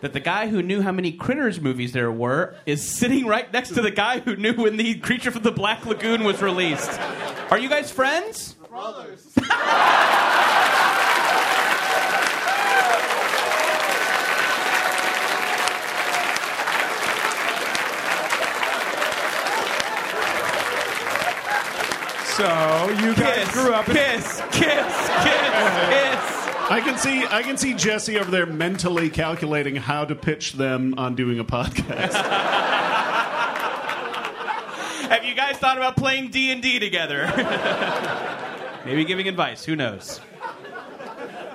[SPEAKER 3] That the guy who knew how many Critters movies there were is sitting right next to the guy who knew when the Creature from the Black Lagoon was released. Are you guys friends? Brothers.
[SPEAKER 2] So you guys
[SPEAKER 3] Kiss,
[SPEAKER 2] grew up in
[SPEAKER 3] kiss, kiss, kiss, kiss.
[SPEAKER 15] I can see I can see Jesse over there mentally calculating how to pitch them on doing a podcast.
[SPEAKER 3] Have you guys thought about playing D and D together? Maybe giving advice. Who knows?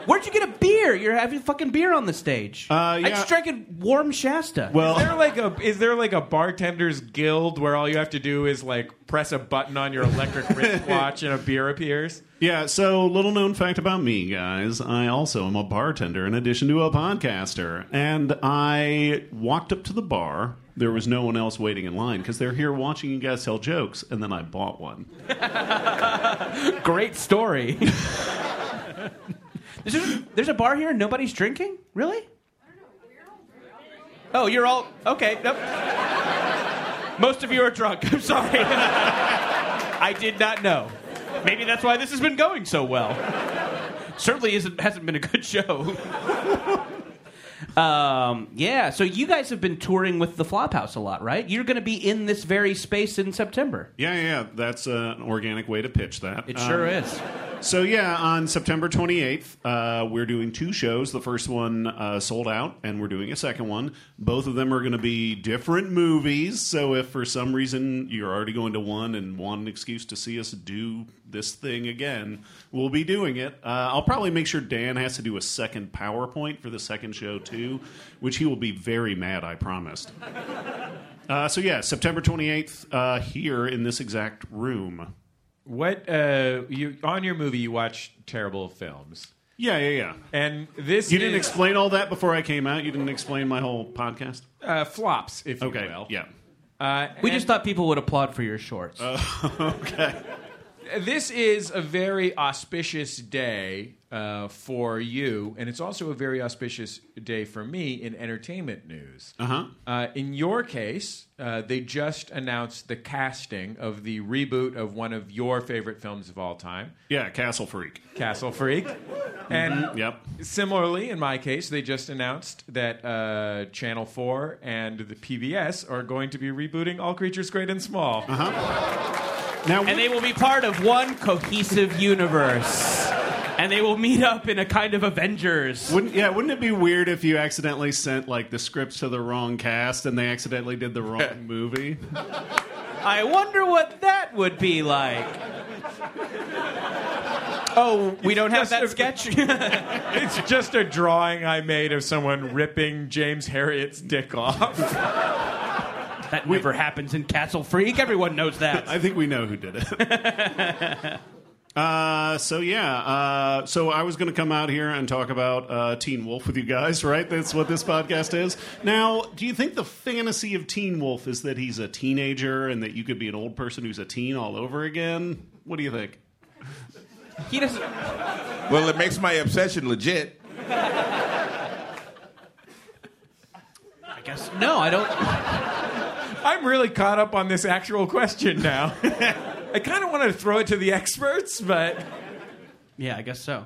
[SPEAKER 3] Where'd you get a beer? You're having fucking beer on the stage.
[SPEAKER 15] Uh,
[SPEAKER 3] I
[SPEAKER 15] yeah.
[SPEAKER 3] just drank a warm Shasta.
[SPEAKER 15] Well,
[SPEAKER 2] Is there like a is there like a bartenders guild where all you have to do is like press a button on your electric wristwatch and a beer appears?
[SPEAKER 15] yeah, so little known fact about me, guys. I also am a bartender in addition to a podcaster. And I walked up to the bar. There was no one else waiting in line because they're here watching you guys tell jokes, and then I bought one.
[SPEAKER 3] Great story. there's, there's a bar here and nobody's drinking? Really? Oh, you're all. Okay, nope. Most of you are drunk. I'm sorry. I did not know. Maybe that's why this has been going so well. Certainly isn't, hasn't been a good show. um, yeah, so you guys have been touring with the Flophouse a lot, right? You're going to be in this very space in September.
[SPEAKER 15] Yeah, yeah, yeah. That's uh, an organic way to pitch that.
[SPEAKER 3] It sure
[SPEAKER 15] Um,
[SPEAKER 3] is.
[SPEAKER 15] So yeah, on September 28th, uh, we're doing two shows. The first one uh, sold out, and we're doing a second one. Both of them are going to be different movies. So if for some reason you're already going to one and want an excuse to see us do this thing again, we'll be doing it. Uh, I'll probably make sure Dan has to do a second PowerPoint for the second show too, which he will be very mad. I promised. Uh, so yeah, September 28th uh, here in this exact room.
[SPEAKER 2] What uh, you on your movie? You watch terrible films.
[SPEAKER 15] Yeah, yeah, yeah.
[SPEAKER 2] And this
[SPEAKER 15] You didn't
[SPEAKER 2] is-
[SPEAKER 15] explain all that before I came out. You didn't explain my whole podcast.
[SPEAKER 2] uh, flops, if
[SPEAKER 15] Okay,
[SPEAKER 2] you will.
[SPEAKER 15] yeah.
[SPEAKER 2] Uh,
[SPEAKER 3] We
[SPEAKER 2] and
[SPEAKER 3] just thought people would applaud for your shorts.
[SPEAKER 15] okay.
[SPEAKER 2] This is a very auspicious day uh, for you, and it's also a very auspicious day for me in entertainment news.
[SPEAKER 15] Uh-huh.
[SPEAKER 2] Uh, in your case, uh, they just announced the casting of the reboot of one of your favorite films of all time,
[SPEAKER 15] Yeah, Castle Freak.
[SPEAKER 2] Castle Freak. And
[SPEAKER 15] Mhm, Yep.
[SPEAKER 2] similarly, in my case, they just announced that uh, Channel 4 and the PBS are going to be rebooting All Creatures Great and Small.
[SPEAKER 15] Uh-huh. Now,
[SPEAKER 3] and they will be part of one cohesive universe. And they will meet up in a kind of Avengers.
[SPEAKER 15] Wouldn't yeah? Wouldn't it be weird if you accidentally sent like the scripts to the wrong cast and they accidentally did the wrong movie?
[SPEAKER 3] I wonder what that would be like. Oh, we don't have that sketch?
[SPEAKER 2] it's just a drawing I made of someone ripping James Herriot's dick off.
[SPEAKER 3] That never happens in Castle Freak. Everyone knows that.
[SPEAKER 15] I think we know who did it. Uh, so yeah, uh, so I was going to come out here and talk about uh, Teen Wolf with you guys, right? That's what this podcast is. Now, do you think the fantasy of Teen Wolf is that he's a teenager and that you could be an old person who's a teen all over again? What do you think?
[SPEAKER 3] He doesn't.
[SPEAKER 14] Well, it makes my obsession legit.
[SPEAKER 3] I guess no. I don't.
[SPEAKER 2] I'm really caught up on this actual question now. I kind of wanted to throw it to the experts, but
[SPEAKER 3] Yeah, I guess so.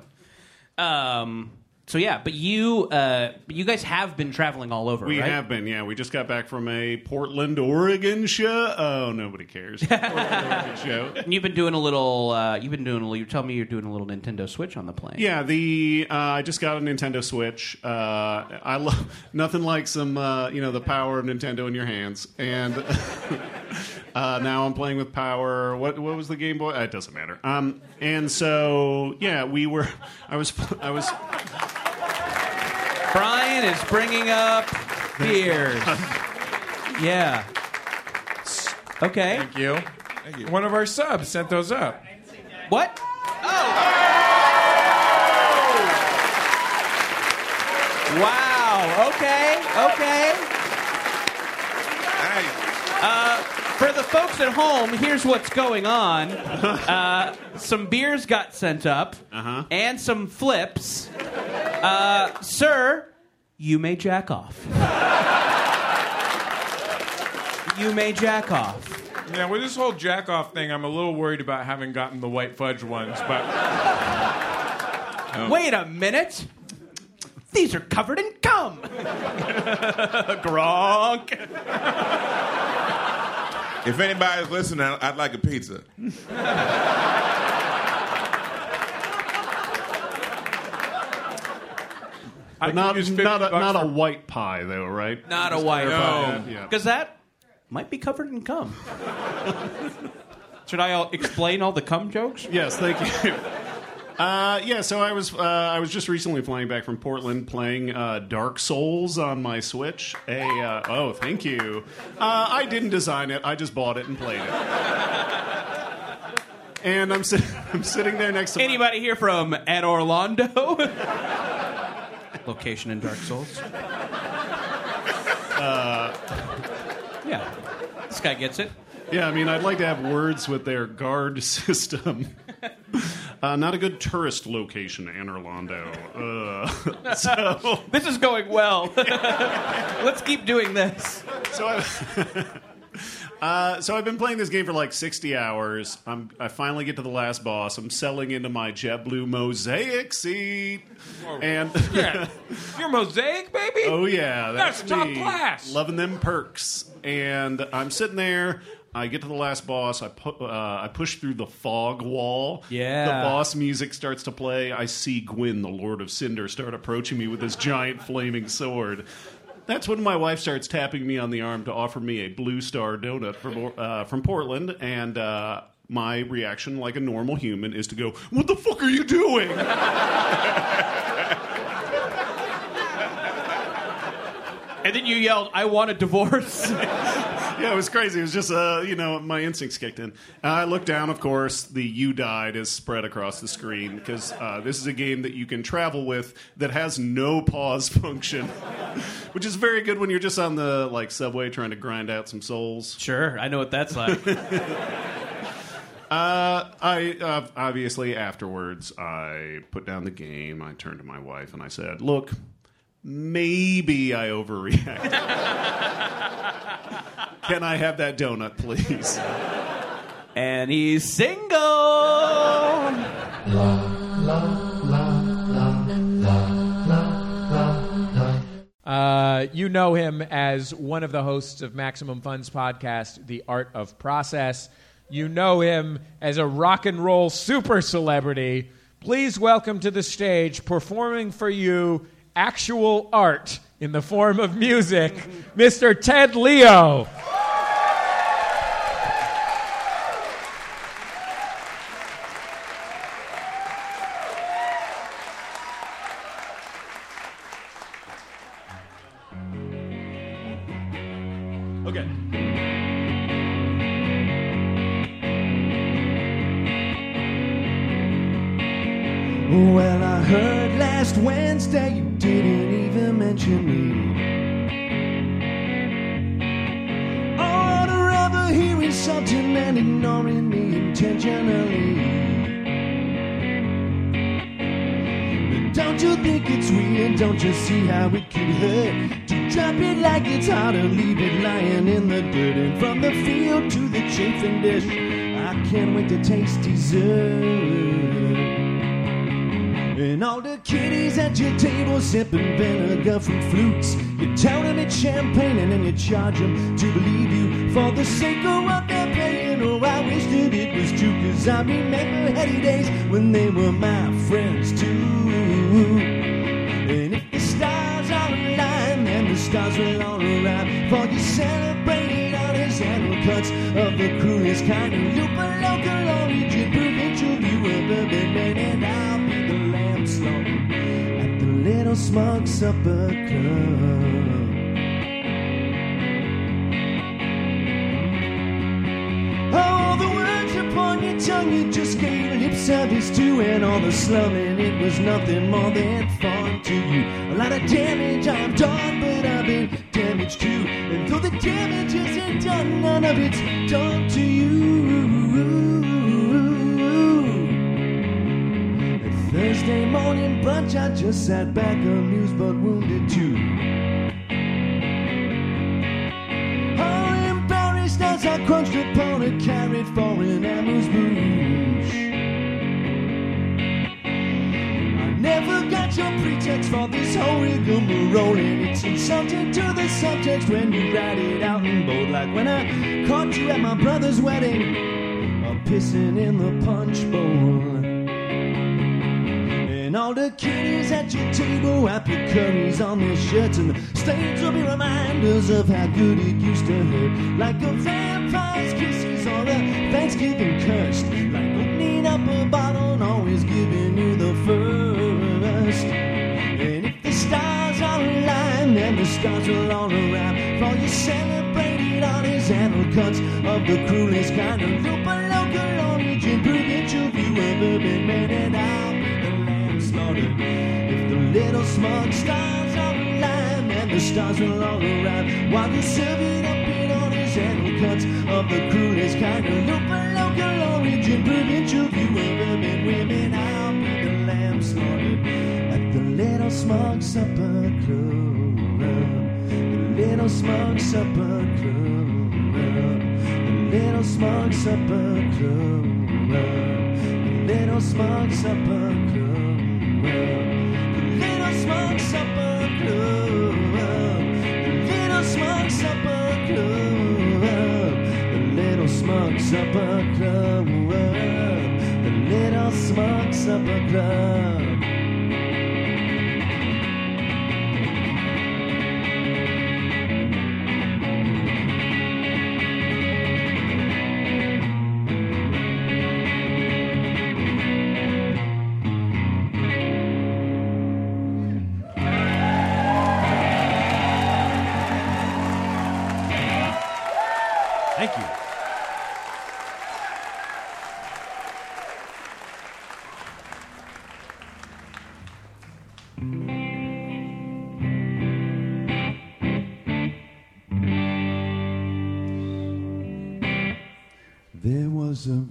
[SPEAKER 3] Um. So yeah, but you, uh, you guys have been traveling all over,
[SPEAKER 15] We
[SPEAKER 3] right?
[SPEAKER 15] have been, yeah. We just got back from a Portland, Oregon show. Oh, nobody cares. Portland, show.
[SPEAKER 3] And you've been doing a little. Uh, you've been doing a little. You told me you're doing a little Nintendo Switch on the plane.
[SPEAKER 15] Yeah, the uh, I just got a Nintendo Switch. Uh, I love nothing like some uh, you know the power of Nintendo in your hands, and uh, now I'm playing with Power. What what was the Game Boy? Uh, it doesn't matter. Um, and so yeah, we were. I was I was.
[SPEAKER 3] Brian is bringing up beers. yeah. Okay.
[SPEAKER 2] thank you. One of our subs sent those up.
[SPEAKER 3] What? Oh. Wow. Okay. Okay. Uh, for the folks at home, here's what's going on. Uh, some beers got sent up,
[SPEAKER 15] Uh-huh.
[SPEAKER 3] and some flips. Uh, sir, you may jack off. you may jack off.
[SPEAKER 2] Yeah, with this whole jack off thing, I'm a little worried about having gotten the white fudge ones, but
[SPEAKER 3] Wait a minute. These are covered in cum. Gronk.
[SPEAKER 14] If anybody's listening, I'd like a pizza.
[SPEAKER 15] But not not a,
[SPEAKER 2] bucks
[SPEAKER 15] not a white pie though, right?
[SPEAKER 3] Not a white
[SPEAKER 15] clarify
[SPEAKER 3] pie.
[SPEAKER 15] that, Yeah.
[SPEAKER 3] Because that might be covered in cum. Should I explain all the cum jokes?
[SPEAKER 15] Yes, thank you. Uh, yeah, so I was uh, I was just recently flying back from Portland, playing uh, Dark Souls on my Switch. A uh, oh, thank you. Uh, I didn't design it; I just bought it and played it. And I'm, I'm sitting there next to my-
[SPEAKER 3] Anybody here from Anor Londo? Location in Dark Souls.
[SPEAKER 15] Uh,
[SPEAKER 3] Yeah. This guy gets it.
[SPEAKER 15] yeah, I mean, I'd like to have words with their guard system. Uh, not a good tourist location, Anor Londo. Uh, so
[SPEAKER 3] This is going well. Let's keep doing this.
[SPEAKER 15] So I, Uh, so I've been playing this game for like 60 hours. I'm, I finally get to the last boss. I'm selling into my JetBlue Mosaic seat. And
[SPEAKER 2] Yeah. Your mosaic, baby?
[SPEAKER 15] Oh yeah, that's,
[SPEAKER 2] That's top
[SPEAKER 15] me.
[SPEAKER 2] class.
[SPEAKER 15] Loving them perks, and I'm sitting there. I get to the last boss. I pu- uh, I push through the fog wall.
[SPEAKER 3] Yeah.
[SPEAKER 15] the boss music starts to play. I see Gwyn, the Lord of Cinder, start approaching me with his giant flaming sword. That's when my wife starts tapping me on the arm to offer me a Blue Star donut from uh, from Portland, and uh, my reaction, like a normal human, is to go, "What the fuck are you doing?"
[SPEAKER 3] And then you yelled, "I want a divorce."
[SPEAKER 15] yeah, it was crazy. It was just, uh, you know, my instincts kicked in. Uh, I looked down, of course, the You Died is spread across the screen because uh, this is a game that you can travel with that has no pause function, which is very good when you're just on the like subway trying to grind out some souls.
[SPEAKER 3] Sure, I know what that's like.
[SPEAKER 15] Uh, I uh, obviously afterwards I put down the game. I turned to my wife and I said, "Look, maybe I overreact. Can I have that donut, please?"
[SPEAKER 3] and he's single.
[SPEAKER 7] Uh, you know him as one of the hosts of Maximum Fun's podcast, The Art of Process. You know him as a rock and roll super celebrity. Please welcome to the stage, performing for you actual art in the form of music, Mr. Ted Leo.
[SPEAKER 16] Me intentionally. Don't you think it's weird? Don't you see how it could hurt? To drop it like it's hot or leave it lying in the dirt. And from the field to the chafing dish, I can't wait to taste dessert. And all the kiddies at your table sipping vinegar from flutes. You tell them it's champagne and then you charge them to believe you for the sake of what they're paying. Oh, I wish that it was true, cause I remember heady days when they were my friends too. And if the stars are aligned, then the stars will all arrive for you celebrating honors and cuts of the cruelest kind of loop a local origin, provincial view of urban man, and I'll be the lamb slaughtered at the little smug supper club. Tongue you just gave lip service to, and all the slumming, it was nothing more than fun to you. A lot of damage I've done, but I've been damaged too. And though the damage isn't done, none of it's done to you. At Thursday morning brunch, I just sat back amused but wounded too. All embarrassed as I crunched upon a carrot for an amuse bouche. I never got your pretext for this whole rigmarole, and it's insulting to the subject when you write it out in bold, like when I caught you at my brother's wedding, or pissing in the punch bowl. And all the kiddies at your table wipe your curries on their shirts, and the stains will be reminders of how good it used to hurt. Like a vampire's kisses or a Thanksgiving curse. Like opening up a bottle and always giving you the first. And if the stars are aligned, then the stars will all arrive. For you celebrated honors and cuts of the cruelest kind of loop a local origin, provincial view of urban man, and I'll be the lamb. If the little smug stars are aligned, then the stars will all arrive. While you serve it up cuts of the cruelest kind of a local origin, provincial view of urban women, I'll be the lamb slaughtered at the little smug supper club. The little smug supper club. little smug supper club. The little smug supper club. The little smug supper club. The little smug supper club. summer love.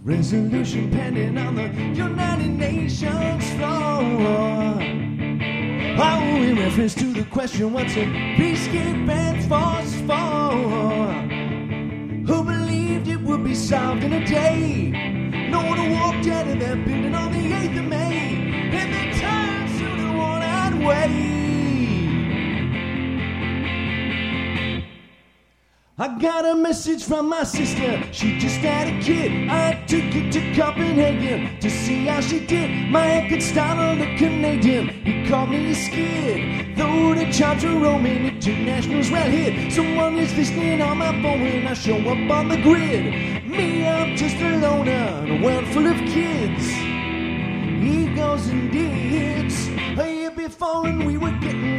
[SPEAKER 16] Resolution pending on the United Nations floor. Oh, in reference to the question, what's a peacekeeping force for? Who believed it would be solved in a day? No one walked out of that building on the 8th of May, and they turned to the one-eyed way. I got a message from my sister. She just had a kid. I took it to Copenhagen to see how she did. My head could startle the Canadian. He called me a skid. Though the charts are Roman, international's well hit. Someone is listening on my phone when I show up on the grid. Me, I'm just a loner in a world full of kids. Egos and deeds. Year before, and we were getting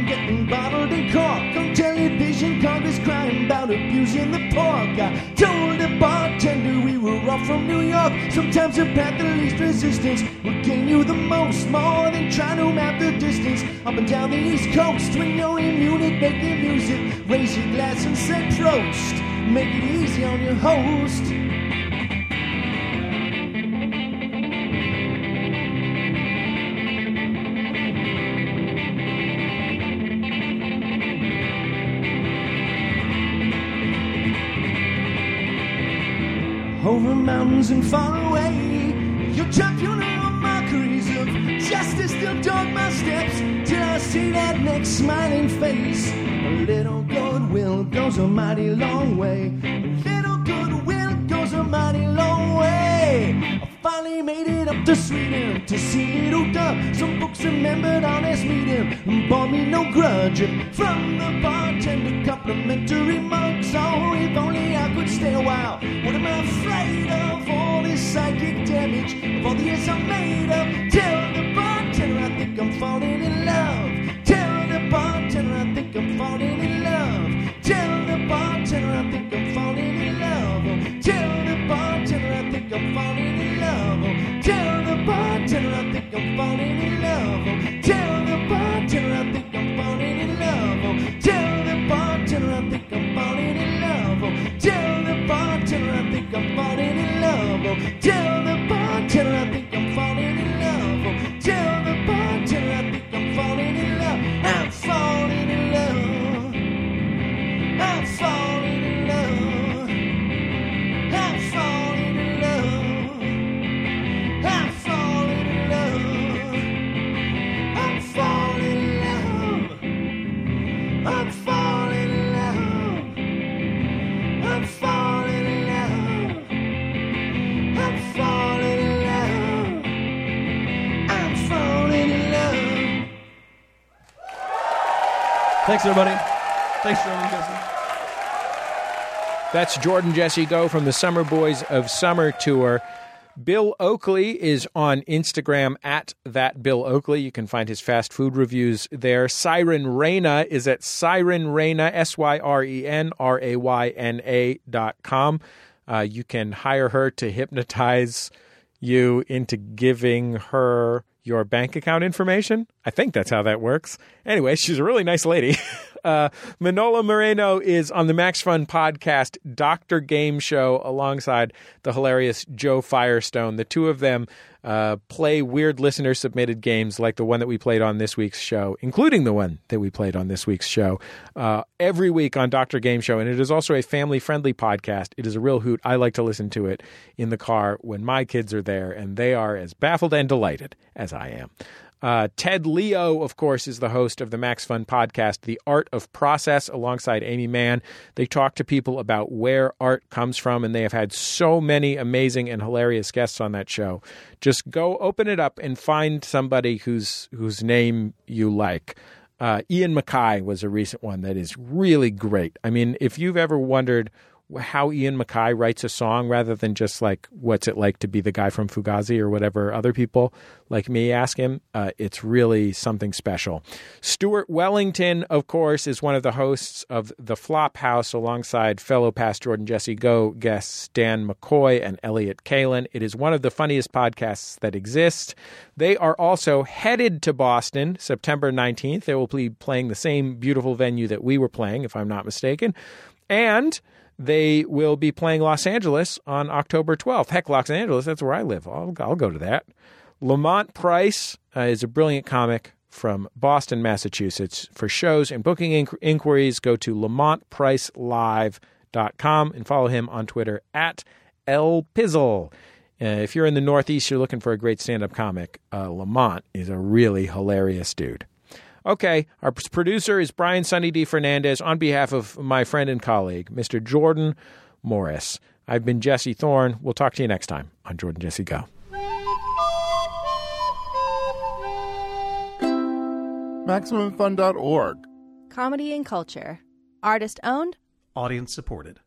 [SPEAKER 16] Congress crying about abusing the pork. I told the bartender we were all from New York. Sometimes the path of least resistance will gain you the most, more than trying to map the distance up and down the East Coast. When you're in Munich, the music, raise your glass and say prost. Make it easy on your host. Mountains and far away. Your champion of mockeries of justice still dog my steps till I see that next smiling face. A little goodwill goes a mighty long way. A little goodwill goes a mighty long way. I finally made it up to Sweden to see it little Dub. Some folks remembered honest meeting and bought me no grudge. From the bartender, complimentary mugs. Oh, if only I could stay a while. Of all the years I made up.
[SPEAKER 12] Thanks, everybody. Thanks, Jordan Jesse.
[SPEAKER 7] That's Jordan Jesse Go from the Summer Boys of Summer Tour. Bill Oakley is on Instagram at that Bill Oakley. You can find his fast food reviews there. Syren Rayna is at Syren Rayna, S Y R E N R A Y N A dot com. Uh, you can hire her to hypnotize you into giving her your bank account information. I think that's how that works. Anyway, she's a really nice lady.
[SPEAKER 2] Uh, Manolo Moreno is on the Max Fun podcast, Doctor Gameshow, alongside the hilarious Jo Firestone. The two of them uh, play weird listener submitted games like the one that we played on this week's show, including the one that we played on this week's show, uh, every week on Doctor Gameshow. And it is also a family friendly podcast. It is a real hoot. I like to listen to it in the car when my kids are there, and they are as baffled and delighted as I am. Uh, Ted Leo, of course, is the host of the Max Fun podcast, The Art of Process, alongside Aimee Mann. They talk to people about where art comes from, and they have had so many amazing and hilarious guests on that show. Just go open it up and find somebody whose whose name you like. Uh, Ian MacKaye was a recent one that is really great. I mean, if you've ever wondered how Ian MacKaye writes a song rather than just like what's it like to be the guy from Fugazi or whatever other people like me ask him. Uh, it's really something special. Stuart Wellington, of course, is one of the hosts of The Flophouse alongside fellow past Jordan Jesse Go guests Dan McCoy and Elliott Kalan. It is one of the funniest podcasts that exist. They are also headed to Boston September 19th. They will be playing the same beautiful venue that we were playing, if I'm not mistaken. And they will be playing Los Angeles on October 12th. Heck, Los Angeles, that's where I live. I'll, I'll go to that. Lamont Price uh, is a brilliant comic from Boston, Massachusetts. For shows and booking inqu- inquiries, go to lamontpricelive.com and follow him on Twitter at El Pizzle. Uh, if you're in the Northeast, you're looking for a great stand up comic, uh, Lamont is a really hilarious dude. Okay, our producer is Brian Sunny D. Fernandez on behalf of my friend and colleague, Mr. Jordan Morris. I've been Jesse Thorn. We'll talk to you next time on Jordan Jesse Go.
[SPEAKER 17] MaximumFun.org.
[SPEAKER 6] Comedy and culture. Artist owned.
[SPEAKER 18] Audience supported.